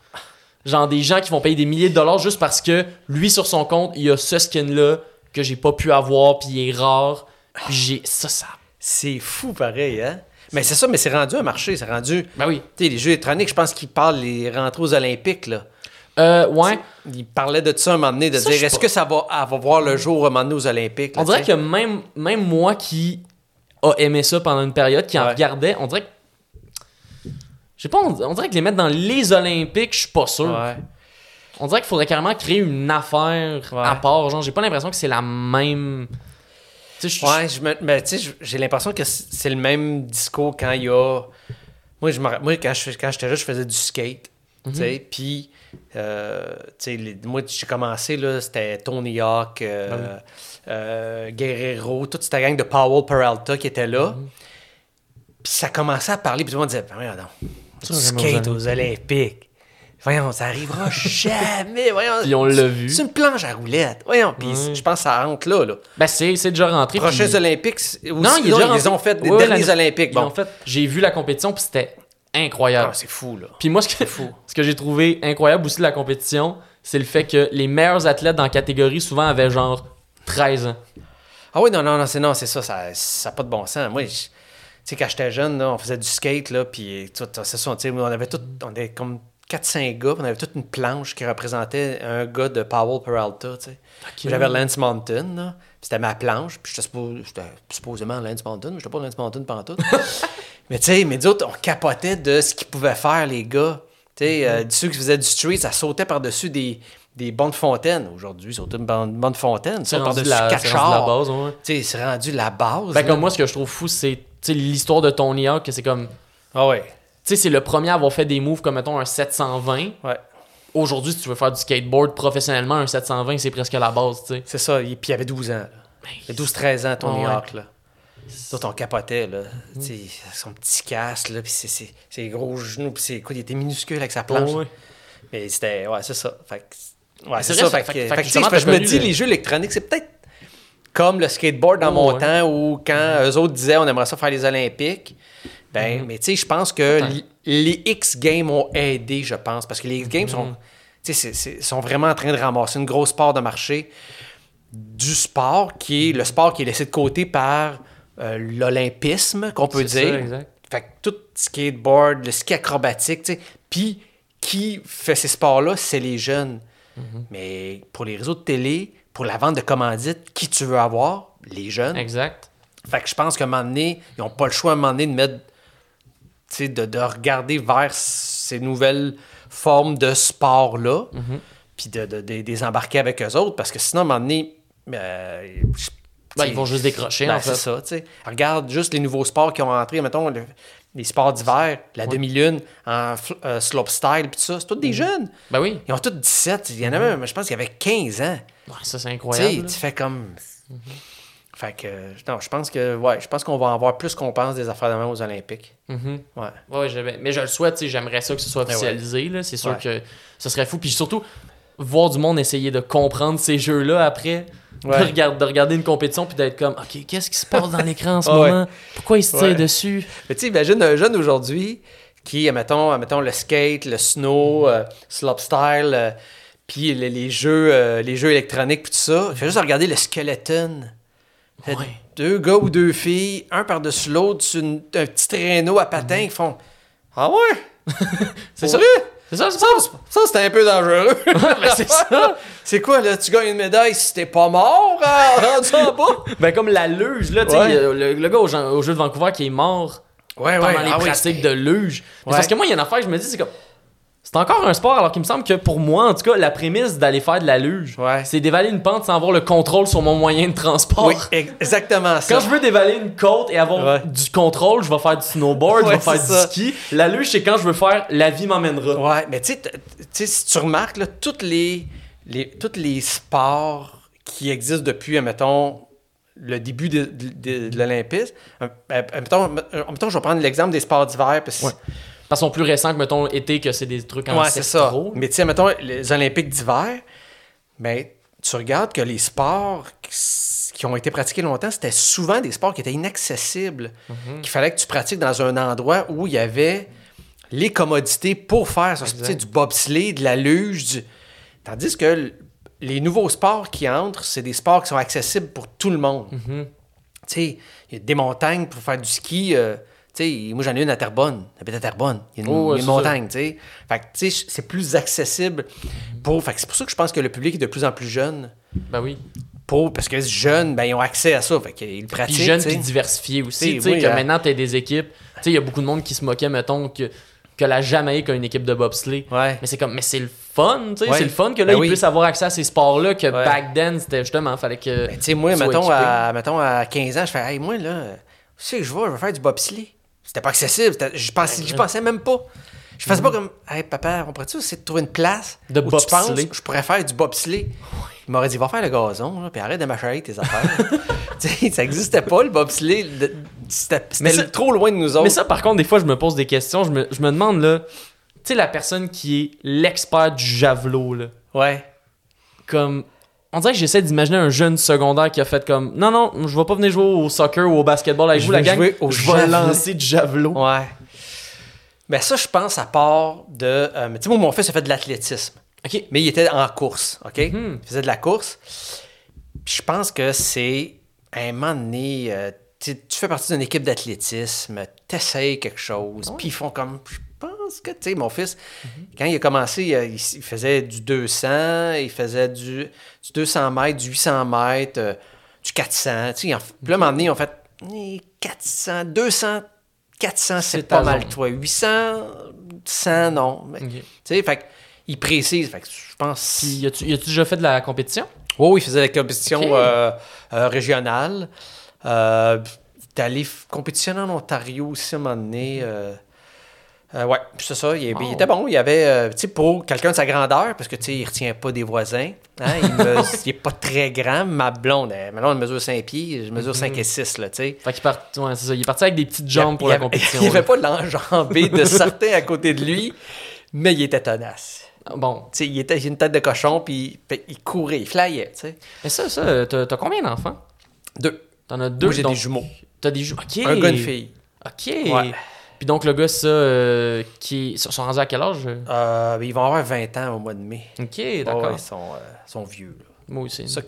Genre des gens qui vont payer des milliers de dollars juste parce que lui, sur son compte, il a ce skin-là que j'ai pas pu avoir, puis il est rare. Puis j'ai. Ça, ça. C'est fou pareil, hein? Mais c'est ça, mais c'est rendu un marché, c'est rendu. Ben oui. Tu sais, les jeux électroniques, je pense qu'ils parlent les rentrées aux Olympiques, là. Euh, ouais. Ils parlaient de ça un moment donné, de Ça, dire est-ce que ça va, voir le jour un moment donné aux Olympiques? là, On dirait que même, même moi qui a aimé ça pendant une période, qui en Ouais. regardait, on dirait que. Je sais pas, on, on dirait que les mettre dans les Olympiques, je suis pas sûr. Ouais. On dirait qu'il faudrait carrément créer une affaire Ouais. à part. Genre, j'ai pas l'impression que c'est la même. Je- Ouais, je me- mais tu sais, j'ai l'impression que c'est le même discours quand il y a. Moi, je moi quand je quand j'étais là, je faisais du skate. Tu sais, puis, euh, tu sais, les- moi, j'ai commencé, là, c'était Tony Hawk, euh, euh, Guerrero, toute cette gang de Powell Peralta qui était là. Puis ça commençait à parler, puis tout le monde disait, du Ça, vraiment skate aux Olympiques. Voyons, ça arrivera jamais. Voyons, Puis on l'a vu. C'est une planche à roulettes. Voyons, puis je pense que ça rentre là. là. Ben, c'est c'est déjà rentré. Prochains puis- Olympiques, Non, il ils rentré. ont fait des Ouais, derniers Olympiques. Bon, fait. J'ai vu la compétition, puis c'était incroyable. Ah, c'est fou, là. Puis moi, ce que, ce que j'ai trouvé incroyable aussi de la compétition, c'est le fait que les meilleurs athlètes dans la catégorie souvent avaient genre 13 ans. Ah oui, non, non, non, c'est non, c'est ça, ça n'a pas de bon sens. Moi, je- tu sais, quand j'étais jeune, là, on faisait du skate, là, puis tout, c'est ça, on avait tout, on avait comme 4-5 gars, on avait toute une planche qui représentait un gars de Powell Peralta. J'avais Lance Mountain, c'était ma planche, puis j'étais suppo- j'étais supposément Lance Mountain, mais j'étais pas Lance Mountain pantoute. mais tu sais, mais d'autres, on capotait de ce qu'ils pouvaient faire, les gars. Tu sais, euh, ceux qui faisaient du street, ça sautait par-dessus des, des bancs de fontaine. Aujourd'hui, sauter une bande, bande de fontaine, C'est rendu la, quatre c'est rendu la base, ouais. Tu sais, c'est rendu la base. Ben, comme moi, ce que je trouve fou, c'est tu sais, l'histoire de Tony Hawk, que c'est comme. Ah ouais. Tu sais, c'est le premier à avoir fait des moves comme, mettons, un 720. Ouais. Aujourd'hui, si tu veux faire du skateboard professionnellement, un 720, c'est presque la base, tu sais. C'est ça. il- Puis il avait 12 ans. là. Il avait 12-13 ans, Tony Ah ouais. Hawk. Là. On capotait. Là. Sais, Son petit casque, là, puis ses, gros genoux. Puis c'est quoi, il était minuscule avec sa planche. Ouais. Mais c'était. Ouais, c'est ça. Fait que- ouais, C'est ça. Fait, fait- fait que je me dis, le- les jeux électroniques, c'est peut-être comme le skateboard dans mon ouais. temps où quand eux autres disaient on aimerait ça faire les Olympiques. Ben, mais tu sais, je pense que les X Games ont aidé, je pense, parce que les X Games sont, c'est- sont vraiment en train de ramasser une grosse part de marché du sport, qui est le sport qui est laissé de côté par euh, l'olympisme, qu'on peut dire. ça, exact. Fait que tout skateboard, le ski acrobatique, tu sais. Puis, qui fait ces sports-là, c'est les jeunes. Mais pour les réseaux de télé, pour la vente de commandites, qui tu veux avoir? Les jeunes. Exact. Fait que je pense qu'à un moment donné, ils n'ont pas le choix à un moment donné de mettre, de, de regarder vers ces nouvelles formes de sport-là, Mhm. puis de, de- de- des embarquer avec eux autres, parce que sinon, à un moment donné, euh, Ben, tu ils vont juste décrocher, ben, en fait. c'est ça, tu sais. Regarde juste les nouveaux sports qui ont entré, mettons, le- les sports d'hiver, la demi-lune, en euh, slopestyle, puis tout ça, c'est tous Mhm. des jeunes. Ben oui. Ils ont tous 17, il y en a même, je pense qu'il y avait 15 ans. Ouais, ça, c'est incroyable. tu fais comme. Fait que, non, je pense que, ouais, je pense qu'on va en voir plus qu'on pense des affaires de même aux Olympiques. Mhm. Ouais. Mais je le souhaite, j'aimerais ça que ce soit Ben officialisé. là. C'est sûr Ouais. que ce serait fou. Puis surtout, voir du monde essayer de comprendre ces jeux-là après. Ouais. De, regarder, de regarder une compétition puis d'être comme, OK, qu'est-ce qui se passe dans l'écran en ce ouais. moment? Pourquoi il se tire Ouais. dessus? Mais tu sais, imagine un jeune aujourd'hui qui, admettons, admettons le skate, le snow, euh, slopestyle, euh, puis les, les jeux, euh, les jeux électroniques, puis tout ça. Il fait juste regarder le skeleton. Fait Ouais. Deux gars ou deux filles, un par-dessus l'autre, sur une- un petit traîneau à patins, ils font Ah ouais? C'est vrai? C'est ça, c'est Ça, ça? c'est un peu dangereux. Ben, c'est ça. C'est quoi, là? Tu gagnes une médaille si t'es pas mort, rendu en bas? Ben, comme la luge, là, tu sais, Ouais. le, le gars au, jeu de Vancouver qui est mort Ouais, pendant les ah oui, pratiques de luge. Ouais. Parce que moi, il y a une affaire, je me dis, c'est comme. C'est encore un sport, alors qu'il me semble que pour moi, en tout cas, la prémisse d'aller faire de la luge, Ouais. c'est d'évaler une pente sans avoir le contrôle sur mon moyen de transport. Oui, ex- exactement ça. Quand je veux dévaler une côte et avoir Ouais. du contrôle, je vais faire du snowboard, je vais faire du ski. La luge, c'est quand je veux faire la vie m'emmènera. Ouais, mais tu sais, si tu remarques, là, toutes les, les, tous les sports qui existent depuis, mettons, le début de, de- de l'Olympisme, euh, mettons, mettons, je vais prendre l'exemple des sports d'hiver, parce que Ouais. Parce qu'ils sont plus récents que, mettons, été, que c'est des trucs Ouais, c'est ça. Mais tu sais, mettons, les Olympiques d'hiver, ben, tu regardes que les sports qui ont été pratiqués longtemps, c'était souvent des sports qui étaient inaccessibles. Mhm. Qu'il fallait que tu pratiques dans un endroit où il y avait les commodités pour faire ça. Tu sais, du bobsleigh, de la luge. du- Tandis que les nouveaux sports qui entrent, c'est des sports qui sont accessibles pour tout le monde. Mhm. Tu sais, il y a des montagnes pour faire du ski. euh, sais, moi, j'en ai une à Terrebonne. J'habite à Terrebonne. Il y a une, Oh, ouais, une montagne, tu sais. Fait que, tu sais, c'est plus accessible pour... Fait que c'est pour ça que je pense que le public est de plus en plus jeune. Ben oui. Pour, parce que jeunes, ben, ils ont accès à ça. Fait qu'ils Puis pratiquent, jeune, tu sais. puis diversifié aussi. Tu sais, oui, que hein. maintenant, t'as des équipes. Tu sais, il y a beaucoup de monde qui se moquait, mettons, que, que la Jamaïque a une équipe de bobsleigh. Ouais. Mais c'est comme, mais c'est le fun, tu sais. Ouais. C'est le fun que là, Ben ils oui. puissent avoir accès à ces sports-là, que Ouais. back then, c'était justement, fallait que. Ben, tu sais, moi, mettons équipé. à, mettons à 15 ans, je fais, hey, moi, là, tu sais, je vais, je vais faire du bobsleigh. C'était pas accessible. Je pensais, j'y pensais même pas. Je faisais pas comme, hey, papa, on pourrait-tu essayer de trouver une place De où tu penses je pourrais faire du bobsleigh? Il m'aurait dit, va faire le gazon, là, puis arrête de m'achaler tes affaires. ça existait pas, le bobsleigh. Le- C'était trop loin de nous autres. Mais ça, par contre, des fois, je me pose des questions. Je me, je me demande, là, tu sais, la personne qui est l'expert du javelot, là. Ouais. Comme. On dirait que j'essaie d'imaginer un jeune secondaire qui a fait comme Non, non, je vais pas venir jouer au soccer ou au basketball avec Je vous, la vais gang. jouer au je vais lancer du javelot. Ouais. Ben ça, je pense, à part de... euh, mais tu sais, moi, mon fils a fait de l'athlétisme. Ok. Mais il était en course, OK? Mhm. Il faisait de la course. Je pense que c'est à un moment donné, euh, tu tu fais partie d'une équipe d'athlétisme, t'essayes quelque chose, puis ils font comme, je pense que, tu sais, mon fils, quand il a commencé, euh, il, il faisait du 200, il faisait du, du 200 mètres, du 800 mètres, euh, du 400, tu sais, en- puis là, à un moment donné, ils ont fait eh, 400, 200, 400, c'est pas mal, toi, 800, 100, non. Mais, Ok. Tu sais, fait il précise, fait que je pense... Puis, a-tu déjà fait de la compétition? Oui, oui, il faisait la compétition Ok. euh, euh, régionale. Euh, compétitionner en Ontario aussi à un moment donné. Euh, ouais, c'est ça. Il, était bon. Il y avait, euh, tu sais, pour quelqu'un de sa grandeur, parce que, tu sais, il retient pas des voisins. hein, il, me- il est pas très grand. Ma blonde, elle, ma blonde, mesure 5 pieds. Je mesure 5 et 6, là, tu sais. Fait qu'il part... ouais, c'est ça. Il est parti avec des petites jambes pour la compétition. Il avait pas l'enjambé de certains à côté de lui, mais il était tenace. Bon. Tu sais, il était une tête de cochon, puis puis il courait, il flyait, tu sais. Mais ça, ça, t'as t'as combien d'enfants? Deux. T'en as deux Moi, j'ai donc- des jumeaux. T'as des jumeaux. Ok. Un gars, une fille. Ok. Ouais. Puis donc, le gars, ça, euh, qui ils sont rendus à quel âge? Euh, ils vont avoir 20 ans au mois de mai. Ok, d'accord. ils sont, euh, sont vieux. Là. Moi aussi. Ça.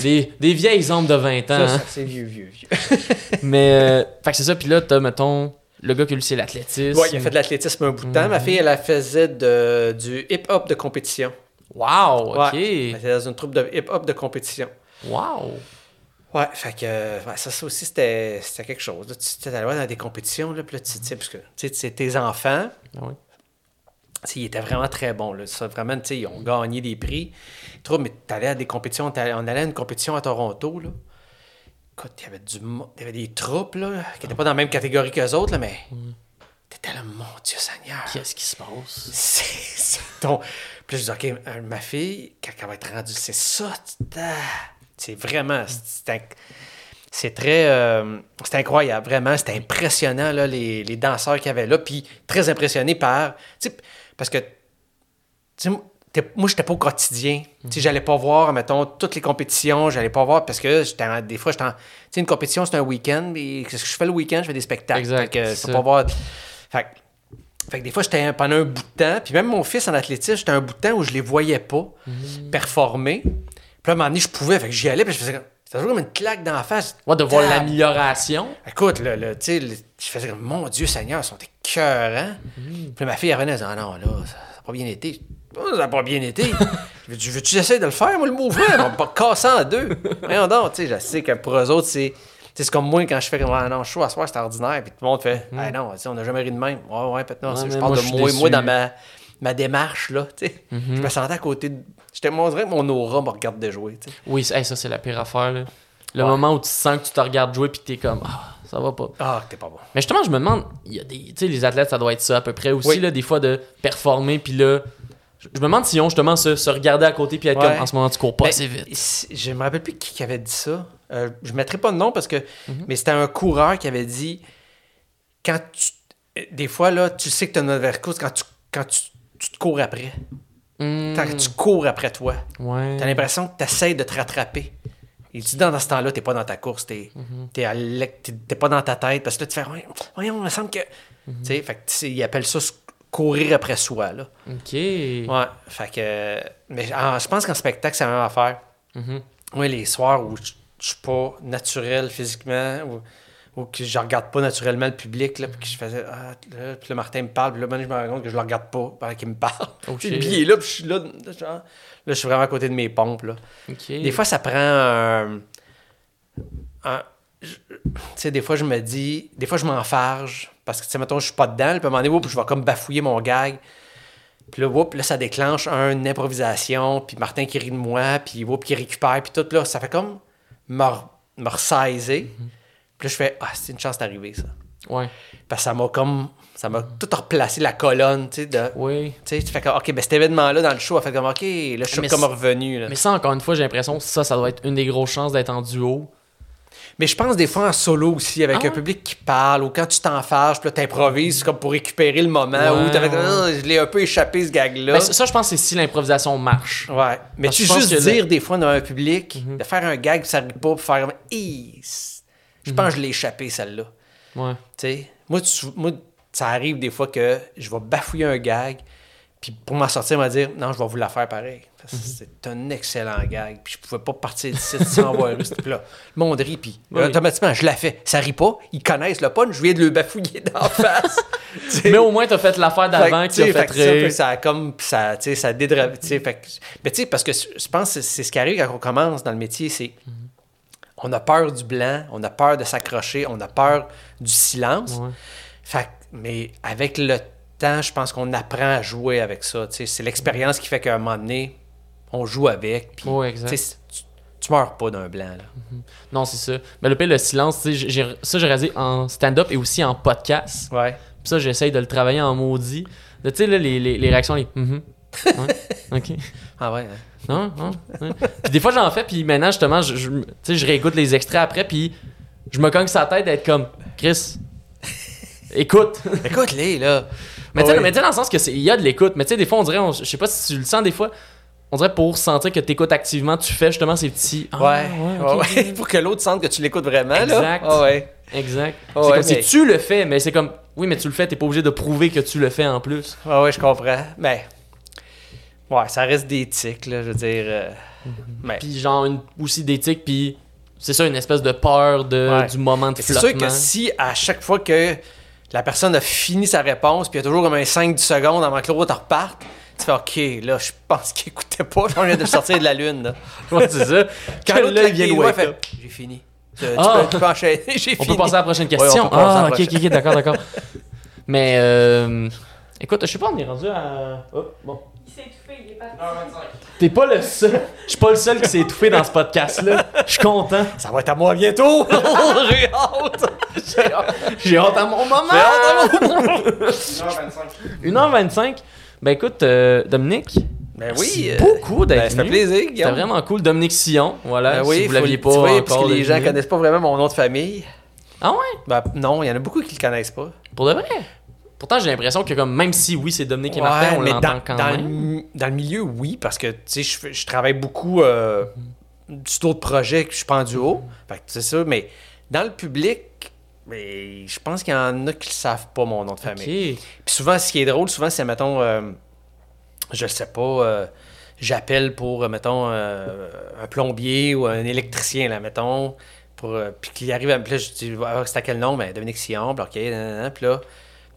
Des, des vieilles ombres de 20 ans. Ça, hein. c'est vieux, vieux, vieux. Mais, euh, fait que c'est ça. Puis là, t'as, mettons, le gars qui lui, c'est l'athlétisme. Ouais, il a fait de l'athlétisme un bout de temps. Ma fille, elle, elle faisait de, du hip-hop de compétition. Wow, ok. Elle était dans une troupe de hip-hop de compétition. Wow. Ouais, fait que ouais, ça, ça aussi, c'était c'était quelque chose. Là, tu allais voir dans des compétitions, là, puis là, tu sais, parce que tu sais, c'est tes enfants, Ah sais, ils étaient vraiment très bons. Là. Ça, vraiment, tu sais, ils ont gagné des prix. Trop, mais tu allais à des compétitions, t'allais- on allait à une compétition à Toronto, là. Écoute, il y avait du y avait des troupes, là, qui n'étaient pas dans la même catégorie qu'eux autres, là, mais t'étais là, mon Dieu Seigneur. Qu'est-ce qui se passe? C'est ton. Puis je dis, OK, euh, ma fille, quand elle va être rendue, c'est ça. C'est vraiment. C'est très. euh, c'est incroyable, vraiment. C'était impressionnant, là, les, les danseurs qu'il y avait là. Puis très impressionné par. Parce que. Moi, j'étais pas au quotidien. Sais, j'allais pas voir, mettons, toutes les compétitions. J'allais pas voir parce que j'étais des fois, j'étais en- Tu sais, une compétition, c'est un week-end. Et qu'est-ce que je fais le week-end? Je fais des spectacles. Exact, Fait pas voir. Fait que- fait que des fois, j'étais pendant un bout de temps, puis même mon fils en athlétisme, j'étais un bout de temps où je les voyais pas Mhm. performer. Puis là, à un moment donné, je pouvais, fait que j'y allais, puis je faisais comme. C'était toujours comme une claque dans la face. Ouais, de voir l'amélioration. Écoute, là, là, tu sais, le- je faisais comme, mon Dieu Seigneur, ils sont écœurants. Mhm. Puis ma fille, elle revenait, elle disait, ah non, là, ça n'a pas bien été. Oh, ça n'a pas bien été. Je veux-tu veux-tu essayer de le faire, moi, le mouvement? On va pas casser en deux. Voyons donc, tu sais, je sais que pour eux autres, c'est. C'est comme moi quand je fais comme ah non, je suis à soir, c'est ordinaire. Puis tout le monde fait Ah non, on n'a jamais ri de même. Ouais, ouais, peut-être non. Mhm. Mais je parle moi, de moi, moi dans ma, ma démarche, là. tu sais. Je me sentais à côté de. J'étais on dirait que mon aura me regarde de jouer. tu sais. Oui, hey, ça, c'est la pire affaire. là. Le Ouais. moment où tu sens que tu te regardes jouer puis t'es comme, ah, ça va pas. Ah, t'es pas bon. Mais justement, je me demande, il y a des, tu sais, les athlètes, ça doit être ça à peu près aussi, Oui. là, des fois de performer, puis là, je me demande s'ils ont justement se, se regarder à côté puis être Ouais. comme, en ce moment, tu cours pas assez vite. Je me rappelle plus qui, qui avait dit ça. Euh, je ne mettrai pas de nom parce que. Mhm. Mais c'était un coureur qui avait dit quand tu. euh, Des fois, là, tu sais que tu as une overcourse quand tu, quand tu, tu te cours après. Hmm, Quand tu cours après toi. ouais. Tu as l'impression que tu essaies de te rattraper. Et tu dans, dans ce temps-là, tu n'es pas dans ta course, tu Mhm. n'es pas dans ta tête parce que là, tu fais Ouais, Voyons, il me semble que. Mhm. Tu sais, fait ils appellent ça courir après soi. Là. Ok. Ouais, fait que. Mais en- je pense qu'en spectacle, c'est la même affaire. Mhm. Oui, les soirs où je je suis pas naturel physiquement, ou ou que je regarde pas naturellement le public, là, puis que je faisais, ah, là, puis le Martin me parle, puis là, maintenant, je me rends compte que je le regarde pas pendant qu'il me parle. Oh, puis il est là, puis je suis là, là, genre, là, je suis vraiment à côté de mes pompes, là. Des fois, ça prend un. un- tu sais, des fois, je me dis. Des fois, je m'enfarge. Parce que, tu sais, mettons, je suis pas dedans. Puis à un moment donné, je vais comme bafouiller mon gag. Puis là, whoop, là, ça déclenche un- une improvisation. Puis Martin qui rit de moi. Puis whoop, qui récupère. Puis tout, là, ça fait comme me, me ressaisir. Puis là, je fais, ah, c'est une chance d'arriver, ça. Ouais. Parce que ça m'a comme. Ça m'a tout replacé la colonne, tu sais, de. Oui. Tu sais, tu fais comme, OK, ben cet événement-là dans le show a fait comme, OK, là, je suis Mais comme revenu. Là. Mais ça, encore une fois, j'ai l'impression que ça, ça doit être une des grosses chances d'être en duo. Mais je pense des fois en solo aussi, avec Ah un public qui parle, ou quand tu t'enfarges, puis là, t'improvises comme pour récupérer le moment Ouais, où t'as fait. Ah, je l'ai un peu échappé, ce gag-là. Ben, ça, je pense que c'est si l'improvisation marche. ouais. Mais Parce tu juste le- dire des fois dans un public, Mhm. de faire un gag, puis ça rit pas, puis faire comme, Je Mhm. pense que je l'ai échappé, celle-là. Ouais. Tu moi, tu- moi, ça arrive des fois que je vais bafouiller un gag, puis pour m'en sortir, on va dire, non, je vais vous la faire pareil. Mhm. que C'est un excellent gag, puis je pouvais pas partir d'ici sans avoir eu ce là Le monde rit, puis Oui. automatiquement, je la fais. Ça rit pas, ils connaissent le punch, je viens de le bafouiller d'en face. Tu. Mais au moins, t'as fait l'affaire d'avant Fait que, qui tu sais, fait que ça, ça a comme ça tu tu fait que- mais tu sais parce que je pense que c'est ce qui arrive quand on commence dans le métier c'est on a peur du blanc on a peur de s'accrocher on a peur du silence Ouais. fait que- mais avec le temps je pense qu'on apprend à jouer avec ça c'est l'expérience qui fait qu'à un moment donné on joue avec puis Ouais, exact. tu meurs pas d'un blanc là. Non, c'est ça. Mais le pire, le silence, ça, j'ai réalisé en stand-up et aussi en podcast. ouais Puis ça, j'essaye de le travailler en maudit. Tu sais, les, les, les réactions, les Mhm. Ouais, ok. ah ouais hein. Ouais. Puis des fois, j'en fais, puis maintenant, justement, je, je, je réécoute les extraits après, puis je me cogne sa tête d'être comme Chris, écoute. écoute les là Mais tu sais, tu sais, dans le sens que il y a de l'écoute. Mais tu sais, des fois, on dirait, je sais pas si tu le sens des fois, on dirait pour sentir que tu écoutes activement, tu fais justement ces petits. Ah, ouais, ouais, ouais. ok. pour que l'autre sente que tu l'écoutes vraiment Exact. là Ah ouais Exact. Ah c'est ouais, comme mais- si tu le fais, mais c'est comme, oui, mais tu le fais, t'es pas obligé de prouver que tu le fais en plus. Ouais, ouais, je comprends. Mais, ouais, ça reste des tics, là, je veux dire. euh, mais, Puis genre, une, aussi d'éthique, puis c'est ça, une espèce de peur de, Ouais. du moment de mais c'est flottement. sûr que si à chaque fois que la personne a fini sa réponse, puis il y a toujours comme un 5-10 secondes avant que l'autre reparte, tu fais OK, là, je pense qu'il écoutait pas, je viens de sortir de la lune. Là. Ouais, c'est ça. Quand l'autre vient de ouais, fait. J'ai fini. Tu, tu Ah. peux, tu peux enchaîner, j'ai On fini. peut passer à la prochaine question. on ah, ok, ok, d'accord, d'accord. Mais, euh, écoute, je sais pas, on est rendu à. Oh, bon. Il s'est étouffé, il est parti. T'es pas le seul. Je suis pas le seul qui s'est étouffé dans ce podcast-là. Je suis content. Ça va être à moi bientôt. j'ai hâte. J'ai hâte à mon moment. J'ai hâte à moi. 1h25. Ben écoute, euh, Dominique, Ben oui. merci euh, beaucoup d'être ben, ça fait plaisir, C'était vraiment cool. Dominique Sillon, voilà, Ben oui, si vous l'aviez pas tu vois, encore parce que les gens connaissent pas vraiment mon nom de famille. Ah ouais? Ben, non, il y en a beaucoup qui le connaissent pas. Pour de vrai? Pourtant, j'ai l'impression que comme même si oui, c'est Dominique et Martin, on l'entend dans, quand dans même. Le, dans le milieu, oui, parce que tu sais, je, travaille beaucoup euh, sur d'autres projets que je suis duo. Fait que c'est ça, mais dans le public, mais je pense qu'il y en a qui ne savent pas mon nom de famille. Puis souvent, ce qui est drôle, souvent, c'est, mettons, euh, je sais pas, euh, j'appelle pour, euh, mettons, euh, un plombier ou un électricien, là, mettons, pour, euh, puis qu'il arrive à me... Puis là, je dis, Ah, c'est à quel nom? Ben, Dominique Sion, puis OK, puis là,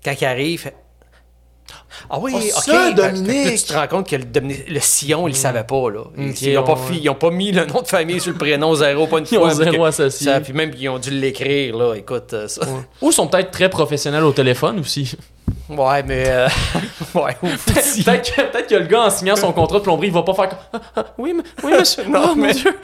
quand il arrive, il fait... Ah oui, Oh, ok. ça, là, Dominique! tu te rends compte que le, le Sion, il le savait pas, là. Ils- Ok, ils, ont pas ouais. fi- ils ont pas mis le nom de famille sur le prénom zéro, pas une Ils ont fois. puis zéro que- associé. ça, puis même qu'ils ont dû l'écrire, là. Écoute, euh, ça. Ouais. Ou sont peut-être très professionnels au téléphone aussi. Ouais, mais... euh, ouais, peut-être que, le gars, en signant son contrat de plomberie, il va pas faire comme Ah, ah, oui, mais- oui, monsieur. Non, oh, mon mais- Dieu.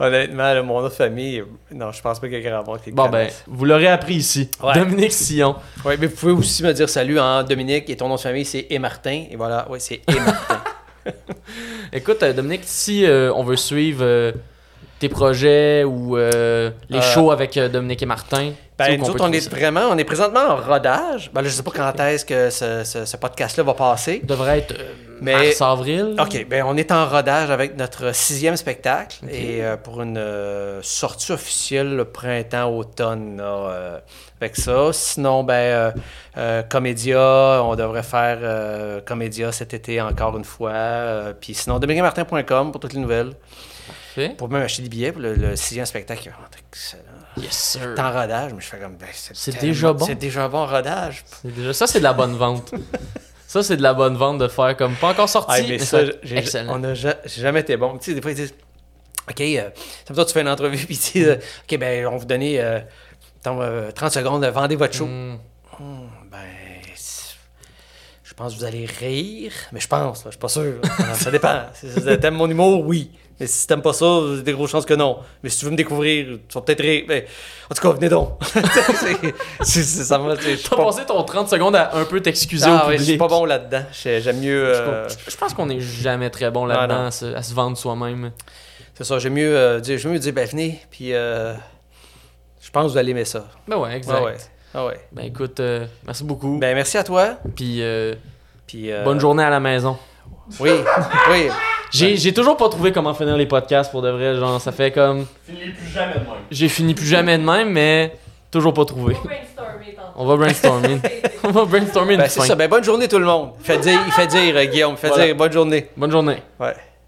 Honnêtement, là, mon autre famille, non, je pense pas qu'il y a grand monde qui Bon, ben, vous l'aurez appris ici. Ouais. Dominique Sillon. Ouais, mais vous pouvez aussi me dire salut en Dominique et ton nom de famille, c'est Et Martin. Et voilà, ouais, c'est Et Martin. Écoute, euh, Dominique, si euh, on veut suivre euh, tes projets ou euh, les Euh, shows avec euh, Dominique et Martin, ben, nous autres, on est ça? vraiment, on est présentement en rodage. Ben là, je sais pas quand est-ce que ce, ce- ce podcast-là va passer. devrait être Mais- mars-avril. OK, ben on est en rodage avec notre sixième spectacle et euh, pour une euh, sortie officielle le printemps-automne là, euh, avec ça. Sinon, ben Comédia, on devrait faire Comédia cet été encore une fois. Puis sinon, dominiquemartin.com pour toutes les nouvelles. Parfait. Pour même acheter des billets pour le, le sixième spectacle. excellent. Yes, sir. T'es en rodage, mais je fais comme, ben, c'est C'est déjà bon. C'est déjà bon en rodage. C'est déjà... Ça, c'est de la bonne vente. ça, c'est de la bonne vente de faire comme pas encore sorti. Ah, mais mais ça, c'est j'ai- excellent. on jamais été bon. Tu sais, des fois, ils disent OK, euh, ça veut dire que tu fais une entrevue, puis tu dis, euh, OK, ben, on va vous donner euh, euh, 30 secondes, euh, vendez votre show. Hmm. Hum, ben, c'est- je pense que vous allez rire, mais je pense, là, je suis pas sûr. là. ça dépend. Si si t'aimes mon humour, oui. Mais si t'aimes pas ça, il y a des grosses chances que non. Mais si tu veux me découvrir, tu vas peut-être rire. Mais, en tout cas, venez donc. C'est- ça T'as pas- passé ton 30 secondes à un peu t'excuser Ah, au ouais, public. je suis pas bon là-dedans. J'ai- J'aime mieux. euh, Je pense qu'on est jamais très bon Ah, là-dedans non. à, se, à se vendre soi-même. C'est ça, j'aime mieux, euh, dire, mieux dire, ben venez, puis euh, je pense que vous allez aimer ça. Ben ouais, exact. Ah ouais. Ah ouais. Ben écoute, euh, merci beaucoup. Ben merci à toi. Puis euh, Puis, euh, bonne journée à la maison. Oui, oui. J'ai j'ai toujours pas trouvé comment finir les podcasts pour de vrai. Genre, ça fait comme. Finis plus jamais de même. J'ai fini plus jamais de même, mais toujours pas trouvé. On va brainstormer. On va brainstormer. On va brainstormer une Ben c'est fin. ça, ben bonne journée tout le monde. Il fait dire, il fait dire euh, Guillaume, il fait Voilà. dire bonne journée. Bonne journée. Ouais.